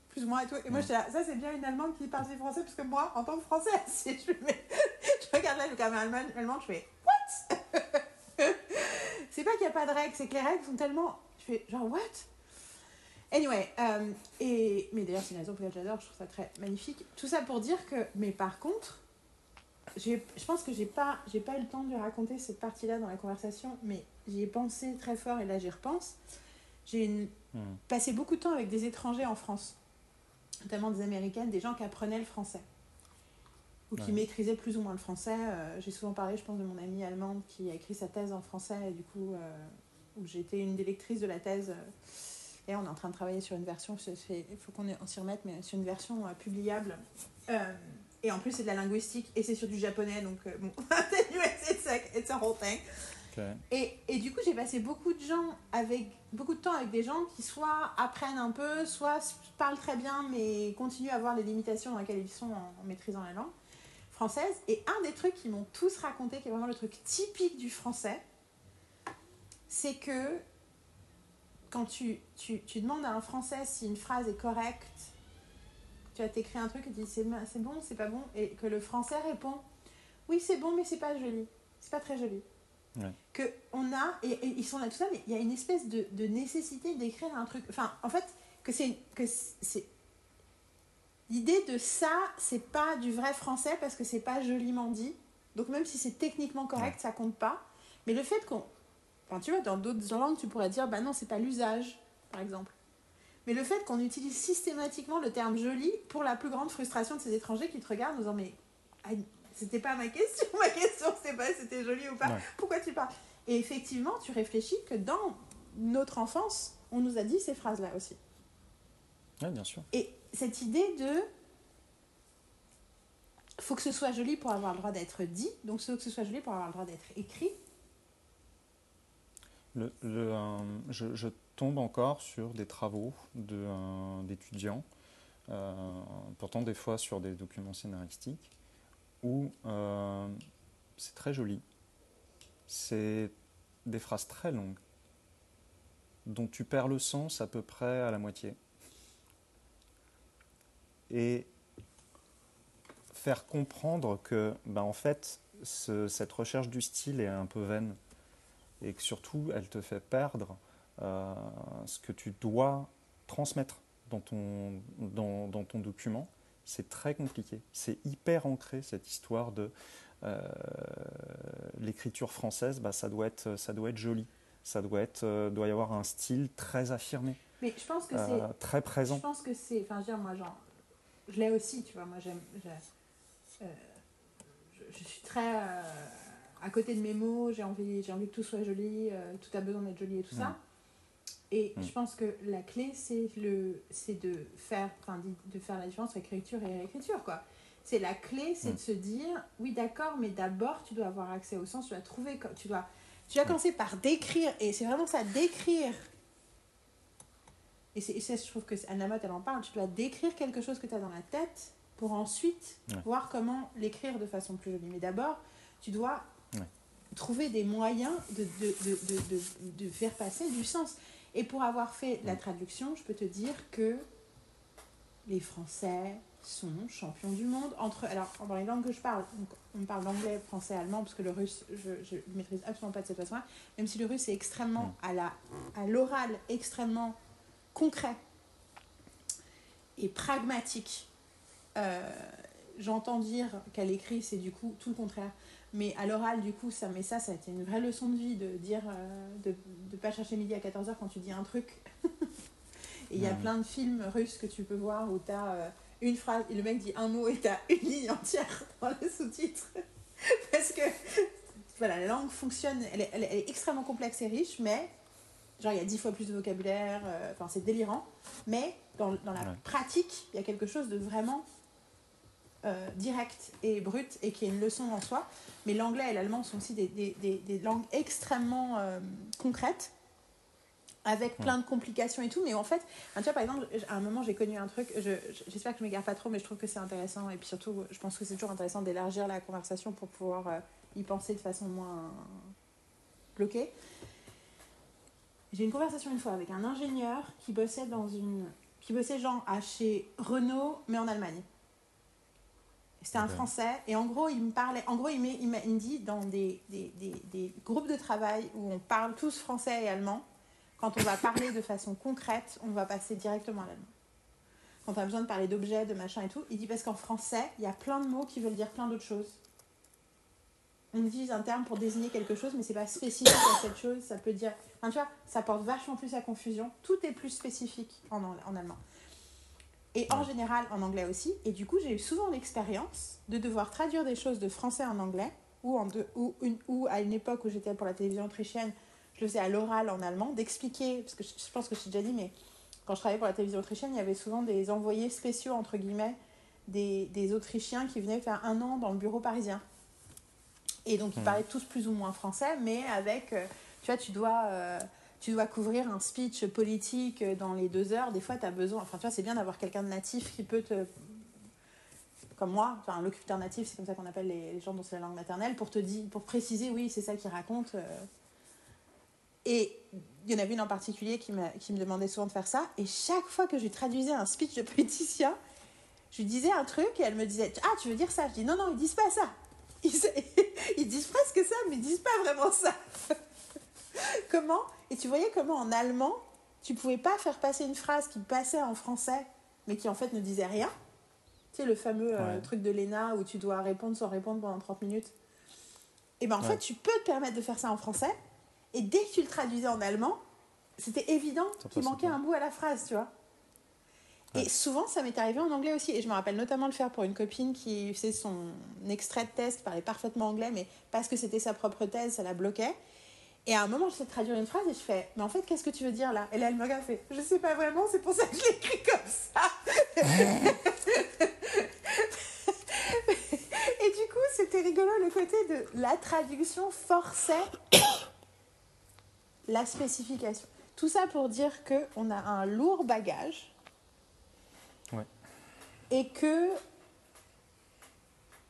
plus ou moins et tout. Et moi, j'étais là, ça, c'est bien une Allemande qui parle du français, parce que moi, en tant que Français, si je, mets, je regarde là le caméra allemand, je fais what? C'est pas qu'il n'y a pas de règles, c'est que les règles sont tellement. Je fais genre what? Anyway, euh, et, mais d'ailleurs, c'est une raison pour laquelle j'adore, je trouve ça très magnifique. Tout ça pour dire que, mais par contre, je pense que j'ai pas, j'ai pas eu le temps de raconter cette partie-là dans la conversation, mais j'y ai pensé très fort et là j'y repense. J'ai mmh. passé beaucoup de temps avec des étrangers en France, notamment des américaines, des gens qui apprenaient le français ou qui ouais. maîtrisaient plus ou moins le français. Euh, j'ai souvent parlé, je pense, de mon amie allemande qui a écrit sa thèse en français et du coup, euh, où été une des lectrices de la thèse. Et on est en train de travailler sur une version, il faut qu'on s'y remette, mais sur une version euh, publiable. Et en plus, c'est de la linguistique et c'est sur du japonais, donc bon, it's, a, it's a whole thing. Okay. Et, et, du coup, j'ai passé beaucoup de gens avec beaucoup de temps avec des gens qui soit apprennent un peu, soit parlent très bien, mais continuent à avoir les limitations dans lesquelles ils sont en, en maîtrisant la langue française. Et un des trucs qu'ils m'ont tous raconté, qui est vraiment le truc typique du français, c'est que quand tu, tu, tu, demandes à un Français si une phrase est correcte, tu as écrit un truc et tu dis c'est bon, c'est pas bon, et que le Français répond oui, c'est bon, mais c'est pas joli. C'est pas très joli. Ouais. Que on a, et, et, ils sont là tout ça, mais il y a une espèce de, de nécessité d'écrire un truc. Enfin, en fait, que c'est. C'est L'idée de ça, c'est pas du vrai français parce que c'est pas joliment dit. Donc, même si c'est techniquement correct, ouais. ça compte pas. Mais le fait qu'on Enfin, tu vois, dans d'autres langues, tu pourrais dire, bah non, c'est pas l'usage, par exemple. Mais le fait qu'on utilise systématiquement le terme joli pour la plus grande frustration de ces étrangers qui te regardent en disant, mais ah, c'était pas ma question, ma question c'était pas c'était joli ou pas, ouais. pourquoi tu parles? Et effectivement, tu réfléchis que dans notre enfance, on nous a dit ces phrases-là aussi. Oui, bien sûr. Et cette idée de faut que ce soit joli pour avoir le droit d'être dit, donc faut que ce soit joli pour avoir le droit d'être écrit, euh, je, tombe encore sur des travaux d'étudiants, de, euh, pourtant des fois sur des documents scénaristiques, où euh, c'est très joli. C'est des phrases très longues, dont tu perds le sens à peu près à la moitié. Et faire comprendre que, ben, en fait, ce, cette recherche du style est un peu vaine et que surtout elle te fait perdre euh, ce que tu dois transmettre dans ton, dans, dans ton document, c'est très compliqué. C'est hyper ancré cette histoire de euh, l'écriture française, bah, ça, doit être, ça doit être joli, ça doit, être, euh, doit y avoir un style très affirmé. Mais je pense que c'est très présent. Je pense que c'est, enfin, je veux dire, moi, genre, je l'ai aussi, tu vois. Moi, j'aime. Euh, je, je, suis très euh, à côté de mes mots, j'ai envie, j'ai envie que tout soit joli, euh, tout a besoin d'être joli et tout ça. Et je pense que la clé, c'est le, c'est de faire, de faire la différence entre écriture et réécriture, quoi. C'est la clé, c'est de se dire, oui, d'accord, mais d'abord, tu dois avoir accès au sens, tu dois trouver, tu dois, tu dois commencer par décrire, et c'est vraiment ça, décrire. Et c'est ça, je trouve que Anna Mott, elle en parle, tu dois décrire quelque chose que tu as dans la tête pour ensuite voir comment l'écrire de façon plus jolie. Mais d'abord, tu dois trouver des moyens de, de, de, de, de faire passer du sens. Et pour avoir fait la traduction, je peux te dire que les Français sont champions du monde. Entre, alors, dans les langues que je parle, on parle d'anglais, français, allemand, parce que le russe, je ne maîtrise absolument pas de cette façon-là, même si le russe est extrêmement, à, la, à l'oral, extrêmement concret et pragmatique. Euh, j'entends dire qu'à l'écrit, c'est du coup tout le contraire. Mais à l'oral, du coup, ça, mais ça, ça a été une vraie leçon de vie de dire, euh, de ne pas chercher midi à 14h quand tu dis un truc. et il y a plein de films russes que tu peux voir où tu as euh, une phrase, et le mec dit un mot et tu as une ligne entière dans le sous-titre. Parce que voilà, la langue fonctionne, elle est, elle est, extrêmement complexe et riche, mais genre il y a dix fois plus de vocabulaire, euh, enfin c'est délirant. Mais dans, dans la pratique, il y a quelque chose de vraiment euh, direct et brut et qui est une leçon en soi. Mais l'anglais et l'allemand sont aussi des, des, des, langues extrêmement euh, concrètes avec plein de complications et tout. Mais en fait, tu vois, par exemple, à un moment, j'ai connu un truc, j'espère que je m'égare pas trop, mais je trouve que c'est intéressant. Et puis surtout, je pense que c'est toujours intéressant d'élargir la conversation pour pouvoir euh, y penser de façon moins bloquée. J'ai une conversation une fois avec un ingénieur qui bossait dans une... qui bossait genre à chez Renault, mais en Allemagne. C'était un Français. Et en gros, il me parlait. En gros, il, il, me dit dans des, des, des, des, groupes de travail où on parle tous français et allemand, quand on va parler de façon concrète, on va passer directement à l'allemand. Quand on a besoin de parler d'objets, de machin et tout, il dit parce qu'en français, il y a plein de mots qui veulent dire plein d'autres choses. On utilise un terme pour désigner quelque chose, mais c'est pas spécifique à cette chose. Ça peut dire. Enfin, tu vois, ça porte vachement plus à confusion. Tout est plus spécifique en, en allemand et en général en anglais aussi. Et du coup, j'ai eu souvent l'expérience de devoir traduire des choses de français en anglais, ou, en ou, une, ou à une époque où j'étais pour la télévision autrichienne, je le faisais à l'oral en allemand, d'expliquer, parce que je, pense que je t'ai déjà dit, mais quand je travaillais pour la télévision autrichienne, il y avait souvent des envoyés spéciaux, entre guillemets, des, des Autrichiens qui venaient faire un an dans le bureau parisien. Et donc, ils parlaient tous plus ou moins français, mais avec, euh, tu vois, tu dois... Euh, tu dois couvrir un speech politique dans les deux heures, des fois, tu as besoin. Enfin, tu vois, c'est bien d'avoir quelqu'un de natif qui peut te. Comme moi, enfin, locuteur natif, c'est comme ça qu'on appelle les, gens dont c'est la langue maternelle, pour te dire, pour préciser, oui, c'est ça qu'il raconte. Euh. Et il y en avait une en particulier qui, qui me demandait souvent de faire ça. Et chaque fois que je traduisais un speech de politicien, je lui disais un truc et elle me disait Ah, tu veux dire ça Je dis Non, non, ils disent pas ça. Ils, ils disent presque ça, mais ils disent pas vraiment ça. comment Et tu voyais comment en allemand, tu pouvais pas faire passer une phrase qui passait en français, mais qui en fait ne disait rien. Tu sais, le fameux euh, truc de Lena où tu dois répondre sans répondre pendant 30 minutes. Et ben en fait, tu peux te permettre de faire ça en français. Et dès que tu le traduisais en allemand, c'était évident qu'il manquait un bout à la phrase, tu vois. Et souvent, ça m'est arrivé en anglais aussi. Et je me rappelle notamment le faire pour une copine qui faisait son extrait de test, parlait parfaitement anglais, mais parce que c'était sa propre thèse, ça la bloquait. Et à un moment, je sais traduire une phrase et je fais Mais en fait, qu'est-ce que tu veux dire là? Et là, elle me regarde fait Je sais pas vraiment, c'est pour ça que je l'écris comme ça. et du coup, c'était rigolo le côté de la traduction forçait la spécification. Tout ça pour dire qu'on a un lourd bagage. Ouais. Et que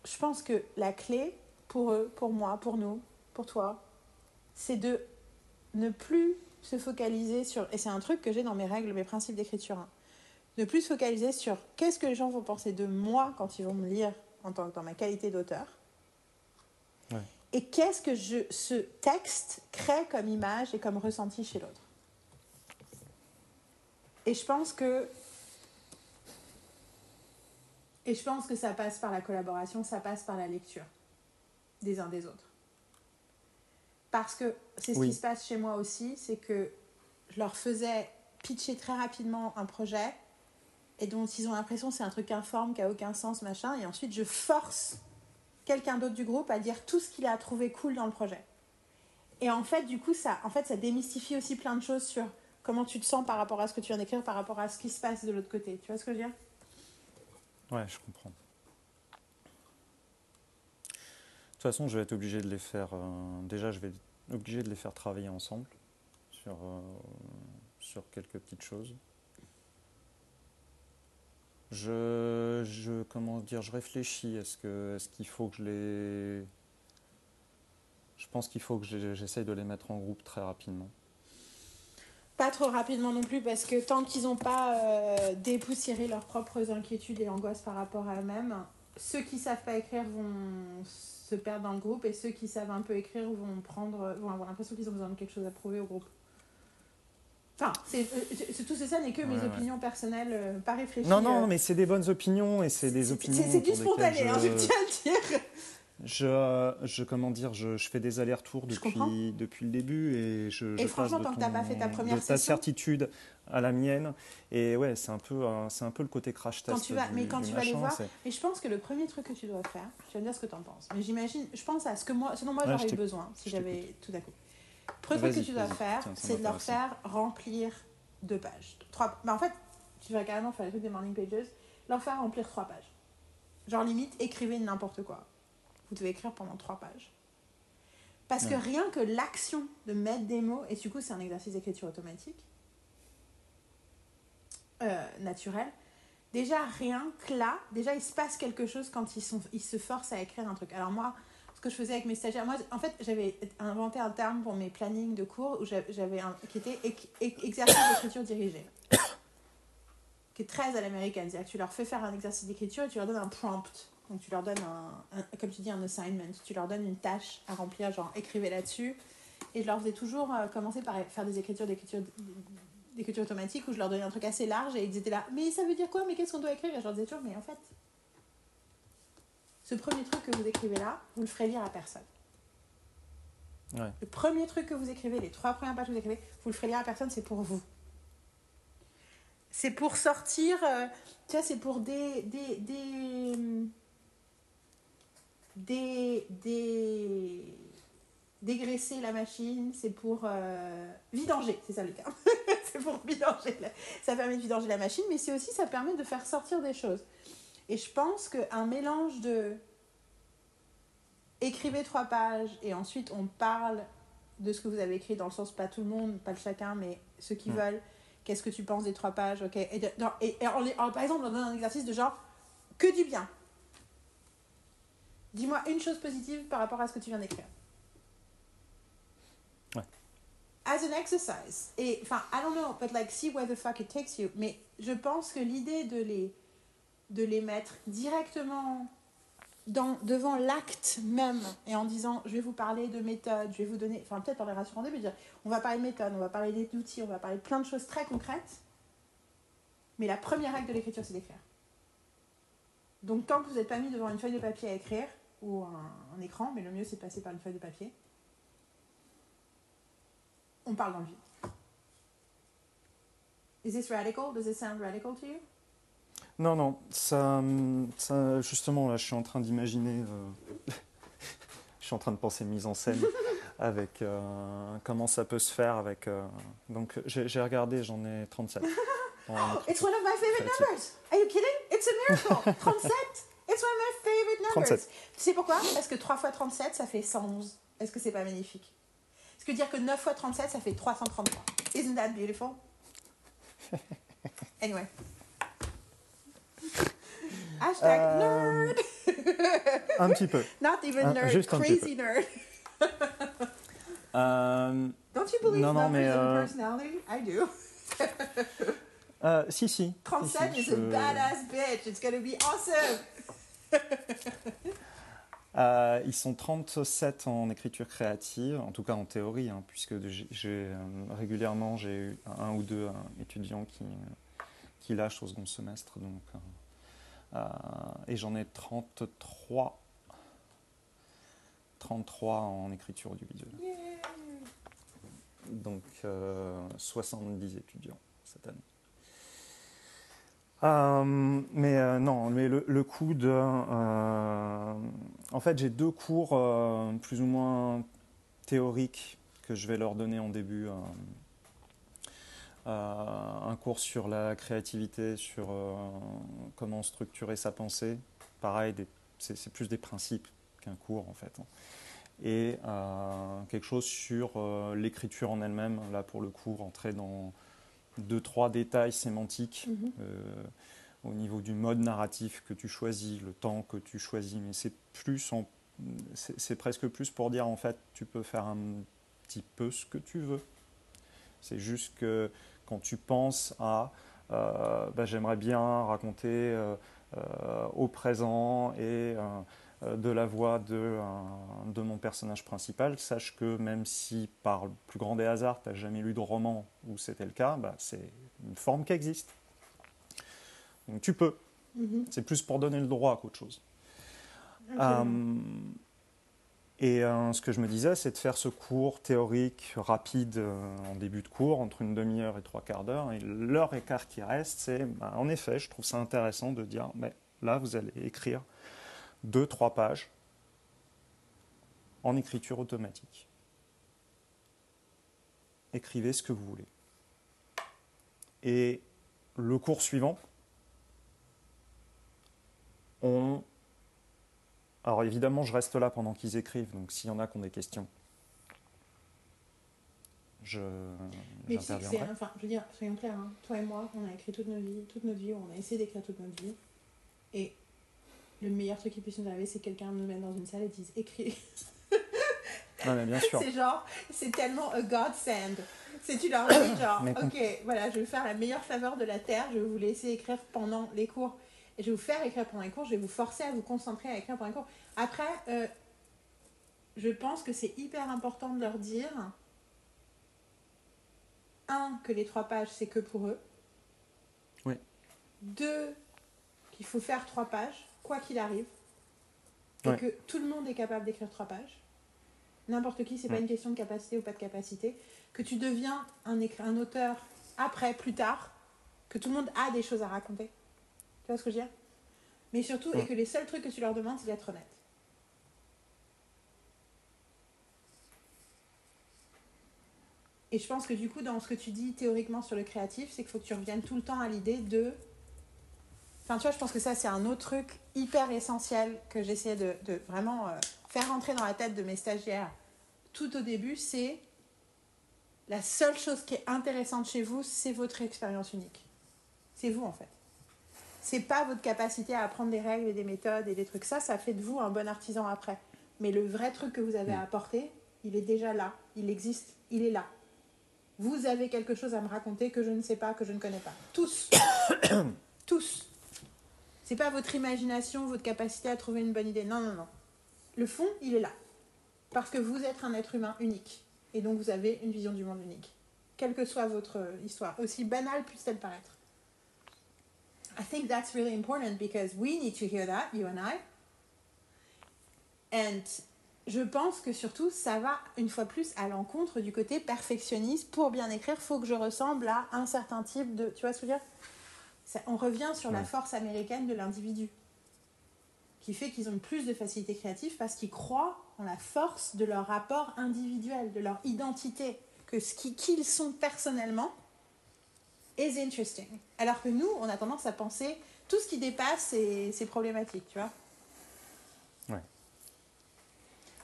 je pense que la clé pour eux, pour moi, pour nous, pour toi, c'est de ne plus se focaliser sur, et c'est un truc que j'ai dans mes règles, mes principes d'écriture, hein, ne plus se focaliser sur qu'est-ce que les gens vont penser de moi quand ils vont me lire en tant dans ma qualité d'auteur. Et qu'est-ce que je, ce texte crée comme image et comme ressenti chez l'autre. Et je pense que et je pense que ça passe par la collaboration, ça passe par la lecture des uns des autres. Parce que c'est ce qui se passe chez moi aussi, c'est que je leur faisais pitcher très rapidement un projet et dont ils ont l'impression que c'est un truc informe, qui a aucun sens, machin, et ensuite je force quelqu'un d'autre du groupe à dire tout ce qu'il a trouvé cool dans le projet. Et en fait, du coup, ça, en fait, ça démystifie aussi plein de choses sur comment tu te sens par rapport à ce que tu viens d'écrire, par rapport à ce qui se passe de l'autre côté. Tu vois ce que je veux dire? Ouais, je comprends. De toute façon, je vais être obligé de les faire. euh, déjà, je vais être obligé de les faire travailler ensemble sur, euh, sur quelques petites choses. Je, je comment dire, je réfléchis. Est-ce que, est-ce qu'il faut que je les, je pense qu'il faut que je- j'essaye de les mettre en groupe très rapidement. Pas trop rapidement non plus, parce que tant qu'ils n'ont pas euh, dépoussiéré leurs propres inquiétudes et angoisses par rapport à eux-mêmes, ceux qui savent pas écrire vont se perdre dans le groupe et ceux qui savent un peu écrire vont prendre vont avoir l'impression qu'ils ont besoin de quelque chose à prouver au groupe. Enfin, c'est, euh, tout ça n'est que mes Ouais, opinions personnelles euh, pas réfléchies. Non, non, euh, mais c'est des bonnes opinions et c'est des opinions. c'est, du spontané, hein, je tiens à le dire. Je, je comment dire, je, je fais des allers-retours depuis, depuis le début et je, je Et passe franchement, de, tant que t'as pas fait ta ton- première de ta session- certitude à la mienne. Et ouais, c'est un peu, c'est un peu le côté crash test. Quand tu vas- du- mais quand tu vas les voir, Et je pense que le premier truc que tu dois faire, tu vas me dire ce que tu en penses, mais j'imagine, je pense à ce, que moi, ce dont moi Ouais, j'aurais eu besoin si j'avais tout à coup. Le premier truc que tu dois faire, c'est de leur faire remplir deux pages. Trois, bah en fait, tu vas carrément faire les trucs des morning pages, leur faire remplir trois pages. Genre limite, écrivez n'importe quoi. Vous devez écrire pendant trois pages. Parce que rien que l'action de mettre des mots, et du coup c'est un exercice d'écriture automatique, euh, naturel, déjà rien que là, déjà il se passe quelque chose quand ils, sont, ils se forcent à écrire un truc. Alors moi, ce que je faisais avec mes stagiaires, moi en fait j'avais inventé un terme pour mes plannings de cours où j'a- j'avais un qui était exercice d'écriture dirigée. qui est très à l'américaine, c'est-à-dire que tu leur fais faire un exercice d'écriture et tu leur donnes un prompt. Donc tu leur donnes un, un- comme tu dis, un assignment. Tu leur donnes une tâche à remplir, genre écrivez là-dessus. Et je leur faisais toujours euh, commencer par faire des écritures d'écriture d'écriture automatique où je leur donnais un truc assez large et ils étaient là, mais ça veut dire quoi? Mais qu'est-ce qu'on doit écrire Et je leur disais toujours, mais en fait, ce premier truc que vous écrivez là, vous le ferez lire à personne. Ouais. Le premier truc que vous écrivez, les trois premières pages que vous écrivez, vous le ferez lire à personne, c'est pour vous. C'est pour sortir, euh, tu vois, c'est pour des, des, des, dégraisser la machine, c'est pour euh, vidanger, c'est ça le terme. c'est pour vidanger. la- Ça permet de vidanger la machine, mais c'est aussi, ça permet de faire sortir des choses. Et je pense qu'un mélange de écrivez trois pages et ensuite on parle de ce que vous avez écrit dans le sens pas tout le monde, pas le chacun, mais ceux qui Mm. veulent. Qu'est-ce que tu penses des trois pages Ok? Et, de- dans- et- et en les- en- par exemple, on donne un exercice de genre que du bien. Dis-moi une chose positive par rapport à ce que tu viens d'écrire. Ouais. As an exercise. Et enfin, I don't know, but like see where the fuck it takes you. Mais je pense que l'idée de les de les mettre directement dans, devant l'acte même et en disant je vais vous parler de méthode, je vais vous donner, enfin peut-être en les rassurant au début, dire on va parler de méthode, on va parler d'outils, on va parler de plein de choses très concrètes. Mais la première règle de l'écriture, c'est d'écrire. Donc tant que vous n'êtes pas mis devant une feuille de papier à écrire, ou un, un écran, mais le mieux c'est de passer par une feuille de papier, on parle dans le vide. Is this radical? Does it sound radical to you? Non, non, ça, ça, justement, là, je suis en train d'imaginer, euh, je suis en train de penser mise en scène avec euh, comment ça peut se faire avec. euh, donc, j'ai regardé, j'en ai 37. en It's one of my favorite numbers. Are you kidding? It's a miracle. 37. It's one of my favorite numbers. 37. Tu sais pourquoi? Parce que 3 fois 37, ça fait 111. Est-ce que c'est pas magnifique? Ce que dire que 9 fois 37, ça fait 333. Isn't that beautiful? Anyway. Hashtag Euh, nerd. Un petit peu. Not even un- nerd, juste crazy nerd. Euh, Don't you believe Non, non, numbers mais, euh, personality? I do. euh, si, si. si, 37 si, is je- a badass bitch. It's gonna be awesome. Euh, ils sont 37 en écriture créative, en tout cas en théorie, hein, puisque euh, régulièrement j'ai eu un ou deux euh, étudiants qui, qui lâchent au second semestre. Donc, et j'en ai 33, 33 en écriture audiovisuelle. Yeah. Donc euh, 70 étudiants cette année. Euh, mais euh, non, mais le, le coup de. euh, en fait, j'ai deux cours plus ou moins théoriques que je vais leur donner en début. un cours sur la créativité, sur comment structurer sa pensée. Pareil, c'est plus des principes qu'un cours en fait. Et quelque chose sur l'écriture en elle-même. Là, pour le coup, rentrer dans deux, trois détails sémantiques Mhm. euh, au niveau du mode narratif que tu choisis, le temps que tu choisis, mais c'est plus c'est presque plus pour dire en fait tu peux faire un petit peu ce que tu veux. C'est juste que quand tu penses à euh, bah, j'aimerais bien raconter euh, au présent et de la voix de, euh, de mon personnage principal, sache que même si par le plus grand des hasards, tu n'as jamais lu de roman où c'était le cas, bah, c'est une forme qui existe. Donc tu peux. Mhm. C'est plus pour donner le droit qu'autre chose. Euh, et euh, ce que je me disais, c'est de faire ce cours théorique rapide euh, en début de cours, entre une demi-heure et trois quarts d'heure. Et l'heure quart qui reste, c'est, bah, en effet, je trouve ça intéressant de dire, mais là, vous allez écrire deux, trois pages en écriture automatique. Écrivez ce que vous voulez. Et le cours suivant, on alors évidemment, je reste là pendant qu'ils écrivent, donc s'il y en a qui ont des questions, je Mais c'est, enfin, je veux dire, soyons clairs, hein, toi et moi, on a écrit toute notre vie, toute notre vie, on a essayé d'écrire toute notre vie. Et le meilleur truc qui puisse nous arriver, c'est que quelqu'un nous mette dans une salle et dise écris. Non, mais bien sûr. C'est genre, c'est tellement a godsend. C'est tu leur dis genre, ok, voilà, je vais faire la meilleure faveur de la terre, je vais vous laisser écrire pendant les cours. Et je vais vous faire écrire pendant les cours, je vais vous forcer à vous concentrer à écrire pendant les cours. Après, euh, je pense que c'est hyper important de leur dire, un, que les trois pages, c'est que pour eux. Oui. Deux, qu'il faut faire trois pages, quoi qu'il arrive. Et Ouais. que tout le monde est capable d'écrire trois pages. N'importe qui, c'est pas Ouais. une question de capacité ou pas de capacité. Que tu deviens un, un auteur après, plus tard, que tout le monde a des choses à raconter. Tu vois ce que je veux dire? Mais surtout, et que les seuls trucs que tu leur demandes, c'est d'être honnête. Et je pense que du coup, dans ce que tu dis théoriquement sur le créatif, c'est qu'il faut que tu reviennes tout le temps à l'idée de. Enfin, tu vois, je pense que ça, c'est un autre truc hyper essentiel que j'essaie de, de vraiment euh, faire rentrer dans la tête de mes stagiaires tout au début. C'est la seule chose qui est intéressante chez vous, c'est votre expérience unique. C'est vous, en fait. C'est pas votre capacité à apprendre des règles et des méthodes et des trucs. Ça, ça fait de vous un bon artisan après. Mais le vrai truc que vous avez à apporter, il est déjà là. Il existe. Il est là. Vous avez quelque chose à me raconter que je ne sais pas, que je ne connais pas. Tous. Tous. C'est pas votre imagination, votre capacité à trouver une bonne idée. Non, non, non. Le fond, il est là. Parce que vous êtes un être humain unique. Et donc vous avez une vision du monde unique. Quelle que soit votre histoire. Aussi banale puisse-t-elle paraître. I think that's really important because we need to hear that, you and I. And je pense que surtout, ça va une fois plus à l'encontre du côté perfectionniste. Pour bien écrire, faut que je ressemble à un certain type de. Tu vois ce que je veux dire? Ça- On revient sur la force américaine de l'individu, qui fait qu'ils ont plus de facilité créative parce qu'ils croient en la force de leur rapport individuel, de leur identité, que ce qui- qu'ils sont personnellement is interesting. Alors que nous, on a tendance à penser tout ce qui dépasse, c'est problématique, tu vois. Ouais.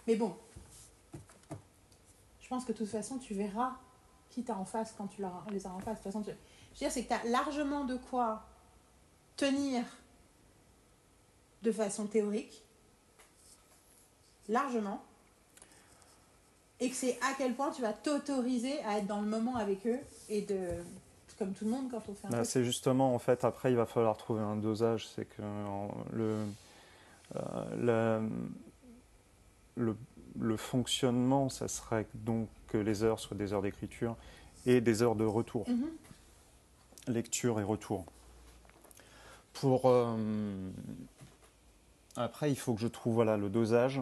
Mais bon, je pense que de toute façon, tu verras qui t'as en face quand tu les as en face. De toute façon, tu- je veux dire, c'est que tu as largement de quoi tenir de façon théorique, largement, et que c'est à quel point tu vas t'autoriser à être dans le moment avec eux et de, comme tout le monde quand on fait un Bah, c'est justement, en fait, après, il va falloir trouver un dosage. C'est que le, euh, le, le fonctionnement, ça serait donc que les heures soient des heures d'écriture et des heures de retour, Mhm. Lecture et retour. Pour euh, après, il faut que je trouve voilà le dosage.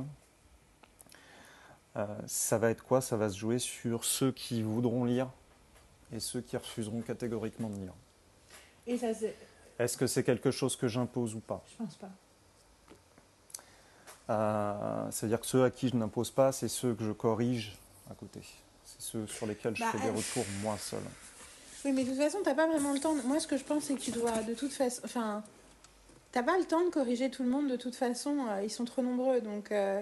Euh, ça va être quoi? Ça va se jouer sur ceux qui voudront lire et ceux qui refuseront catégoriquement de lire. Et ça, c'est- Est-ce que c'est quelque chose que j'impose ou pas? Je pense pas. Euh, C'est-à-dire que ceux à qui je n'impose pas, c'est ceux que je corrige à côté. C'est ceux sur lesquels je Bah, fais des retours moi seul. Oui, mais de toute façon, t'as pas vraiment le temps. Moi, ce que je pense, c'est que tu dois, de toute façon, enfin, t'as pas le temps de corriger tout le monde de toute façon. euh, ils sont trop nombreux, donc euh,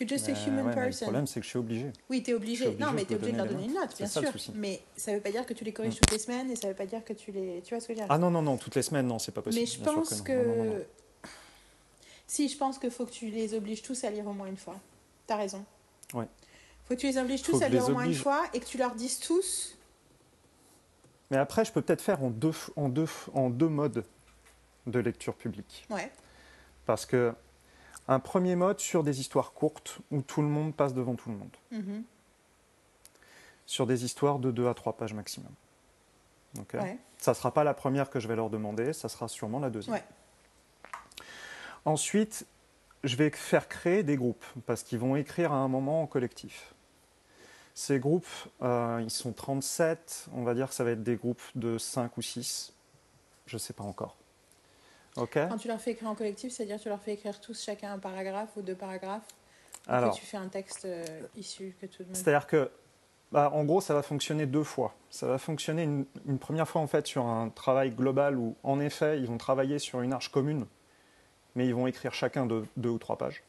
you're just a Euh, human ouais, le problème, c'est que je suis obligé. Oui, t'es obligé. Obligé Non, mais t'es obligé de leur donner une note, bien ça, sûr. Mais ça veut pas dire que tu les corriges Mm. toutes les semaines et ça veut pas dire que tu les. Tu vois ce que je veux dire Ah non, non, non, toutes les semaines, non, c'est pas possible. Mais je bien pense que. Non, non, non, non. Si, je pense qu'il faut que tu les obliges tous à lire au moins une fois. T'as raison. Ouais. Faut que tu les obliges tous à lire au moins une fois et que tu leur dises tous. Mais après, je peux peut-être faire en deux, en, deux, en deux modes de lecture publique. Ouais. Parce que un premier mode sur des histoires courtes où tout le monde passe devant tout le monde. Mhm. Sur des histoires de 2 à 3 pages maximum. Ok Ouais. Ça ne sera pas la première que je vais leur demander, ça sera sûrement la deuxième. Ouais. Ensuite, je vais faire créer des groupes parce qu'ils vont écrire à un moment en collectif. Ces groupes, euh, ils sont 37, on va dire que ça va être des groupes de 5 ou 6. Je ne sais pas encore. Ok Quand tu leur fais écrire en collectif, c'est-à-dire que tu leur fais écrire tous chacun un paragraphe ou deux paragraphes. Et Alors, que tu fais un texte euh, issu que tout le monde. C'est-à-dire que, bah, en gros, ça va fonctionner deux fois. Ça va fonctionner une, une première fois en fait sur un travail global où, en effet, ils vont travailler sur une arche commune, mais ils vont écrire chacun de deux ou trois pages.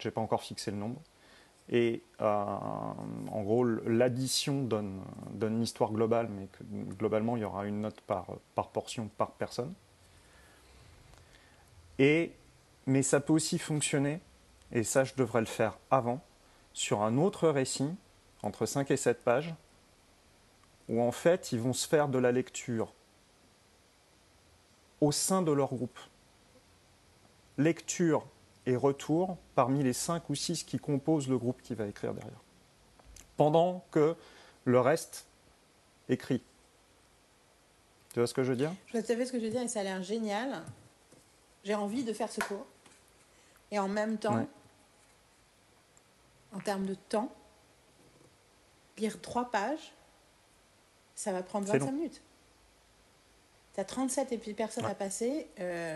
Je n'ai pas encore fixé le nombre. Et euh, en gros, l'addition donne, une histoire globale, mais globalement, il y aura une note par, par portion, par personne. Et, mais ça peut aussi fonctionner, et ça, je devrais le faire avant, sur un autre récit, entre 5 et 7 pages, où en fait, ils vont se faire de la lecture au sein de leur groupe. Lecture et retour parmi les 5 ou 6 qui composent le groupe qui va écrire derrière. Pendant que le reste écrit. Tu vois ce que je veux dire? Je vois tout à fait ce que je veux dire et ça a l'air génial. J'ai envie de faire ce cours. Et en même temps, Ouais. en termes de temps, lire trois pages, ça va prendre C'est 25 long. minutes. Tu as 37 et puis personnes Ouais. à passer. euh,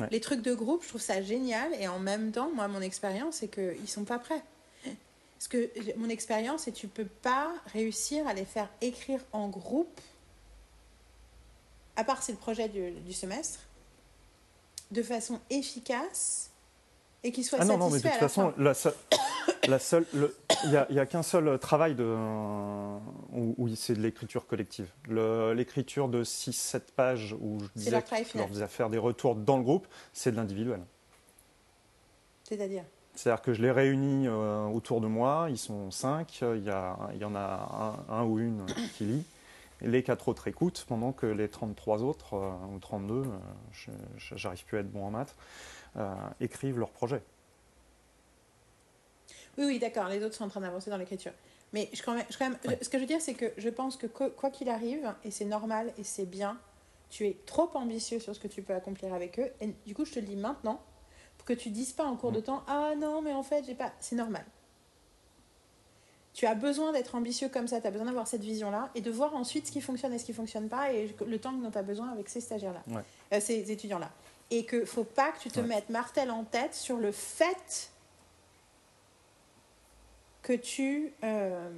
Ouais. Les trucs de groupe, je trouve ça génial. Et en même temps, moi, mon expérience, c'est qu'ils ne sont pas prêts. Parce que mon expérience, c'est que tu peux pas réussir à les faire écrire en groupe, à part c'est le projet du, du semestre, de façon efficace et qu'ils soient Ah non, non, mais de toute façon, la seule, la seule, le- il n'y a, qu'un seul travail de, où, où c'est de l'écriture collective. Le- L'écriture de 6-7 pages où je disais je leur faisais faire des retours dans le groupe, c'est de l'individuel. C'est-à-dire? C'est-à-dire que je les réunis euh, autour de moi, ils sont 5, il y, a- il y en a un, un ou une qui lit, et les 4 autres écoutent, pendant que les 33 autres, euh, ou 32, euh, je- je- j'arrive plus à être bon en maths, euh, écrivent leur projet. Oui, oui, d'accord, les autres sont en train d'avancer dans l'écriture. Mais je, quand même, je- quand même- Ouais. ce que je veux dire, c'est que je pense que quoi qu'il arrive, et c'est normal et c'est bien, tu es trop ambitieux sur ce que tu peux accomplir avec eux. Et du coup, je te le dis maintenant, pour que tu dises pas en cours de Mm. temps, ah non, mais en fait, j'ai pas. C'est normal. Tu as besoin d'être ambitieux comme ça, tu as besoin d'avoir cette vision-là et de voir ensuite ce qui fonctionne et ce qui fonctionne pas et le temps dont tu as besoin avec ces stagiaires-là, Ouais. euh, ces étudiants-là. Et que faut pas que tu te Ouais. mettes martel en tête sur le fait que tu euh,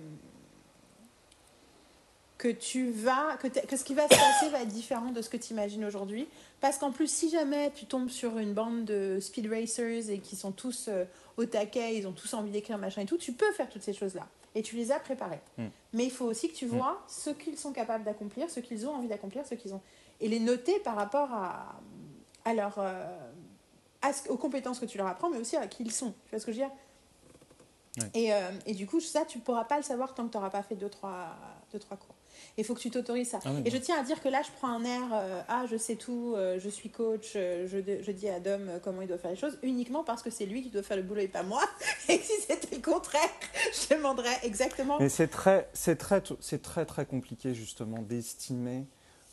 que tu vas que, que ce qui va se passer va être différent de ce que tu imagines aujourd'hui. Parce qu'en plus si jamais tu tombes sur une bande de speed racers et qui sont tous euh, au taquet ils ont tous envie d'écrire machin et tout tu peux faire toutes ces choses là et tu les as préparés Mm. mais il faut aussi que tu Mm. vois ce qu'ils sont capables d'accomplir ce qu'ils ont envie d'accomplir ce qu'ils ont. Et les noter par rapport à à leur euh, à ce- aux compétences que tu leur apprends mais aussi à qui ils sont. Tu vois ce que je veux dire? Ouais. et, euh, et du coup, ça, tu pourras pas le savoir tant que tu n'auras pas fait deux trois, deux, trois cours. Il faut que tu t'autorises ça. Ah oui, et je tiens à dire que là, je prends un air euh, Ah, je sais tout, euh, je suis coach, je, je dis à Dom comment il doit faire les choses, uniquement parce que c'est lui qui doit faire le boulot et pas moi. Et si c'était le contraire, je demanderais exactement. Mais c'est très, c'est très, c'est très très compliqué justement d'estimer.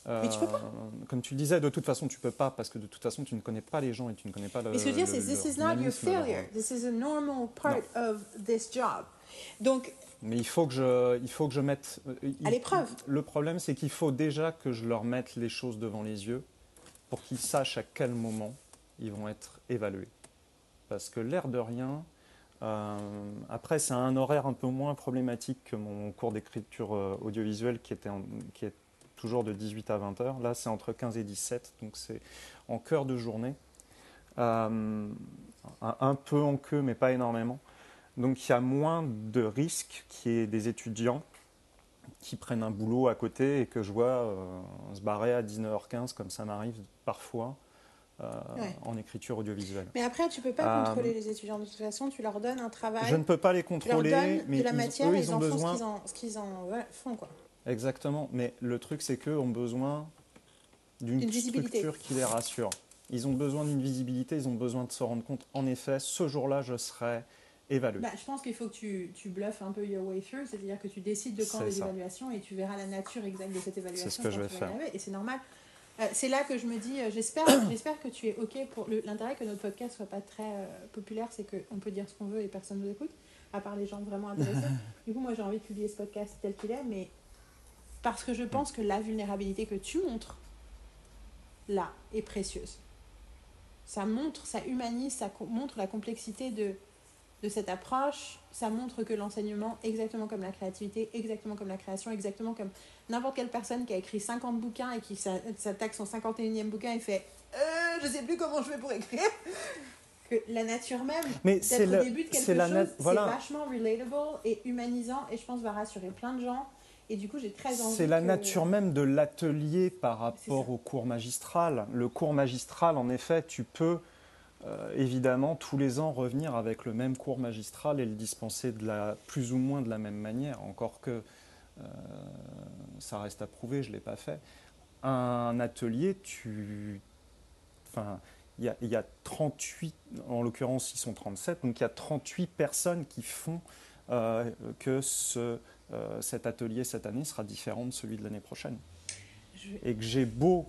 Mais tu peux pas. euh, Comme tu le disais, de toute façon, tu peux pas parce que de toute façon, tu ne connais pas les gens et tu ne connais pas le. Mais ce que je veux dire, c'est this is not your leur- failure. This is a normal part of this job. Donc, Mais il faut que je, il faut que je mette. Euh, à l'épreuve. Le problème, c'est qu'il faut déjà que je leur mette les choses devant les yeux pour qu'ils sachent à quel moment ils vont être évalués. Parce que l'air de rien, euh, après, c'est un horaire un peu moins problématique que mon cours d'écriture euh, audiovisuelle qui, était qui est toujours de 18 à 20 heures. Là, c'est entre 15 et 17, donc c'est en cœur de journée. Euh, un, peu en queue, mais pas énormément. Donc il y a moins de risques qu'il y ait des étudiants qui prennent un boulot à côté et que je vois se barrer à 19h15, comme ça m'arrive parfois, euh, en écriture audiovisuelle. Mais après, tu peux pas euh, contrôler les étudiants de toute façon, tu leur donnes un travail. Je ne peux pas les contrôler, tu leur donnes mais de la matière, ils, ont besoin... font ce qu'ils en, font. Quoi. Exactement, mais le truc c'est qu'eux ont besoin d'une structure qui les rassure. Ils ont besoin d'une visibilité, ils ont besoin de se rendre compte, en effet, ce jour-là, je serai évalué. Bah, je pense qu'il faut que tu, tu bluffes un peu your way through, c'est-à-dire que tu décides de quand les évaluations et tu verras la nature exacte de cette évaluation. C'est ce que je vais faire. et c'est normal. Euh, c'est là que je me dis, euh, j'espère, j'espère que tu es OK pour l'intérêt que notre podcast soit pas très euh, populaire, c'est qu'on peut dire ce qu'on veut et personne nous écoute, à part les gens vraiment intéressés. du coup, moi, j'ai envie de publier ce podcast tel qu'il est, mais parce que je pense que la vulnérabilité que tu montres là est précieuse. Ça montre, ça humanise, ça montre la complexité de, de cette approche, ça montre que l'enseignement, exactement comme la créativité, exactement comme la création, exactement comme n'importe quelle personne qui a écrit 50 bouquins et qui s'attaque son 51e bouquin et fait euh, Je sais plus comment je vais pour écrire. que la nature même, Mais c'est au début de quelque chose, c'est vachement relatable et humanisant et je pense va rassurer plein de gens. Et du coup, j'ai très envie. C'est la nature même de l'atelier par rapport au cours magistral. Le cours magistral, en effet, tu peux euh, évidemment tous les ans revenir avec le même cours magistral et le dispenser de la, plus ou moins de la même manière, encore que euh, ça reste à prouver, je ne l'ai pas fait. Un atelier, tu. Enfin, il y, y, a 38, en l'occurrence ils sont 37, donc il y a 38 personnes qui font euh, que ce, cet atelier cette année sera différent de celui de l'année prochaine. Et que j'ai beau,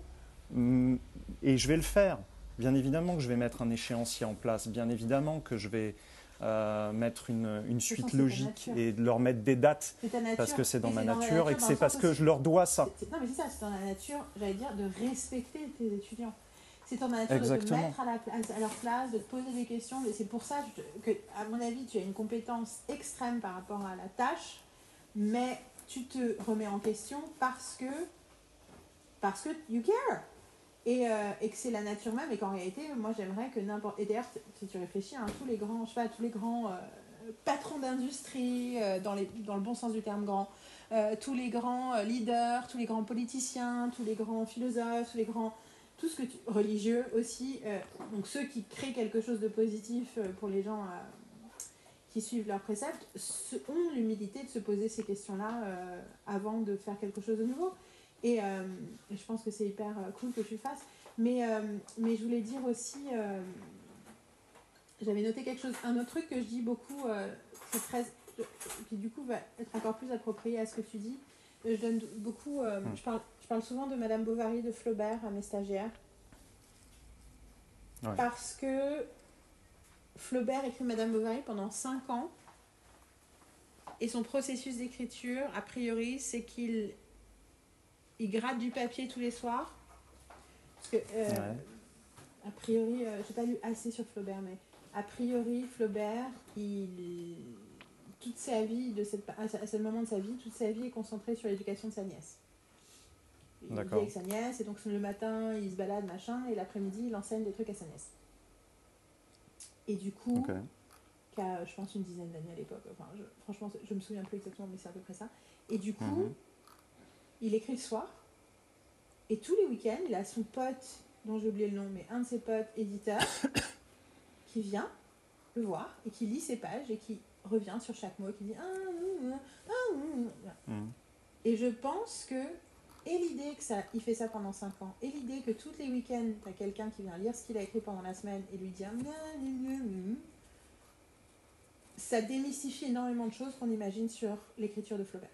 mm, et je vais le faire, Bien évidemment que je vais mettre un échéancier en place, bien évidemment que je vais euh, mettre une, une suite logique et leur mettre des dates parce que c'est dans ma nature, et que c'est parce que je leur dois ça. Non mais c'est ça, c'est dans la nature, j'allais dire, de respecter tes étudiants. C'est dans la nature de te mettre à, la, à, leur place, de te poser des questions. C'est pour ça que, à mon avis, tu as une compétence extrême par rapport à la tâche, mais tu te remets en question parce que parce que you care. Et, euh, et, que c'est la nature même et qu'en réalité moi j'aimerais que n'importe et d'ailleurs si tu réfléchis hein, tous les grands je sais pas, tous les grands euh, patrons d'industrie euh, dans, les, dans le bon sens du terme grand tous les grands leaders tous les grands politiciens tous les grands philosophes tous les grands tout ce que tu, religieux aussi donc ceux qui créent quelque chose de positif pour les gens qui suivent leurs préceptes ont l'humilité de se poser ces questions là avant de faire quelque chose de nouveau et euh, je pense que c'est hyper euh, cool que tu fasses. Mais, euh, mais je voulais dire aussi, j'avais noté quelque chose, un autre truc que je dis beaucoup, c'est très, qui du coup va être encore plus approprié à ce que tu dis. Je donne beaucoup, je, parle, je parle souvent de Madame Bovary de Flaubert à mes stagiaires. Parce que Flaubert écrit Madame Bovary pendant 5 ans. Et son processus d'écriture, a priori, c'est qu'il il gratte du papier tous les soirs. Parce que, euh, a priori, euh, j'ai pas lu assez sur Flaubert, mais a priori, Flaubert, il, toute sa vie, de cette, à ce moment de sa vie, toute sa vie est concentrée sur l'éducation de sa nièce. Il vit avec sa nièce, et donc le matin, il se balade, machin, et l'après-midi, il enseigne des trucs à sa nièce. Et du coup, qui a, je pense, une dizaine d'années à l'époque. Enfin, franchement, je me souviens plus exactement, mais c'est à peu près ça. Et du coup, mhm il écrit le soir. Et tous les week-ends, il a son pote, dont j'ai oublié le nom, mais un de ses potes éditeurs, qui vient le voir et qui lit ses pages et qui revient sur chaque mot et qui dit ah, ah, ah, mm. Et je pense que, et l'idée que ça, il fait ça pendant 5 ans, et l'idée que tous les week-ends, tu as quelqu'un qui vient lire ce qu'il a écrit pendant la semaine et lui dire ça démystifie énormément de choses qu'on imagine sur l'écriture de Flaubert.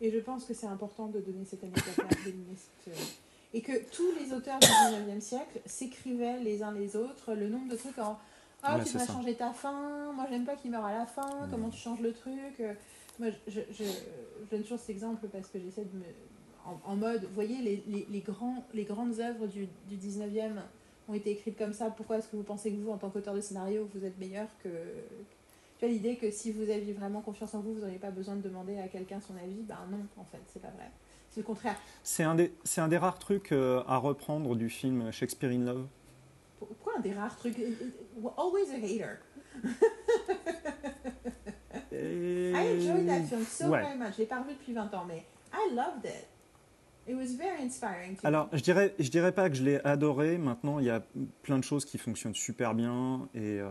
Et je pense que c'est important de donner cette anecdote-là, euh, et que tous les auteurs du 19e siècle s'écrivaient les uns les autres le nombre de trucs en Ah, Ouais, tu ça. changer ta fin. Moi, j'aime pas qu'il meure à la fin. Comment tu changes le truc Euh, Moi, je, je, je- donne toujours cet exemple parce que j'essaie de me. En, en mode, vous voyez, les, les, les, grands, les grandes œuvres du, du 19e ont été écrites comme ça. Pourquoi est-ce que vous pensez que vous, en tant qu'auteur de scénario, vous êtes meilleur que. Tu vois, l'idée que si vous aviez vraiment confiance en vous, vous n'auriez pas besoin de demander à quelqu'un son avis, ben non, en fait, c'est pas vrai. C'est le contraire. C'est un, des- c'est un des rares trucs euh, à reprendre du film Shakespeare in Love. Pourquoi un des rares trucs? Always a hater. Et- I enjoyed that film so Ouais. very much. Je l'ai pas revu depuis 20 ans, mais I loved it. It was very inspiring. to Alors, me. je dirais, je dirais pas que je l'ai adoré. Maintenant, il y a plein de choses qui fonctionnent super bien et euh,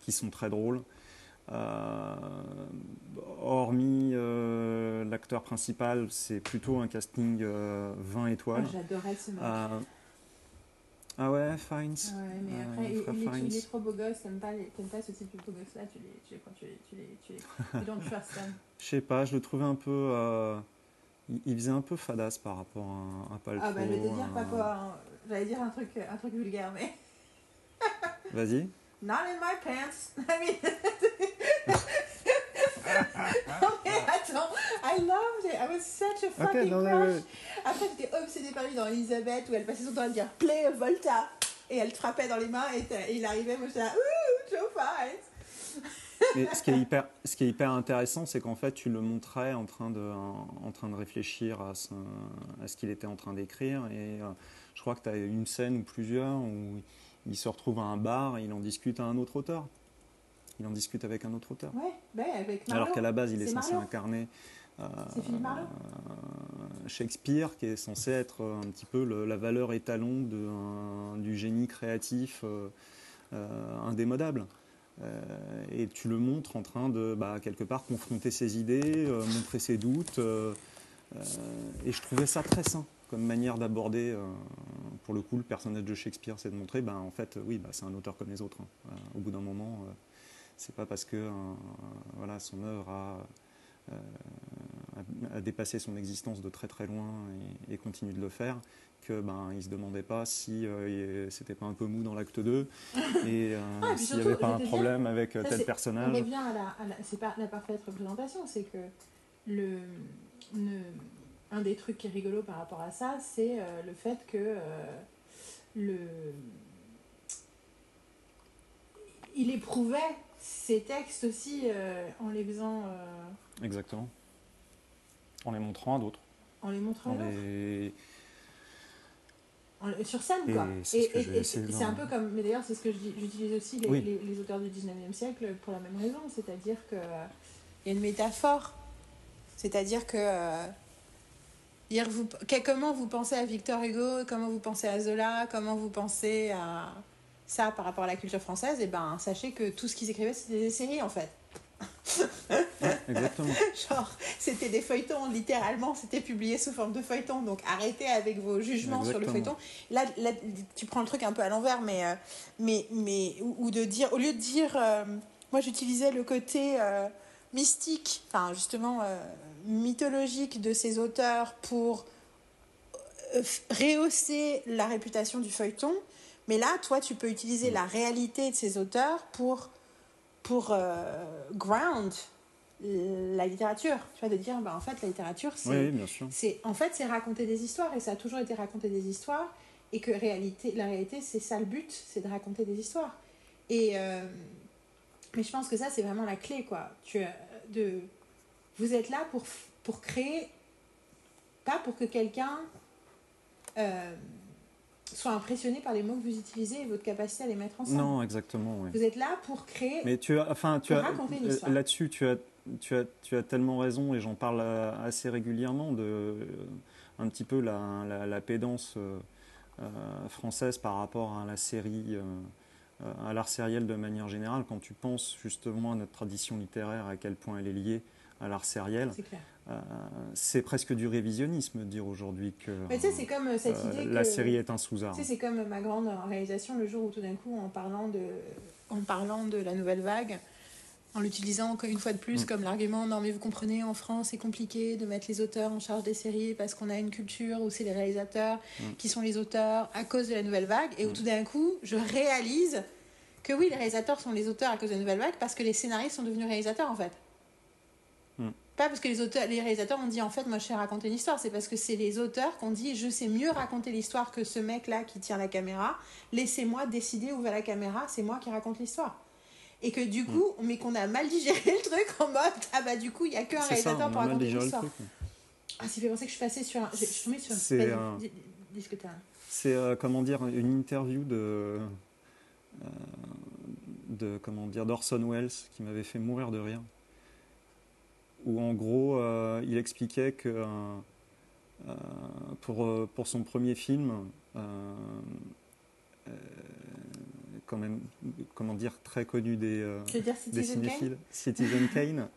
qui sont très drôles. Euh, hormis euh, l'acteur principal, c'est plutôt un casting euh, 20 Oh, étoiles. J'adorais ce mec. Euh, ah ouais, Fiennes. Ouais, mais euh, après, il, Fiennes. trop beau gosse, t'aimes pas, les- pas ce type de beau gosse là, tu les, tu les, tu les, tu les, tu les, you don't trust them. Je sais pas, je le trouvais un peu. euh, il, faisait un peu fadasse par rapport à, à Paltrow. Ah bah je vais te dire pas euh, quoi, hein. j'allais dire un truc, un truc vulgaire, mais Vas-y. not in my pants. I mean, mais attends, I loved it, I was such a fucking non, crush. Après, j'étais obsédée par lui dans Elisabeth où elle passait son temps à dire Play Volta et elle te frappait dans les mains et, il arrivait, moi j'étais là Ouh, Joe Fight Mais ce qui est hyper, ce qui est hyper intéressant, c'est qu'en fait, tu le montrais en train de, en, en train de réfléchir à ce, à ce qu'il était en train d'écrire. Et euh, je crois que tu as une scène ou plusieurs où il se retrouve à un bar et il en discute à un autre auteur. Il en discute avec un autre auteur. Ouais, ben avec Marlowe. Alors qu'à la base, il est, C'est censé Marlowe. incarner euh, Marlowe. Shakespeare, qui est censé être un petit peu le- la valeur étalon de, un- du génie créatif euh, euh, indémodable. Euh, et tu le montres en train de, bah, quelque part, confronter ses idées, euh, montrer ses doutes. euh, euh, et je trouvais ça très sain comme manière d'aborder, euh, pour le coup, le personnage de Shakespeare, c'est de montrer, bah, en fait, oui, bah, c'est un auteur comme les autres. hein. Euh, au bout d'un moment, euh, c'est pas parce que voilà, son œuvre a, euh, a- dépassé son existence de très très loin et, et continue de le faire que ben il se demandait pas si euh, c'était pas un peu mou dans l'acte 2 et euh, Ah, s'il n'y avait pas un problème avec Ça, tel On personnage. revient à la, à la- c'est pas la parfaite représentation, c'est que le, le- un des trucs qui est rigolo par rapport à ça, c'est euh, le fait que le il éprouvait ses textes aussi euh, en les faisant, euh, Exactement. En les montrant à d'autres. en les montrant à les... En- sur scène Et quoi. c'est ce un peu comme, mais d'ailleurs c'est ce que j'utilise aussi les, Oui. les- les auteurs du 19e siècle pour la même raison, c'est-à-dire que euh, y a une métaphore, c'est-à-dire que euh, dire vous, que- comment vous pensez à Victor Hugo, comment vous pensez à Zola, comment vous pensez à ça par rapport à la culture française, et ben sachez que tout ce qu'ils écrivaient c'était des séries en fait. Exactement. Genre, c'était des feuilletons, littéralement, c'était publié sous forme de feuilleton. Donc arrêtez avec vos jugements sur le feuilleton. Là, là, tu prends le truc un peu à l'envers, mais, euh, mais, mais ou, ou de dire, au lieu de dire, euh, moi j'utilisais le côté euh, mystique, enfin justement euh, mythologique de ces auteurs pour rehausser la réputation du feuilleton. Mais là, toi, tu peux utiliser la réalité de ces auteurs pour, pour euh, ground la littérature. Tu vois, de dire, bah, en fait, la littérature, c'est Oui, en fait c'est raconter des histoires et ça a toujours été raconter des histoires et que réalité la réalité c'est ça le but c'est de raconter des histoires. Et euh, mais je pense que ça c'est vraiment la clé quoi. Tu euh, de vous êtes là pour pour créer pas pour que quelqu'un euh, soit impressionné par les mots que vous utilisez et votre capacité à les mettre ensemble Non, exactement. oui. vous êtes là pour créer Mais tu as, enfin, tu as euh, là-dessus, tu as, tu as, tu as tellement raison et j'en parle euh, assez régulièrement de euh, un petit peu la, la, la pédance euh, euh, française par rapport à la série, euh, à l'art sériel de manière générale. Quand tu penses justement à notre tradition littéraire, à quel point elle est liée à l'art sériel, c'est euh, c'est presque du révisionnisme de dire aujourd'hui que mais c'est comme euh, cette euh, la série est un sous-art. C'est comme ma grande réalisation le jour où tout d'un coup, en parlant de, en parlant de la nouvelle vague, en l'utilisant encore une fois de plus Mm. comme l'argument, non mais vous comprenez, en France c'est compliqué de mettre les auteurs en charge des séries parce qu'on a une culture où c'est les réalisateurs Mm. qui sont les auteurs à cause de la nouvelle vague, et où Mm. tout d'un coup, je réalise que oui, les réalisateurs sont les auteurs à cause de Nouvelle Vague parce que les scénaristes sont devenus réalisateurs en fait. Pas parce que les, auteurs, les réalisateurs ont dit en fait, moi je sais raconter l'histoire, c'est parce que c'est les auteurs qui ont dit je sais mieux raconter l'histoire que ce mec-là qui tient la caméra, laissez-moi décider où va la caméra, c'est moi qui raconte l'histoire. Et que du coup, mais qu'on a mal digéré le truc en mode ah bah du coup, il n'y a qu'un ça, réalisateur pour raconter l'histoire. Ah, ça fait penser que je suis passée sur un. Je suis tombée sur un. C'est un-. C'est euh, comment dire une interview de euh, de comment dire d'Orson Welles qui m'avait fait mourir de rire. Où en gros euh, il expliquait que euh, euh, pour pour son premier film quand même comment dire très connu des euh, des cinéphiles, Citizen Kane,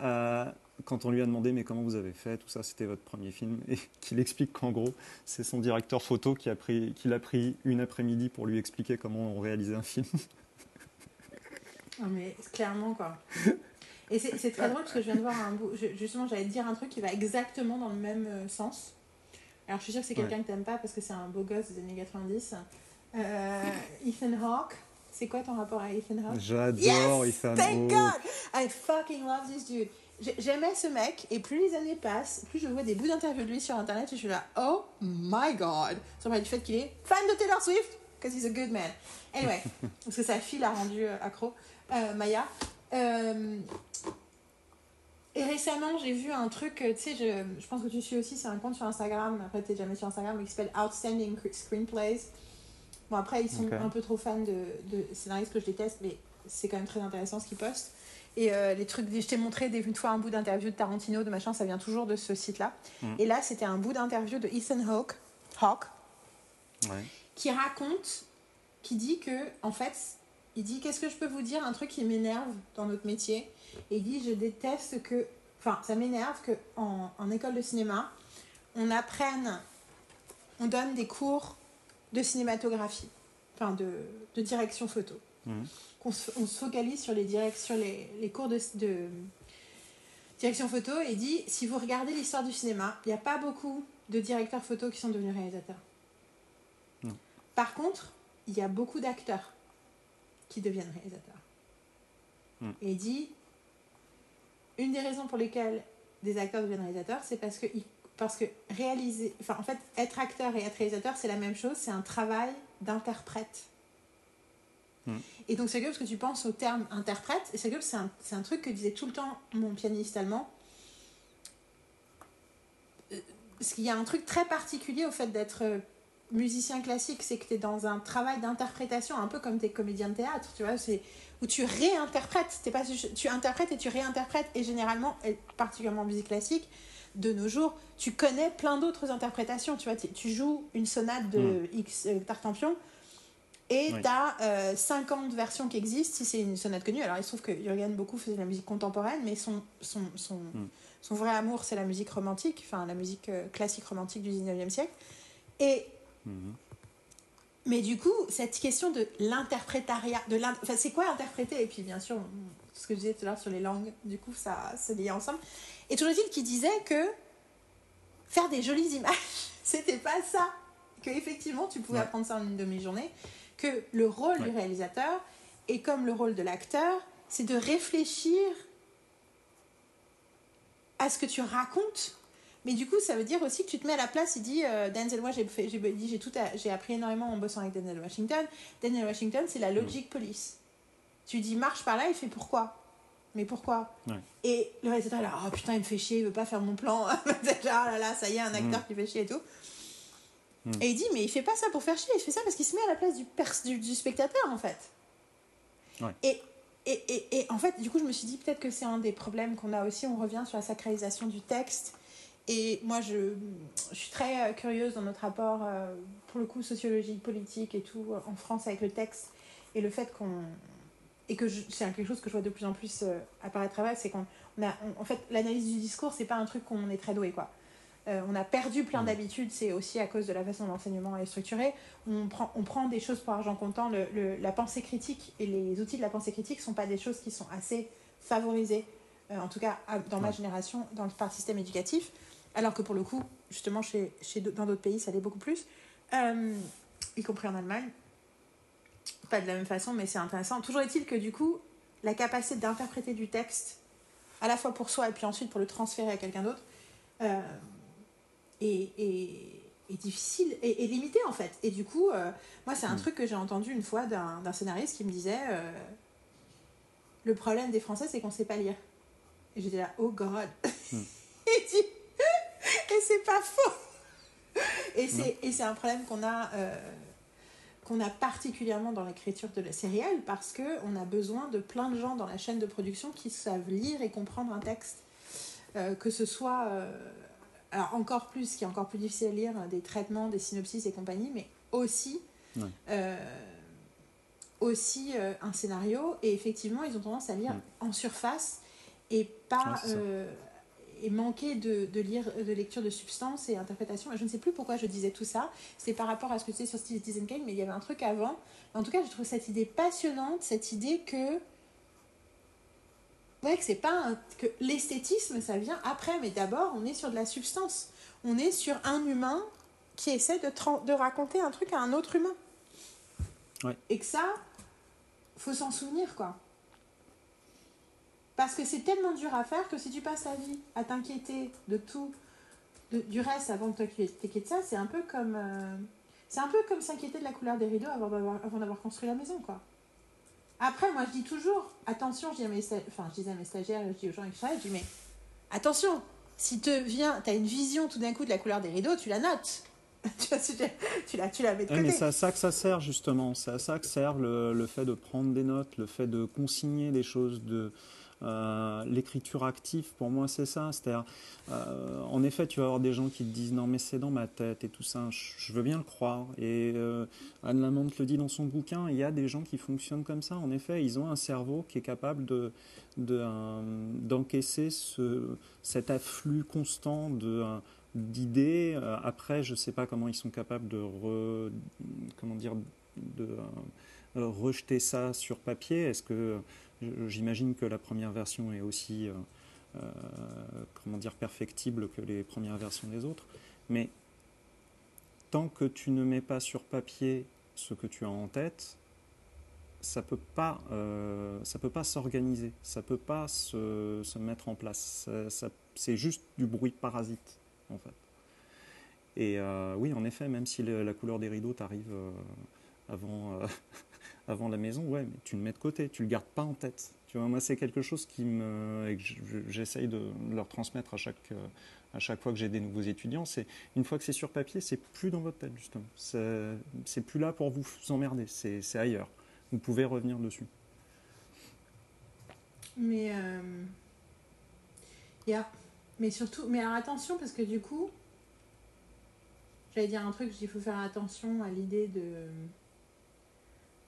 euh, quand on lui a demandé mais comment vous avez fait, tout ça, c'était votre premier film, et qu'il explique qu'en gros, c'est son directeur photo qui a pris, qui l'a pris une après-midi pour lui expliquer comment on réalisait un film. Non, mais clairement, quoi. Et c'est très drôle parce que je viens de voir un bout. je- justement, j'allais te dire un truc qui va exactement dans le même euh, sens. Alors, je suis sûre que c'est quelqu'un que t'aimes pas parce que c'est un beau gosse des années 90. Euh, Ethan Hawke. C'est quoi ton rapport à Ethan Hawke? J'adore Yes Ethan Thank Hawke. God I fucking love this dude. J'ai- J'aimais ce mec et plus les années passent, plus je vois des bouts d'interviews de lui sur internet et je suis là, oh my god. Parler du fait qu'il est fan de Taylor Swift, because he's a good man. Anyway, parce que sa fille l'a rendu euh, accro, euh, Maya. Euh, et récemment, j'ai vu un truc, euh, tu sais, je, je pense que tu suis aussi, c'est un compte sur Instagram, après t'es jamais sur Instagram, mais qui s'appelle Outstanding Screenplays. Bon, après, ils sont un peu trop fans de, de scénaristes que je déteste, mais c'est quand même très intéressant ce qu'ils postent. Et euh, les trucs, je t'ai montré des- une fois un bout d'interview de Tarantino, de machin, ça vient toujours de ce site-là. Mm. Et là, c'était un bout d'interview de Ethan Hawke, Hawke Ouais. qui raconte, qui dit que, en fait, il dit Qu'est-ce que je peux vous dire? Un truc qui m'énerve dans notre métier. Et il dit Je déteste que. Enfin, ça m'énerve qu'en en école de cinéma, on apprenne, on donne des cours de cinématographie, enfin de, de direction photo. Mhm. Qu'on se, on se focalise sur les, direct, sur les, les cours de, de direction photo et dit si vous regardez l'histoire du cinéma, il n'y a pas beaucoup de directeurs photo qui sont devenus réalisateurs. Non. Par contre, il y a beaucoup d'acteurs qui deviennent réalisateurs. Mm. Et il dit une des raisons pour lesquelles des acteurs deviennent réalisateurs, c'est parce que, parce que réaliser, enfin en fait, être acteur et être réalisateur, c'est la même chose, c'est un travail d'interprète. Mm. Et donc c'est que parce que tu penses au terme interprète, et c'est que c'est un, un truc que disait tout le temps mon pianiste allemand. Euh, Parce qu'il y a un truc très particulier au fait d'être euh, musicien classique, c'est que tu es dans un travail d'interprétation, un peu comme tes comédiens de théâtre, tu vois, c'est où tu réinterprètes, t'es pas, tu interprètes et tu réinterprètes, et généralement, et particulièrement en musique classique, de nos jours, tu connais plein d'autres interprétations, tu vois, tu, joues une sonate de X euh, Tartampion, et Oui. tu as 50 versions qui existent si c'est une sonate connue. Alors il se trouve que Jürgen beaucoup faisait de la musique contemporaine, mais son, son, son, Mm. son vrai amour, c'est la musique romantique, enfin la musique euh, classique romantique du 19e siècle. Et Mhm. mais du coup, cette question de l'interprétariat, de enfin, c'est quoi interpréter? Et puis bien sûr, ce que je disais tout à l'heure sur les langues, du coup, ça se liait ensemble. Et toujours est-il qui disait que faire des jolies images, c'était pas ça. Que effectivement, tu pouvais Ouais. apprendre ça en une demi-journée. Que le rôle du réalisateur, et comme le rôle de l'acteur, c'est de réfléchir à ce que tu racontes. Mais du coup, ça veut dire aussi que tu te mets à la place. Il dit, euh, Denzel, moi j'ai fait- j'ai dit, j'ai tout, à- j'ai appris énormément en bossant avec Denzel Washington. Denzel Washington, c'est la logic police. Tu dis marche par là, il fait pourquoi? Mais pourquoi? Ouais. Et le réalisateur est là, oh putain, il me fait chier, il veut pas faire mon plan. Déjà, oh là là, ça y est, un acteur Mm. qui fait chier et tout. Mm. Et il dit, mais il fait pas ça pour faire chier, il fait ça parce qu'il se met à la place du, pers- du, du spectateur en fait. Ouais. Et, et, et, et en fait, du coup, je me suis dit peut-être que c'est un des problèmes qu'on a aussi. On revient sur la sacralisation du texte. Et moi, je, je suis très euh, curieuse dans notre rapport, euh, pour le coup, sociologie, politique et tout, euh, en France avec le texte. Et le fait qu'on. Et que c'est quelque chose que je vois de plus en plus apparaître à travers, c'est qu'on on a. on- en fait, l'analyse du discours, c'est pas un truc qu'on est très doué, quoi. Euh, on a perdu plein Mm. d'habitudes, c'est aussi à cause de la façon dont l'enseignement est structuré. On prend, on prend des choses pour argent comptant. Le, le- la pensée critique et les outils de la pensée critique sont pas des choses qui sont assez favorisées, euh, en tout cas à- dans ma génération, dans le, par le système éducatif. Alors que pour le coup, justement, chez, chez, dans d'autres pays, ça l'est beaucoup plus, euh, y compris en Allemagne. pas de la même façon, mais c'est intéressant. Toujours est-il que du coup, la capacité d'interpréter du texte, à la fois pour soi et puis ensuite pour le transférer à quelqu'un d'autre, euh, est, est, est, difficile et est, limitée en fait. Et du coup, euh, moi, c'est un mm. truc que j'ai entendu une fois d'un scénariste qui me disait Le problème des Français, c'est qu'on ne sait pas lire. Et j'étais là, oh God mm. Et, et c'est pas faux. Et c'est un problème qu'on a qu'on a particulièrement dans l'écriture de la sérielle parce qu'on a besoin de plein de gens dans la chaîne de production qui savent lire et comprendre un texte. Euh, que ce soit, euh, alors encore plus, ce qui est encore plus difficile à lire, des traitements, des synopsis et compagnie, mais aussi, euh, aussi un scénario. Et effectivement, ils ont tendance à lire en surface et pas et manquer de, de, lire de lecture de substance et interprétation. je ne sais plus pourquoi je disais tout ça. C'est par rapport à ce que tu sais sur Citizen Kane, mais il y avait un truc avant. En tout cas, je trouve cette idée passionnante, cette idée que ouais, que c'est pas que l'esthétisme ça vient après, mais d'abord on est sur de la substance. On est sur un humain qui essaie de, de raconter un truc à un autre humain. Ouais. Et que ça, faut s'en souvenir quoi. Parce que c'est tellement dur à faire que si tu passes ta vie à t'inquiéter de tout, du reste avant de t'inquiéter de ça, c'est un peu comme. Euh, c'est un peu comme s'inquiéter de la couleur des rideaux avant d'avoir, avant d'avoir construit la maison, quoi. Après, moi, je dis toujours, attention, je, dis à mes, enfin, je disais à mes stagiaires, je dis aux gens qui travaillent, je dis, mais attention, si te vient, tu as une vision tout d'un coup de la couleur des rideaux, tu la notes. tu, la, tu, la, tu la mets de côté. mais c'est à ça que ça sert, justement. C'est à ça que sert le, le, fait de prendre des notes, le fait de consigner des choses, de, euh, l'écriture active, pour moi, c'est ça. C'est-à-dire, euh, en effet, tu vas avoir des gens qui te disent non, mais c'est dans ma tête et tout ça. Je, veux bien le croire. Et euh, Anne Lamont le dit dans son bouquin. Il y a des gens qui fonctionnent comme ça. En effet, ils ont un cerveau qui est capable de, d'encaisser ce, cet afflux constant de d'idées. Après, je sais pas comment ils sont capables de comment dire de rejeter ça sur papier. Est-ce que J'imagine que la première version est aussi euh, euh, comment dire, perfectible que les premières versions des autres. Mais tant que tu ne mets pas sur papier ce que tu as en tête, ça peut pas, euh, ça peut pas s'organiser, ça peut pas se, se, mettre en place. c'est juste du bruit parasite en fait. Et oui, en effet, même si la couleur des rideaux t'arrive avant, avant la maison, ouais, mais tu le mets de côté, tu le gardes pas en tête. Tu vois, moi, c'est quelque chose qui me, j'essaye de leur transmettre à chaque, à chaque fois que j'ai des nouveaux étudiants. C'est une fois que c'est sur papier, c'est plus dans votre tête justement. C'est plus là pour vous emmerder, c'est ailleurs. Vous pouvez revenir dessus. Mais euh, mais surtout, mais alors attention parce que du coup, j'allais dire un truc, il faut faire attention à l'idée de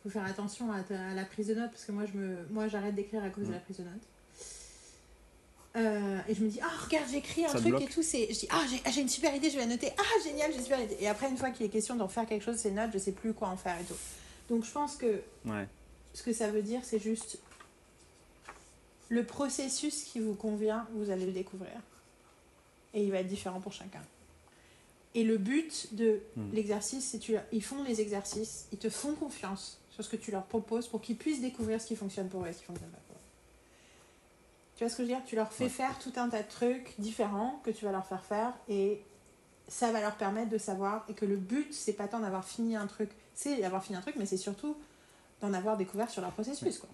faut faire attention à, la prise de notes parce que moi je me moi j'arrête d'écrire à cause de la prise de notes. Euh, et je me dis ah regarde j'écris un truc et tout c'est je dis ah, ah j'ai une super idée je vais la noter. Ah génial j'ai une super idée. Et après une fois qu'il est question d'en faire quelque chose ces notes je sais plus quoi en faire et tout. Donc je pense que ce que ça veut dire c'est juste le processus qui vous convient vous allez le découvrir. Et il va être différent pour chacun. Et le but de hmm. l'exercice, c'est que ils font les exercices, ils te font confiance sur ce que tu leur proposes pour qu'ils puissent découvrir ce qui fonctionne pour eux et ce qui fonctionne pas pour eux. Tu vois ce que je veux dire? Tu leur fais faire tout un tas de trucs différents que tu vas leur faire faire et ça va leur permettre de savoir et que le but, c'est pas tant d'avoir fini un truc, c'est d'avoir fini un truc, mais c'est surtout d'en avoir découvert sur leur processus. Quoi.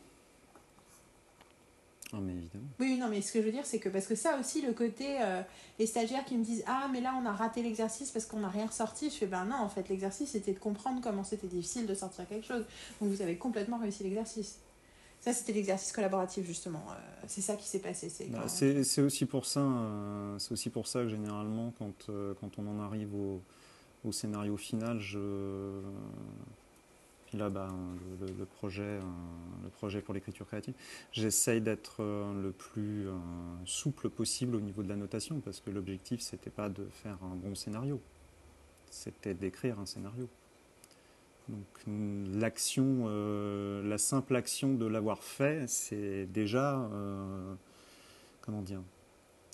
Ah, mais évidemment. Oui, non, mais ce que je veux dire, c'est que parce que ça aussi, le côté, euh, les stagiaires qui me disent Ah, mais là, on a raté l'exercice parce qu'on n'a rien ressorti. Je fais Ben non, en fait, l'exercice, c'était de comprendre comment c'était difficile de sortir quelque chose. Donc, vous avez complètement réussi l'exercice. Ça, c'était l'exercice collaboratif, justement. Euh, c'est ça qui s'est passé. Bah, c'est aussi, pour ça, euh, aussi pour ça que généralement, quand, quand on en arrive au, au scénario final, je là, bah, le, projet, euh, le projet pour l'écriture créative, j'essaye d'être euh, le plus euh, souple possible au niveau de la notation, parce que l'objectif, c'était pas de faire un bon scénario, c'était d'écrire un scénario. Donc l'action, la simple action de l'avoir fait, c'est déjà, comment dire,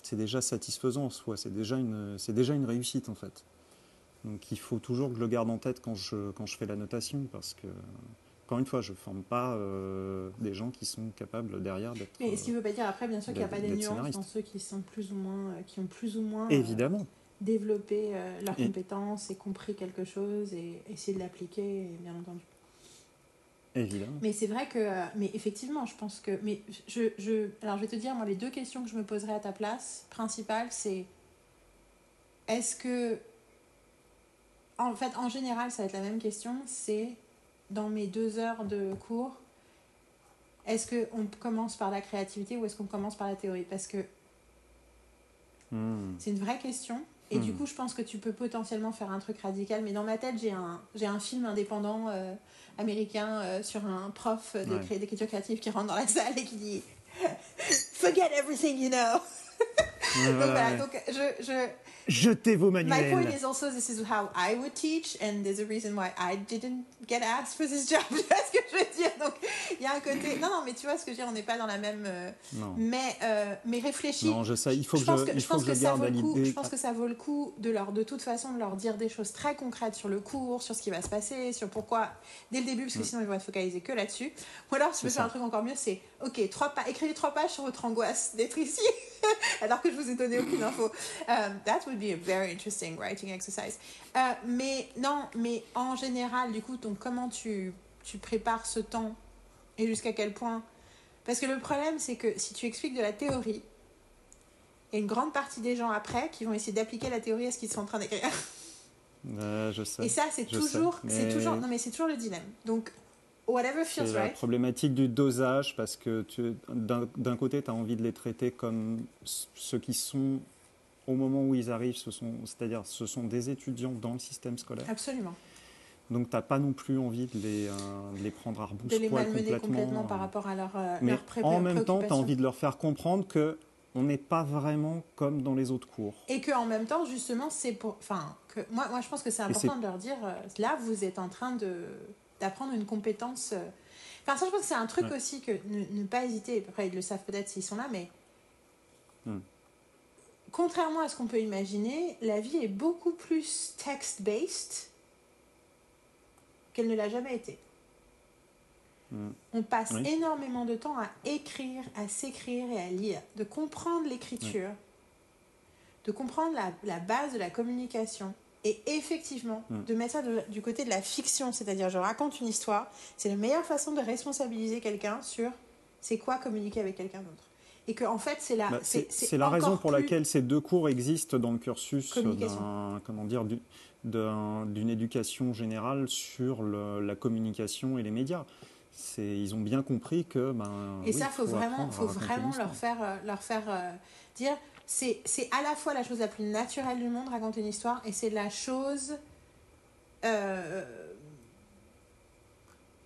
c'est déjà satisfaisant en soi, c'est déjà une, c'est déjà une réussite en fait. Donc il faut toujours que je le garde en tête quand je, quand je fais la notation, parce que encore une fois, je ne forme pas euh, des gens qui sont capables derrière d'être. Mais ce qui ne veut pas dire après, bien sûr, qu'il n'y a pas des nuances dans ceux qui sont plus ou moins, qui ont plus ou moins. Évidemment. développé leurs compétences et compris quelque chose et essayé de l'appliquer, bien entendu. Évidemment. Mais c'est vrai que, mais effectivement, je pense que, mais je, je, alors je vais te dire, moi, les deux questions que je me poserais à ta place, principales, c'est est-ce que, en fait, en général, ça va être la même question, c'est dans mes deux heures de cours, est-ce qu'on commence par la créativité ou est-ce qu'on commence par la théorie? Parce que hmm. c'est une vraie question. Et du hmm. coup, je pense que tu peux potentiellement faire un truc radical. Mais dans ma tête, j'ai un, j'ai un film indépendant euh, américain euh, sur un prof d'écriture créative qui rentre dans la salle et qui dit Forget everything you know. Donc voilà, donc je, je, Jetez vos manuels. My point is also this is how I would teach, and there's a reason why I didn't get asked for this job. tu vois ce que je dire Donc il y a un côté. Non, non, mais tu vois ce que je veux dire. On n'est pas dans la même. Euh, non. Mais euh, mais réfléchis. Non, je sais. Il faut que je, pense que, il faut que, je, garde. Je pense que ça vaut le coup de leur, de toute façon, de leur dire des choses très concrètes sur le cours, sur ce qui va se passer, sur pourquoi dès le début, parce que mm. sinon ils vont être focalisés que là-dessus. Ou alors, si tu veux faire un truc encore mieux, c'est ok, trois pas, écrivez trois pages sur votre angoisse d'être ici, alors que je vous ai donné aucune info. Um, that would be a very interesting writing exercise. Euh, mais non, mais en général, du coup, donc comment tu, tu prépares ce temps et jusqu'à quel point Parce que le problème, c'est que si tu expliques de la théorie, il y a une grande partie des gens après qui vont essayer d'appliquer la théorie à ce qu'ils sont en train d'écrire. je sais. Et ça, c'est toujours, c'est toujours, non mais c'est toujours le dilemme. Donc, whatever feels right. C'est la problématique du dosage parce que d'un côté, tu as envie de les traiter comme ceux qui sont au moment où ils arrivent, ce sont, c'est-à-dire ce sont des étudiants dans le système scolaire. Absolument. Donc tu n'as pas non plus envie de les, euh, de les prendre à rebouche De les malmener complètement, par rapport à leur, euh, Mais en même temps, tu as envie de leur faire comprendre que on n'est pas vraiment comme dans les autres cours. Et que en même temps, justement, c'est pour... Enfin, que, moi, moi, je pense que c'est important de leur dire, euh, là, vous êtes en train de, d'apprendre une compétence... Enfin, ça, je pense que c'est un truc aussi que ne, pas hésiter, après, ils le savent peut-être s'ils sont là, mais... Hmm. contrairement à ce qu'on peut imaginer, la vie est beaucoup plus text-based qu'elle ne l'a jamais été. Hmm. On passe énormément de temps à écrire, à s'écrire et à lire, de comprendre l'écriture, de comprendre la, base de la communication. Et effectivement, hmm. de mettre ça du côté de la fiction, c'est-à-dire je raconte une histoire, c'est la meilleure façon de responsabiliser quelqu'un sur c'est quoi communiquer avec quelqu'un d'autre et que en fait c'est la bah, c'est la raison pour laquelle ces deux cours existent dans le cursus comment dire d'une éducation générale sur la communication et les médias ils ont bien compris que ben et ça faut, vraiment faut vraiment leur faire euh, leur faire euh, dire c'est à la fois la chose la plus naturelle du monde raconter une histoire et c'est la chose euh,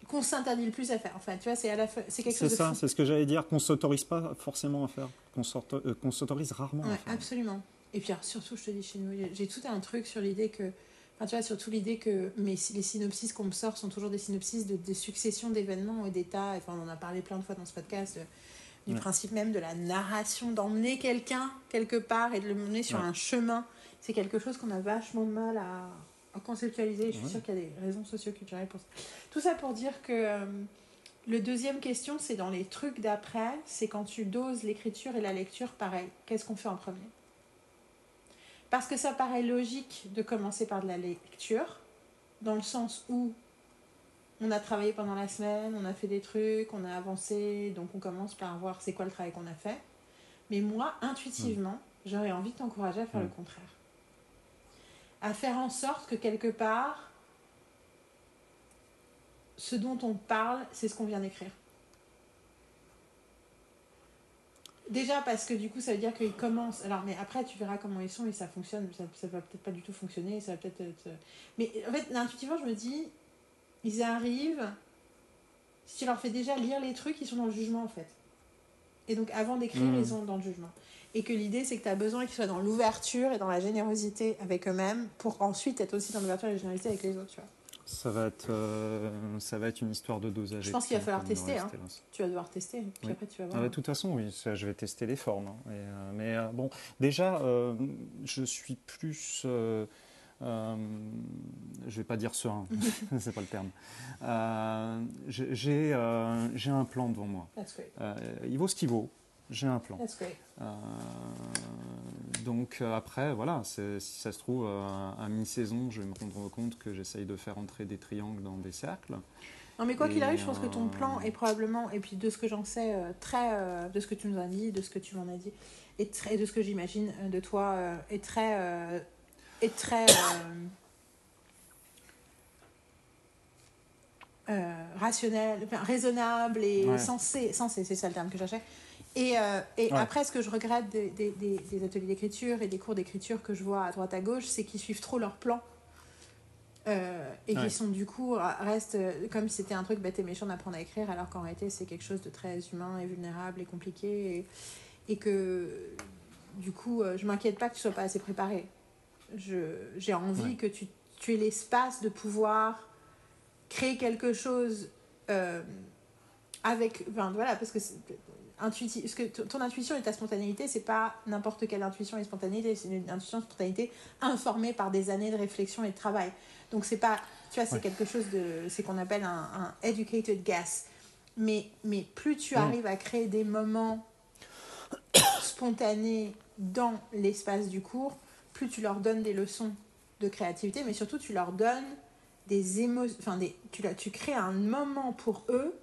qu'on s'interdit le plus à faire. Enfin, tu vois, c'est à la c'est quelque chose. C'est ça, c'est ce que j'allais dire, qu'on s'autorise pas forcément à faire, qu'on s'autorise rarement à faire. Absolument. Et puis surtout, je te dis chez nous, j'ai tout un truc sur l'idée que, enfin, tu vois, surtout l'idée que mais les synopsis qu'on me sort sont toujours des synopsis de, de succession d'événements et d'états. Enfin, on en a parlé plein de fois dans ce podcast. du principe même de la narration, d'emmener quelqu'un quelque part et de le mener sur un chemin. C'est quelque chose qu'on a vachement de mal à, conceptualiser. Je suis sûre qu'il y a des raisons socioculturelles pour ça. Tout ça pour dire que euh, le deuxième question, c'est dans les trucs d'après, c'est quand tu doses l'écriture et la lecture, pareil. Qu'est-ce qu'on fait en premier? Parce que ça paraît logique de commencer par de la lecture, dans le sens où on a travaillé pendant la semaine, on a fait des trucs, on a avancé, donc on commence par voir c'est quoi le travail qu'on a fait. Mais moi, intuitivement, j'aurais envie de t'encourager à faire le contraire à faire en sorte que quelque part, ce dont on parle, c'est ce qu'on vient d'écrire. Déjà parce que du coup, ça veut dire qu'ils commencent. Alors, mais après, tu verras comment ils sont et ça fonctionne. Ça, ça va peut-être pas du tout fonctionner. Ça va peut-être. Être... Mais en fait, intuitivement, je me dis, ils arrivent. Si tu leur fais déjà lire les trucs, ils sont dans le jugement en fait. Et donc, avant d'écrire, mmh. ils sont dans le jugement et que l'idée c'est que tu as besoin qu'ils soient dans l'ouverture et dans la générosité avec eux-mêmes pour ensuite être aussi dans l'ouverture et la générosité avec les autres. Tu vois. Ça va, être, euh, ça va être une histoire de dosage. Je pense qu'il va falloir tester. Hein. Tu vas devoir tester. Puis après, tu vas voir. Ah, de toute façon, oui, ça, je vais tester les formes. Hein. Euh, mais euh, bon, déjà, je suis plus euh, je vais pas dire serein, c'est pas le terme. Euh, j'ai euh, un plan devant moi. Il vaut ce qu'il vaut. J'ai un plan. donc après, voilà, si ça se trouve, à mi-saison, je vais me rendre compte que j'essaye de faire entrer des triangles dans des cercles. Non, mais quoi qu'il arrive, je pense que ton plan est probablement, et puis de ce que j'en sais, très, de ce que tu nous as dit, de ce que tu m'en as dit, et, très, de ce que j'imagine de toi, est très, est très Euh, rationnel, raisonnable et sensé. Sensé, c'est ça le terme que cherchais. Et, euh, et après, ce que je regrette des, des, des, ateliers d'écriture et des cours d'écriture que je vois à droite à gauche, c'est qu'ils suivent trop leur plan. Euh, et qui sont du coup, restent comme si c'était un truc bête et méchant d'apprendre à écrire, alors qu'en réalité, c'est quelque chose de très humain et vulnérable et compliqué. Et, et que du coup, je m'inquiète pas que tu sois pas assez préparé. J'ai envie que tu, tu aies l'espace de pouvoir créer quelque chose euh, avec. Enfin, voilà, parce que. Intuitif, parce que ton intuition et ta spontanéité, c'est pas n'importe quelle intuition et spontanéité, c'est une intuition et spontanéité informée par des années de réflexion et de travail. Donc c'est pas, tu vois, c'est quelque chose de, c'est qu'on appelle un, un, educated guess. Mais, mais plus tu arrives à créer des moments spontanés dans l'espace du cours, plus tu leur donnes des leçons de créativité, mais surtout tu leur donnes des émotions, enfin des, tu, tu crées un moment pour eux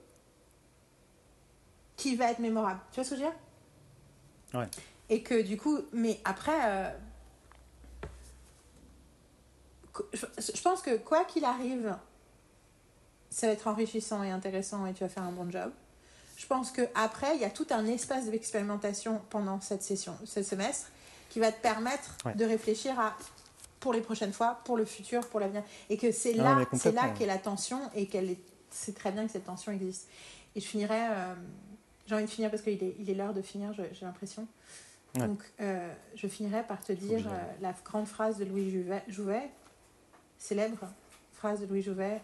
qui va être mémorable. Tu vois ce que je veux dire? Ouais. Et que du coup, mais après, euh, je, pense que quoi qu'il arrive, ça va être enrichissant et intéressant et tu vas faire un bon job. Je pense que après, il y a tout un espace d'expérimentation pendant cette session, ce semestre, qui va te permettre de réfléchir à pour les prochaines fois, pour le futur, pour l'avenir. Et que c'est là, c'est là qu'est la tension et qu'elle est, c'est très bien que cette tension existe. Et je finirai, euh, j'ai envie de finir parce qu'il est, il est l'heure de finir, j'ai l'impression. Donc, euh, je finirai par te dire euh, la grande phrase de Louis Jouvet, Jouvet célèbre phrase de Louis Jouvet,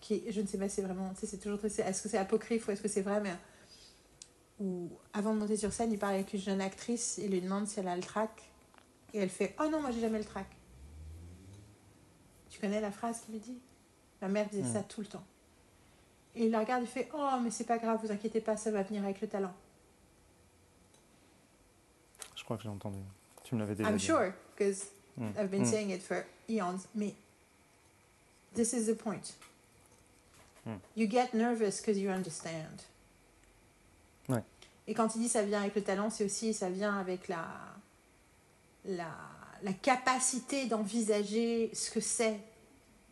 qui, je ne sais pas, c'est vraiment, tu sais, c'est toujours, est-ce que c'est apocryphe ou est-ce que c'est vrai, mais où, avant de monter sur scène, il parle avec une jeune actrice, il lui demande si elle a le trac, et elle fait, oh non, moi j'ai jamais le trac. Tu connais la phrase qu'il lui dit? Ma mère disait ça tout le temps. Et il la regarde et fait Oh, mais c'est pas grave, vous inquiétez pas, ça va venir avec le talent. Je crois que j'ai entendu. Tu me l'avais déjà I'm sure, because mm. I've been mm. saying it for eons. Mais this is the point. Mm. You get nervous because you understand. Ouais. Et quand il dit ça vient avec le talent, c'est aussi ça vient avec la, la la capacité d'envisager ce que c'est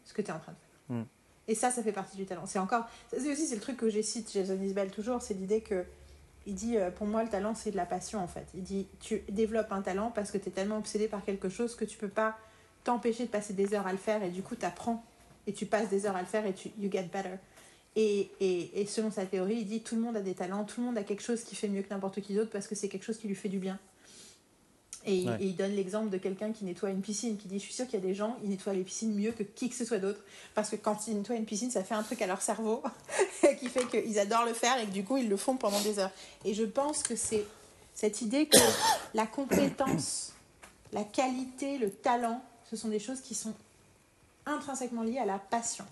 ce que tu es en train de faire. Et ça, ça fait partie du talent. C'est encore, c'est aussi c'est le truc que j'ai cité Jason Isbell toujours, c'est l'idée que il dit euh, pour moi le talent c'est de la passion en fait. Il dit tu développes un talent parce que tu es tellement obsédé par quelque chose que tu peux pas t'empêcher de passer des heures à le faire et du coup tu apprends et tu passes des heures à le faire et tu you get better. Et, et, et selon sa théorie, il dit tout le monde a des talents, tout le monde a quelque chose qui fait mieux que n'importe qui d'autre parce que c'est quelque chose qui lui fait du bien. Et, il donne l'exemple de quelqu'un qui nettoie une piscine, qui dit Je suis sûr qu'il y a des gens, ils nettoient les piscines mieux que qui que ce soit d'autre. Parce que quand ils nettoient une piscine, ça fait un truc à leur cerveau qui fait qu'ils adorent le faire et que du coup, ils le font pendant des heures. Et je pense que c'est cette idée que la compétence, la qualité, le talent, ce sont des choses qui sont intrinsèquement liées à la passion.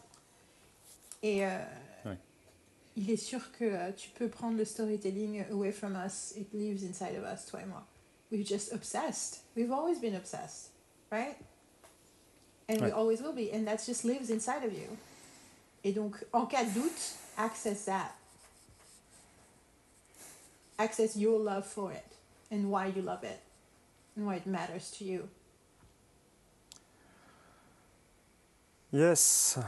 Et euh, il est sûr que euh, tu peux prendre le storytelling away from us, it lives inside of us, toi et moi. We're just obsessed. We've always been obsessed, right? And we always will be. And that just lives inside of you. Et donc, en cas de doute, access that. Access your love for it and why you love it and why it matters to you. Yes.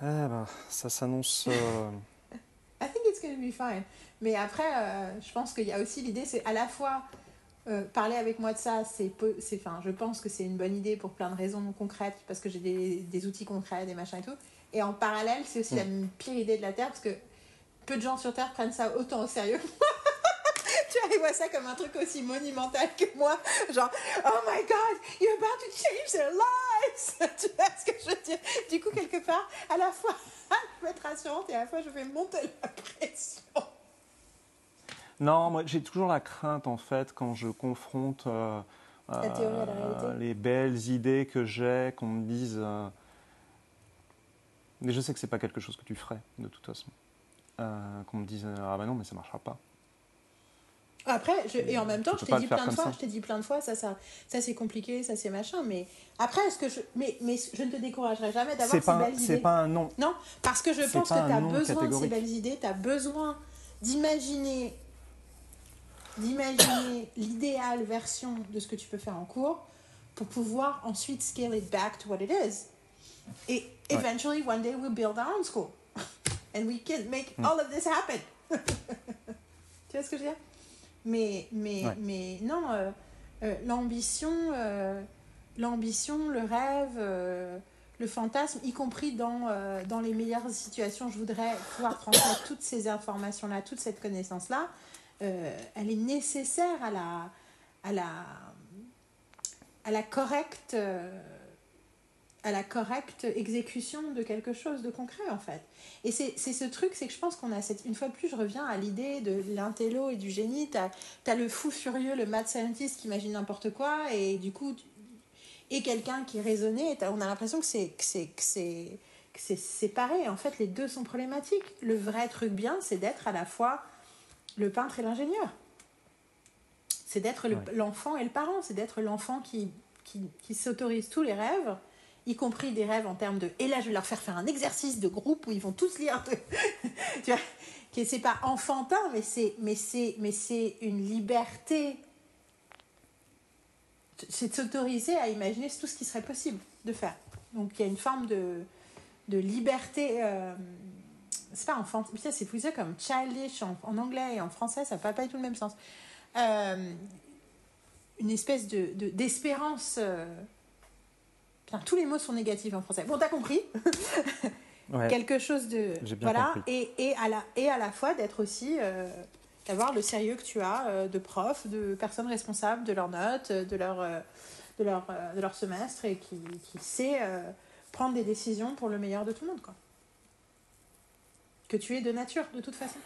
Eh ben, ça s'annonce. Euh... I think it's going to be fine. Mais après, euh, je pense qu'il y a aussi l'idée, c'est à la fois euh, parler avec moi de ça, c'est, enfin, je pense que c'est une bonne idée pour plein de raisons concrètes, parce que j'ai des, des, outils concrets, des machins et tout. Et en parallèle, c'est aussi la pire idée de la Terre, parce que peu de gens sur Terre prennent ça autant au sérieux tu ils voient ça comme un truc aussi monumental que moi. Genre, oh my god, you're about to change their lives. tu vois ce que je veux dire? Du coup, quelque part, à la fois, je veux être rassurante et à la fois, je vais monter la pression. Non, moi j'ai toujours la crainte en fait quand je confronte euh, La théorie à la réalité. les belles idées que j'ai, qu'on me dise. mais je sais que c'est pas quelque chose que tu ferais, de toute façon. qu'on me dise Ah bah non, mais ça marchera pas. Après, je, et en même temps, je t'ai dit plein de fois, je t'ai dit plein de fois, ça, ça, ça c'est compliqué, ça c'est machin, mais après, est-ce que je, mais, mais je ne te découragerai jamais d'avoir ces belles idées. C'est pas un non. Non, parce que je pense que tu as besoin de ces belles idées, tu as besoin d'imaginer, d'imaginer l'idéale version de ce que tu peux faire en cours pour pouvoir ensuite scale it back to what it is. Et eventually, one day, we'll build our own school. And we can make mm. all of this happen. tu vois ce que je veux dire? Mais, mais, mais non, euh, euh, l'ambition, euh, l'ambition, le rêve, le fantasme, y compris dans, dans les meilleures situations, je voudrais pouvoir transmettre toutes ces informations-là, toute cette connaissance-là, elle est nécessaire à la, à la, à la correcte à la correcte exécution de quelque chose de concret en fait. Et c'est ce truc, c'est que je pense qu'on a cette... Une fois de plus, je reviens à l'idée de l'intello et du génie. Tu as, le fou furieux, le mad scientist qui imagine n'importe quoi et du coup... Et quelqu'un qui est on a l'impression que c'est c'est séparé. En fait, les deux sont problématiques. Le vrai truc bien, c'est d'être à la fois le peintre et l'ingénieur. C'est d'être l'enfant et le parent. C'est d'être l'enfant qui, qui, qui s'autorise tous les rêves y compris des rêves en termes de. Et là, je vais leur faire faire un exercice de groupe où ils vont tous lire. tu vois, que c'est pas enfantin, mais c'est, mais c'est, mais c'est une liberté. C'est de s'autoriser à imaginer tout ce qui serait possible de faire. Donc il y a une forme de, de liberté. Euh, c'est pas enfant, c'est plus comme childish en, anglais et en français, ça n'a pas, du tout le même sens. Euh, une espèce de, d'espérance. Euh, tous les mots sont négatifs en français. Bon, t'as compris Quelque chose de. voilà. Et, et, à la, et à la fois d'être aussi. Euh, d'avoir le sérieux que tu as euh, de prof, de personnes responsables de leurs notes, de leur, de leur, de leur semestre et qui, qui sait prendre des décisions pour le meilleur de tout le monde. Quoi. Que tu es de nature, de toute façon.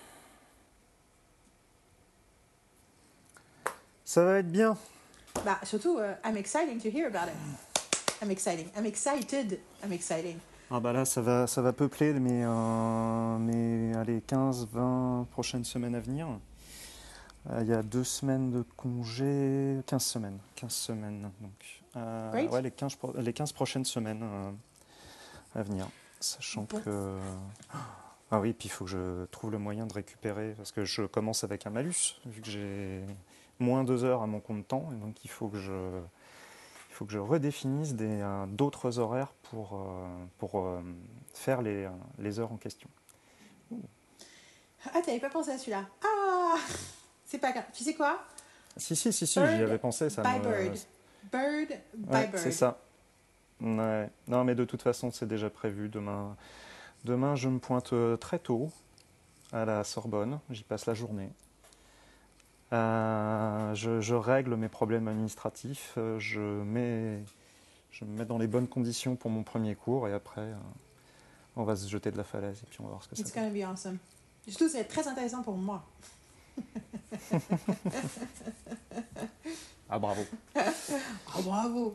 Ça va être bien. Bah, surtout, I'm excited to hear about it. I'm exciting. I'm excited. I'm exciting. Ah bah là, ça va, ça va peupler mes, euh, mes allez, 15, 20 prochaines semaines à venir. Euh, il y a deux semaines de congé, 15 semaines. 15 semaines, donc. Euh, ouais, les 15, les 15 prochaines semaines à venir. Sachant que... Ah oui, puis il faut que je trouve le moyen de récupérer, parce que je commence avec un malus, vu que j'ai moins deux heures à mon compte temps, et donc il faut que je il faut que je redéfinisse d'autres horaires pour, euh, pour euh, faire les, les, heures en question. Ah, t'avais pas pensé à celui-là. Ah C'est pas grave. Tu sais quoi? Si, si, si, si j'y avais pensé. Ça by bird. Bird by bird. C'est ça. Ouais. Non, mais de toute façon, c'est déjà prévu. Demain, demain, je me pointe très tôt à la Sorbonne. J'y passe la journée. Euh, je, règle mes problèmes administratifs, euh, je, mets, je me mets dans les bonnes conditions pour mon premier cours et après, euh, on va se jeter de la falaise et puis on va voir ce que It's ça It's gonna be awesome. Surtout, ça va être très intéressant pour moi. ah, bravo. ah, bravo.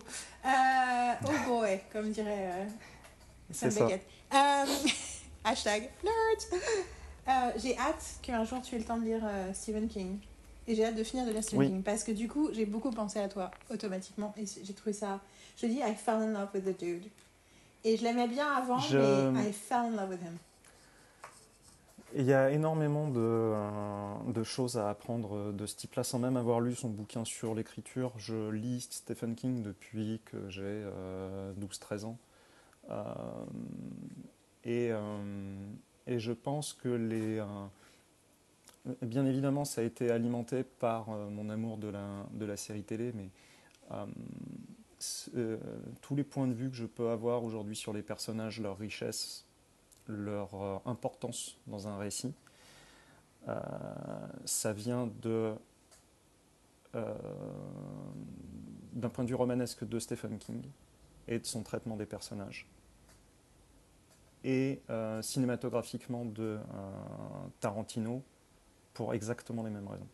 oh boy, comme dirait Sam Beckett. hashtag nerds. J'ai hâte qu'un jour tu aies le temps de lire Stephen King. Et j'ai hâte de finir de lire Stephen parce que du coup, j'ai beaucoup pensé à toi automatiquement et j'ai trouvé ça. Je dis, I fell in love with the dude. Et je l'aimais bien avant, mais I fell in love with him. Il y a énormément de, euh, de, choses à apprendre de ce type-là, sans même avoir lu son bouquin sur l'écriture. Je lis Stephen King depuis que j'ai 12-13 euh, ans. Euh, et, et, je pense que les Bien évidemment, ça a été alimenté par euh, mon amour de la, de la série télé, mais euh, euh, tous les points de vue que je peux avoir aujourd'hui sur les personnages, leur richesse, leur importance dans un récit, ça vient de d'un point de vue romanesque de Stephen King et de son traitement des personnages et cinématographiquement de Tarantino pour exactement les mêmes raisons.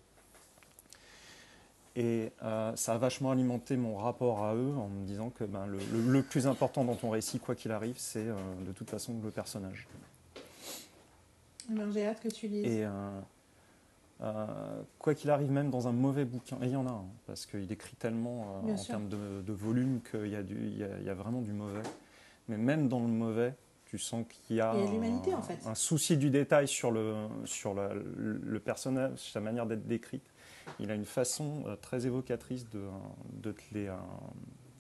Et euh, ça a vachement alimenté mon rapport à eux en me disant que ben, le, le- le plus important dans ton récit, quoi qu'il arrive, c'est euh, de toute façon le personnage. Ben, J'ai hâte que tu lises. Et euh, euh, quoi qu'il arrive, même dans un mauvais bouquin, et il y en a, hein, parce qu'il écrit tellement euh, en sûr. termes de, de volume qu'il y, y a- y a vraiment du mauvais. Mais même dans le mauvais, tu sens qu'il y a, un, en fait. un souci du détail sur le, sur la- le, personnage, sa manière d'être décrite. Il a une façon euh, très évocatrice de, de, te les, euh,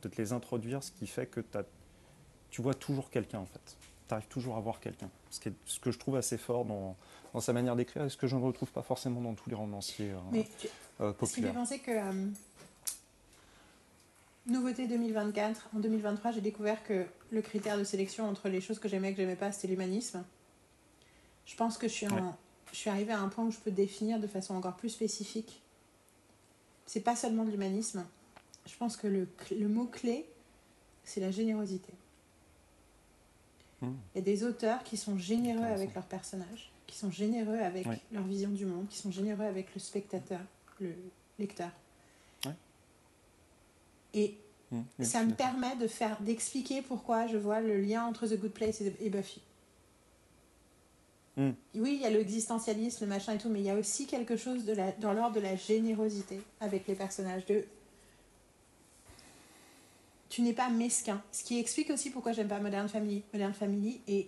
de te les introduire, ce qui fait que tu vois toujours quelqu'un en fait. Tu arrives toujours à voir quelqu'un. Ce, qui est- ce que je trouve assez fort dans, dans sa manière d'écrire et ce que je ne retrouve pas forcément dans tous les romanciers euh, Mais tu- euh, populaires. que euh, nouveauté 2024, en 2023, j'ai découvert que le critère de sélection entre les choses que j'aimais et que j'aimais pas, c'était l'humanisme. Je pense que je suis, en- je suis arrivée à un point où je peux définir de façon encore plus spécifique. C'est pas seulement de l'humanisme. Je pense que le, cl- le mot-clé, c'est la générosité. Hmm. Il y a des auteurs qui sont généreux avec leurs personnages, qui sont généreux avec leur vision du monde, qui sont généreux avec le spectateur, le lecteur. Et Mmh, oui, ça me permet de faire d'expliquer pourquoi je vois le lien entre The Good Place et, et Buffy. Hmm. Oui, il y a l'existentialisme, le machin et tout, mais il y a aussi quelque chose de la, dans l'ordre de la générosité avec les personnages. De... Tu n'es pas mesquin. Ce qui explique aussi pourquoi j'aime pas Modern Family. Modern Family est,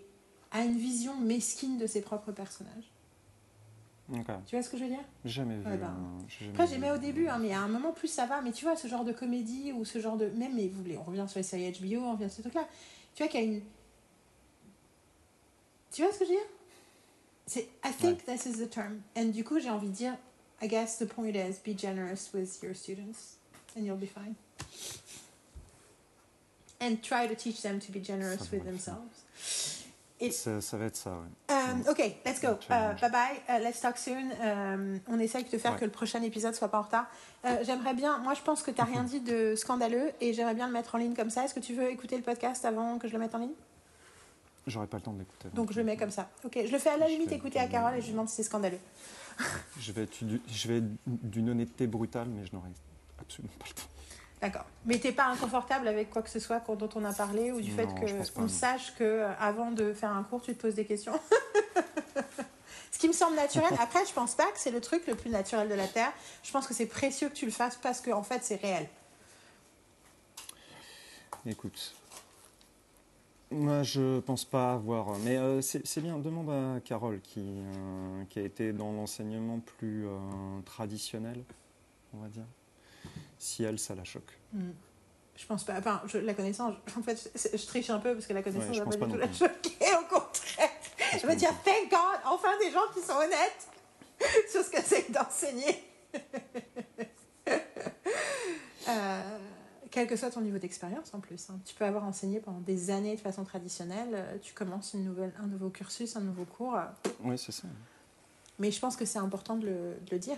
a une vision mesquine de ses propres personnages. Tu vois ce que je veux dire? Jamais vu. Ouais, ben, j'ai jamais Après, j'aimais au début, hein, mais à un moment, plus ça va. Mais tu vois, ce genre de comédie ou ce genre de. Même, mais vous voulez, on revient sur les séries HBO, on revient sur ce truc-là. Tu vois qu'il y a une. Tu vois ce que je veux dire? C'est. I think this is the term. And du coup, j'ai envie de dire, I guess the point is be generous with your students and you'll be fine. And try to teach them to be generous Ça with themselves. Ça, ça va être ça, ouais. Um, ok, let's go. Challenge. Uh, bye bye. Uh, let's talk soon. Um, on essaye de faire Ouais. que le prochain épisode soit pas en retard. Euh, j'aimerais bien. Moi, je pense que tu rien dit de scandaleux et j'aimerais bien le mettre en ligne comme ça. Est-ce que tu veux écouter le podcast avant que je le mette en ligne? J'aurais pas le temps de l'écouter. Donc, je le mets comme ça. Ok, je le fais à la Je limite écouter à Carole et je lui demande si c'est scandaleux. Je vais être d'une honnêteté brutale, mais je n'aurai absolument pas le temps. D'accord. Mais t'es pas inconfortable avec quoi que ce soit dont on a parlé ou du Non, fait je pense que pas, on non. sache que euh, avant de faire un cours, tu te poses des questions. Ce qui me semble naturel. Après, je pense pas que c'est le truc le plus naturel de la terre. Je pense que c'est précieux que tu le fasses parce que en fait, c'est réel. Écoute, moi je pense pas avoir. Mais euh, c'est c'est bien, demande à Carole qui, euh, qui a été dans l'enseignement plus euh, traditionnel, on va dire. Si elle, ça la choque. Hmm. Je pense pas. Enfin, je- la connaissance, je- en fait, je, je triche un peu parce que la connaissance Ouais, je va pas du tout la choquer. Au contraire, je me dire, thank God, enfin des gens qui sont honnêtes sur ce que c'est que d'enseigner. Euh, quel que soit ton niveau d'expérience en plus. hein. Tu peux avoir enseigné pendant des années de façon traditionnelle, euh, tu commences une nouvelle, un nouveau cursus, un nouveau cours. euh, Oui, c'est ça. mais je pense que c'est important de le, de le dire.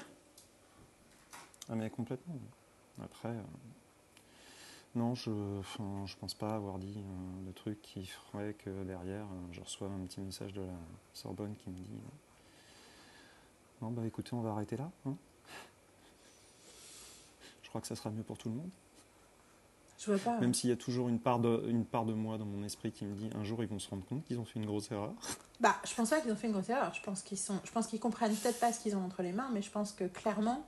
Ah, mais complètement. Après, euh, non, je je pense pas avoir dit euh, le truc qui ferait que derrière, euh, je reçois un petit message de la Sorbonne qui me dit Non, bah écoutez, on va arrêter là. hein. je crois que ça sera mieux pour tout le monde. Je vois pas. Même s'il y a toujours une part, de, une part de moi dans mon esprit qui me dit un jour ils vont se rendre compte qu'ils ont fait une grosse erreur. Bah, je pense pas qu'ils ont fait une grosse erreur. Je pense qu'ils sont, je pense qu'ils comprennent peut-être pas ce qu'ils ont entre les mains, mais je pense que clairement,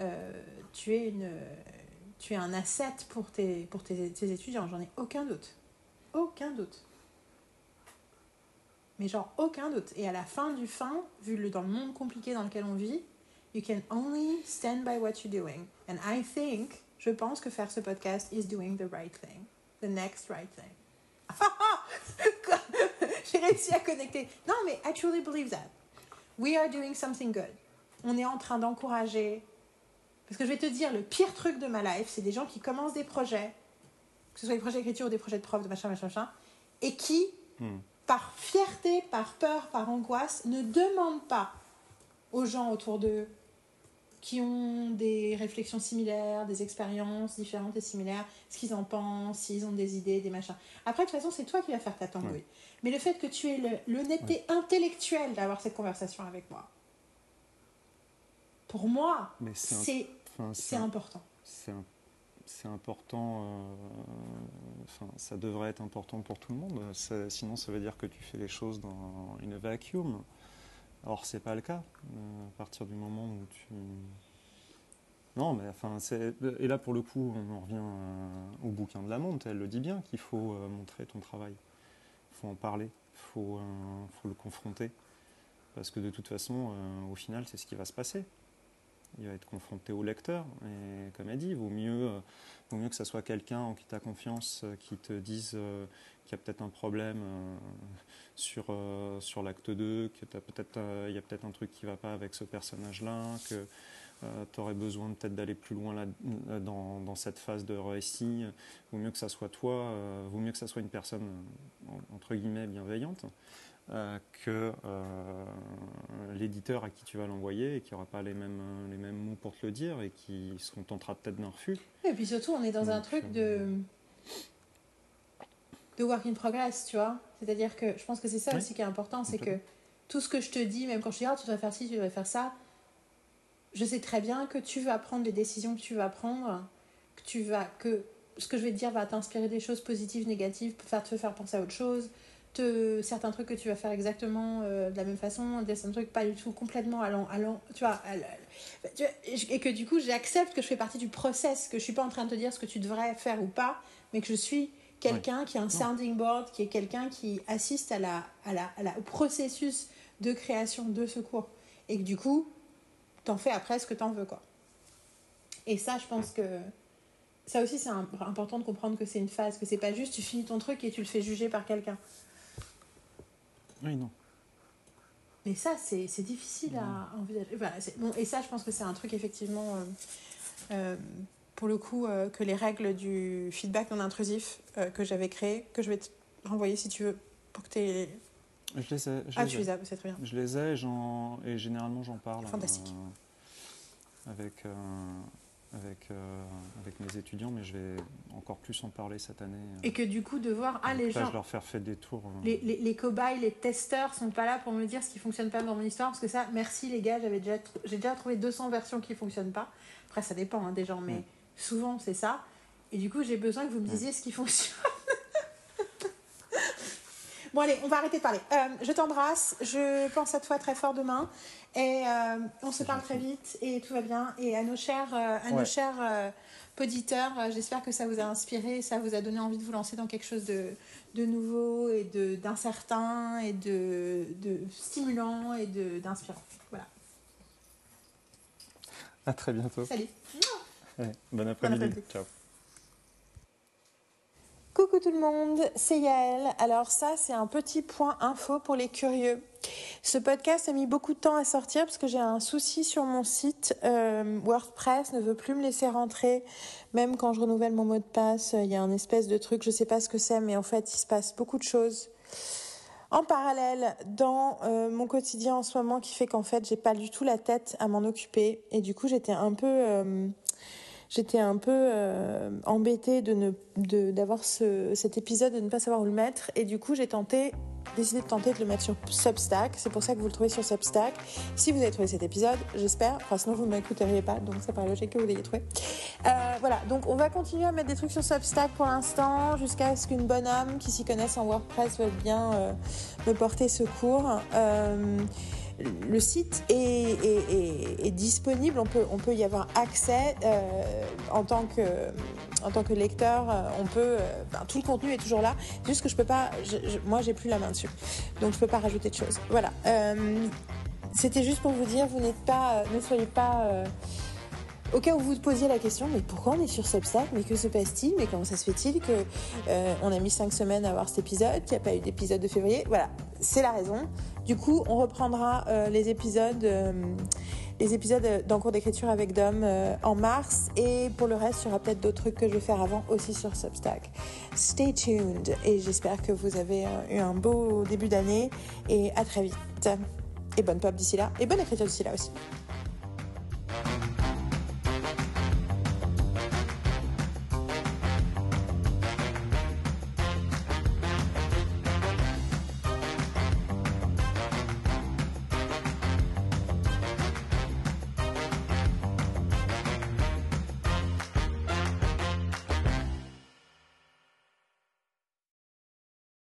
euh, tu es une, tu es un asset pour tes, pour tes, tes étudiants. J'en ai aucun doute, aucun doute. Mais genre aucun doute. Et à la fin du fin, vu le dans le monde compliqué dans lequel on vit, you can only stand by what you're doing. And I think, je pense que faire ce podcast is doing the right thing, the next right thing. J'ai réussi à connecter. Non, mais I truly believe that. We are doing something good. On est en train d'encourager. Parce que je vais te dire, le pire truc de ma life, c'est des gens qui commencent des projets, que ce soit des projets d'écriture ou des projets de prof, de machin, machin, machin, et qui, Hmm. par fierté, par peur, par angoisse, ne demandent pas aux gens autour d'eux qui ont des réflexions similaires, des expériences différentes et similaires, ce qu'ils en pensent, s'ils ont des idées, des machins. Après, de toute façon, c'est toi qui vas faire ta tambouille. Ouais. Mais le fait que tu aies l'honnêteté intellectuelle d'avoir cette conversation avec moi, pour moi, c'est enfin, c'est important. C'est important, euh, enfin, ça devrait être important pour tout le monde. sinon, ça veut dire que tu fais les choses dans une vacuum. Or, c'est pas le cas. Euh, à partir du moment où tu. Non, mais enfin, et là pour le coup, on en revient euh, au bouquin de la montre. Elle le dit bien qu'il faut montrer ton travail. Il faut en parler. Il faut, faut, le confronter. Parce que de toute façon, au final, c'est ce qui va se passer il va être confronté au lecteur. Et comme elle dit, il vaut mieux, euh, vaut mieux que ce soit quelqu'un en qui tu as confiance, euh, qui te dise euh, qu'il y a peut-être un problème sur, sur l'acte 2, qu'il y a peut-être un truc qui ne va pas avec ce personnage-là, que tu aurais besoin peut-être d'aller plus loin là, dans, dans, cette phase de récit. Vaut mieux que ça soit toi, vaut mieux que ça soit une personne entre guillemets bienveillante. Euh, que euh, l'éditeur à qui tu vas l'envoyer et qui n'aura pas les mêmes, les mêmes mots pour te le dire et qui se contentera peut-être d'un refus. Et puis surtout, on est dans un truc de, de work in progress, tu vois. C'est-à-dire que je pense que c'est ça aussi qui est important, c'est que tout ce que je te dis, même quand je te dis ah, tu devrais faire ci, tu devrais faire ça, je sais très bien que tu vas prendre les décisions que tu vas prendre, que tu vas que ce que je vais te dire va t'inspirer des choses positives, négatives, pour faire te faire penser à autre chose, te, certains trucs que tu vas faire exactement euh, de la même façon, certains trucs pas du tout complètement allant, allant tu, vois, et que du coup j'accepte que je fais partie du process, que je suis pas en train de te dire ce que tu devrais faire ou pas, mais que je suis quelqu'un qui a un sounding board, qui est quelqu'un qui assiste à la, à la, à la, au processus de création de ce cours. Et que du coup, t'en fais après ce que t'en veux, quoi. Et ça, je pense que ça aussi, c'est important de comprendre que c'est une phase, que c'est pas juste tu finis ton truc et tu le fais juger par quelqu'un. Oui, non. Mais ça, c'est difficile à envisager. bon, et ça, je pense que c'est un truc, effectivement, euh, euh, pour le coup, euh, que les règles du feedback non intrusif que j'avais créé, que je vais te renvoyer si tu veux, pour que tu aies. Je les ai. Je ah, les tu les as, c'est très bien. Je les ai et, et généralement j'en parle. Fantastique. avec avec, euh, avec mes étudiants, mais je vais encore plus en parler cette année. Et que du coup, de voir, ah, les gens. Je leur faire faire des tours. Euh. Les, les, les, cobayes, les testeurs sont pas là pour me dire ce qui fonctionne pas dans mon histoire, parce que ça, merci les gars, j'avais déjà, j'ai déjà trouvé 200 versions qui fonctionnent pas. Après, ça dépend hein, des gens, mais souvent c'est ça. Et du coup, j'ai besoin que vous me disiez ce qui fonctionne. Bon, allez, on va arrêter de parler. je t'embrasse, je pense à toi très fort demain. Et euh, on se parle très vite et tout va bien. Et à nos chers, euh, à nos chers euh, auditeurs, j'espère que ça vous a inspiré, ça vous a donné envie de vous lancer dans quelque chose de, de nouveau et d'incertain et de, de, stimulant et d'inspirant. Voilà. À très bientôt. Salut. bon après-midi. Ciao. Coucou tout le monde, c'est Yael. Alors ça, c'est un petit point info pour les curieux. Ce podcast a mis beaucoup de temps à sortir parce que j'ai un souci sur mon site. Euh, WordPress ne veut plus me laisser rentrer. Même quand je renouvelle mon mot de passe, il y a un espèce de truc, je sais pas ce que c'est, mais en fait, il se passe beaucoup de choses en parallèle dans euh, mon quotidien en ce moment qui fait qu'en fait, j'ai pas du tout la tête à m'en occuper. Et du coup, j'étais un peu... Euh, j'étais un peu euh, embêtée de ne d'avoir ce, cet épisode de ne pas savoir où le mettre et du coup j'ai tenté décidé de tenter de le mettre sur Substack. C'est pour ça que vous le trouvez sur Substack. Si vous avez trouvé cet épisode, j'espère. Enfin, sinon vous ne m'écouteriez pas, donc ça paraît logique que vous l'ayez trouvé. Euh, voilà, donc on va continuer à mettre des trucs sur Substack pour l'instant, jusqu'à ce qu'une bonne âme qui s'y connaisse en WordPress veuille bien euh, me porter secours. Euh, le site est, disponible, on peut, on peut y avoir accès euh, en, tant que, en tant que lecteur, euh, on peut, euh, tout le contenu est toujours là, juste que je peux pas, moi j'ai plus la main dessus, donc je peux pas rajouter de choses. Voilà, c'était juste pour vous dire, vous n'êtes pas, ne soyez pas au cas où vous vous posiez la question, mais pourquoi on est sur Substack Mais que se passe-t-il Mais comment ça se fait-il que on a mis cinq semaines à voir cet épisode, qu'il n'y a pas eu d'épisode de février? Voilà, c'est la raison. Du coup, on reprendra euh, les épisodes, euh, les épisodes d'en cours d'écriture avec Dom euh, en mars. Et pour le reste, il y aura peut-être d'autres trucs que je vais faire avant aussi sur Substack. Stay tuned et j'espère que vous avez eu un beau début d'année et à très vite. Et bonne pop d'ici là et bonne écriture d'ici là aussi.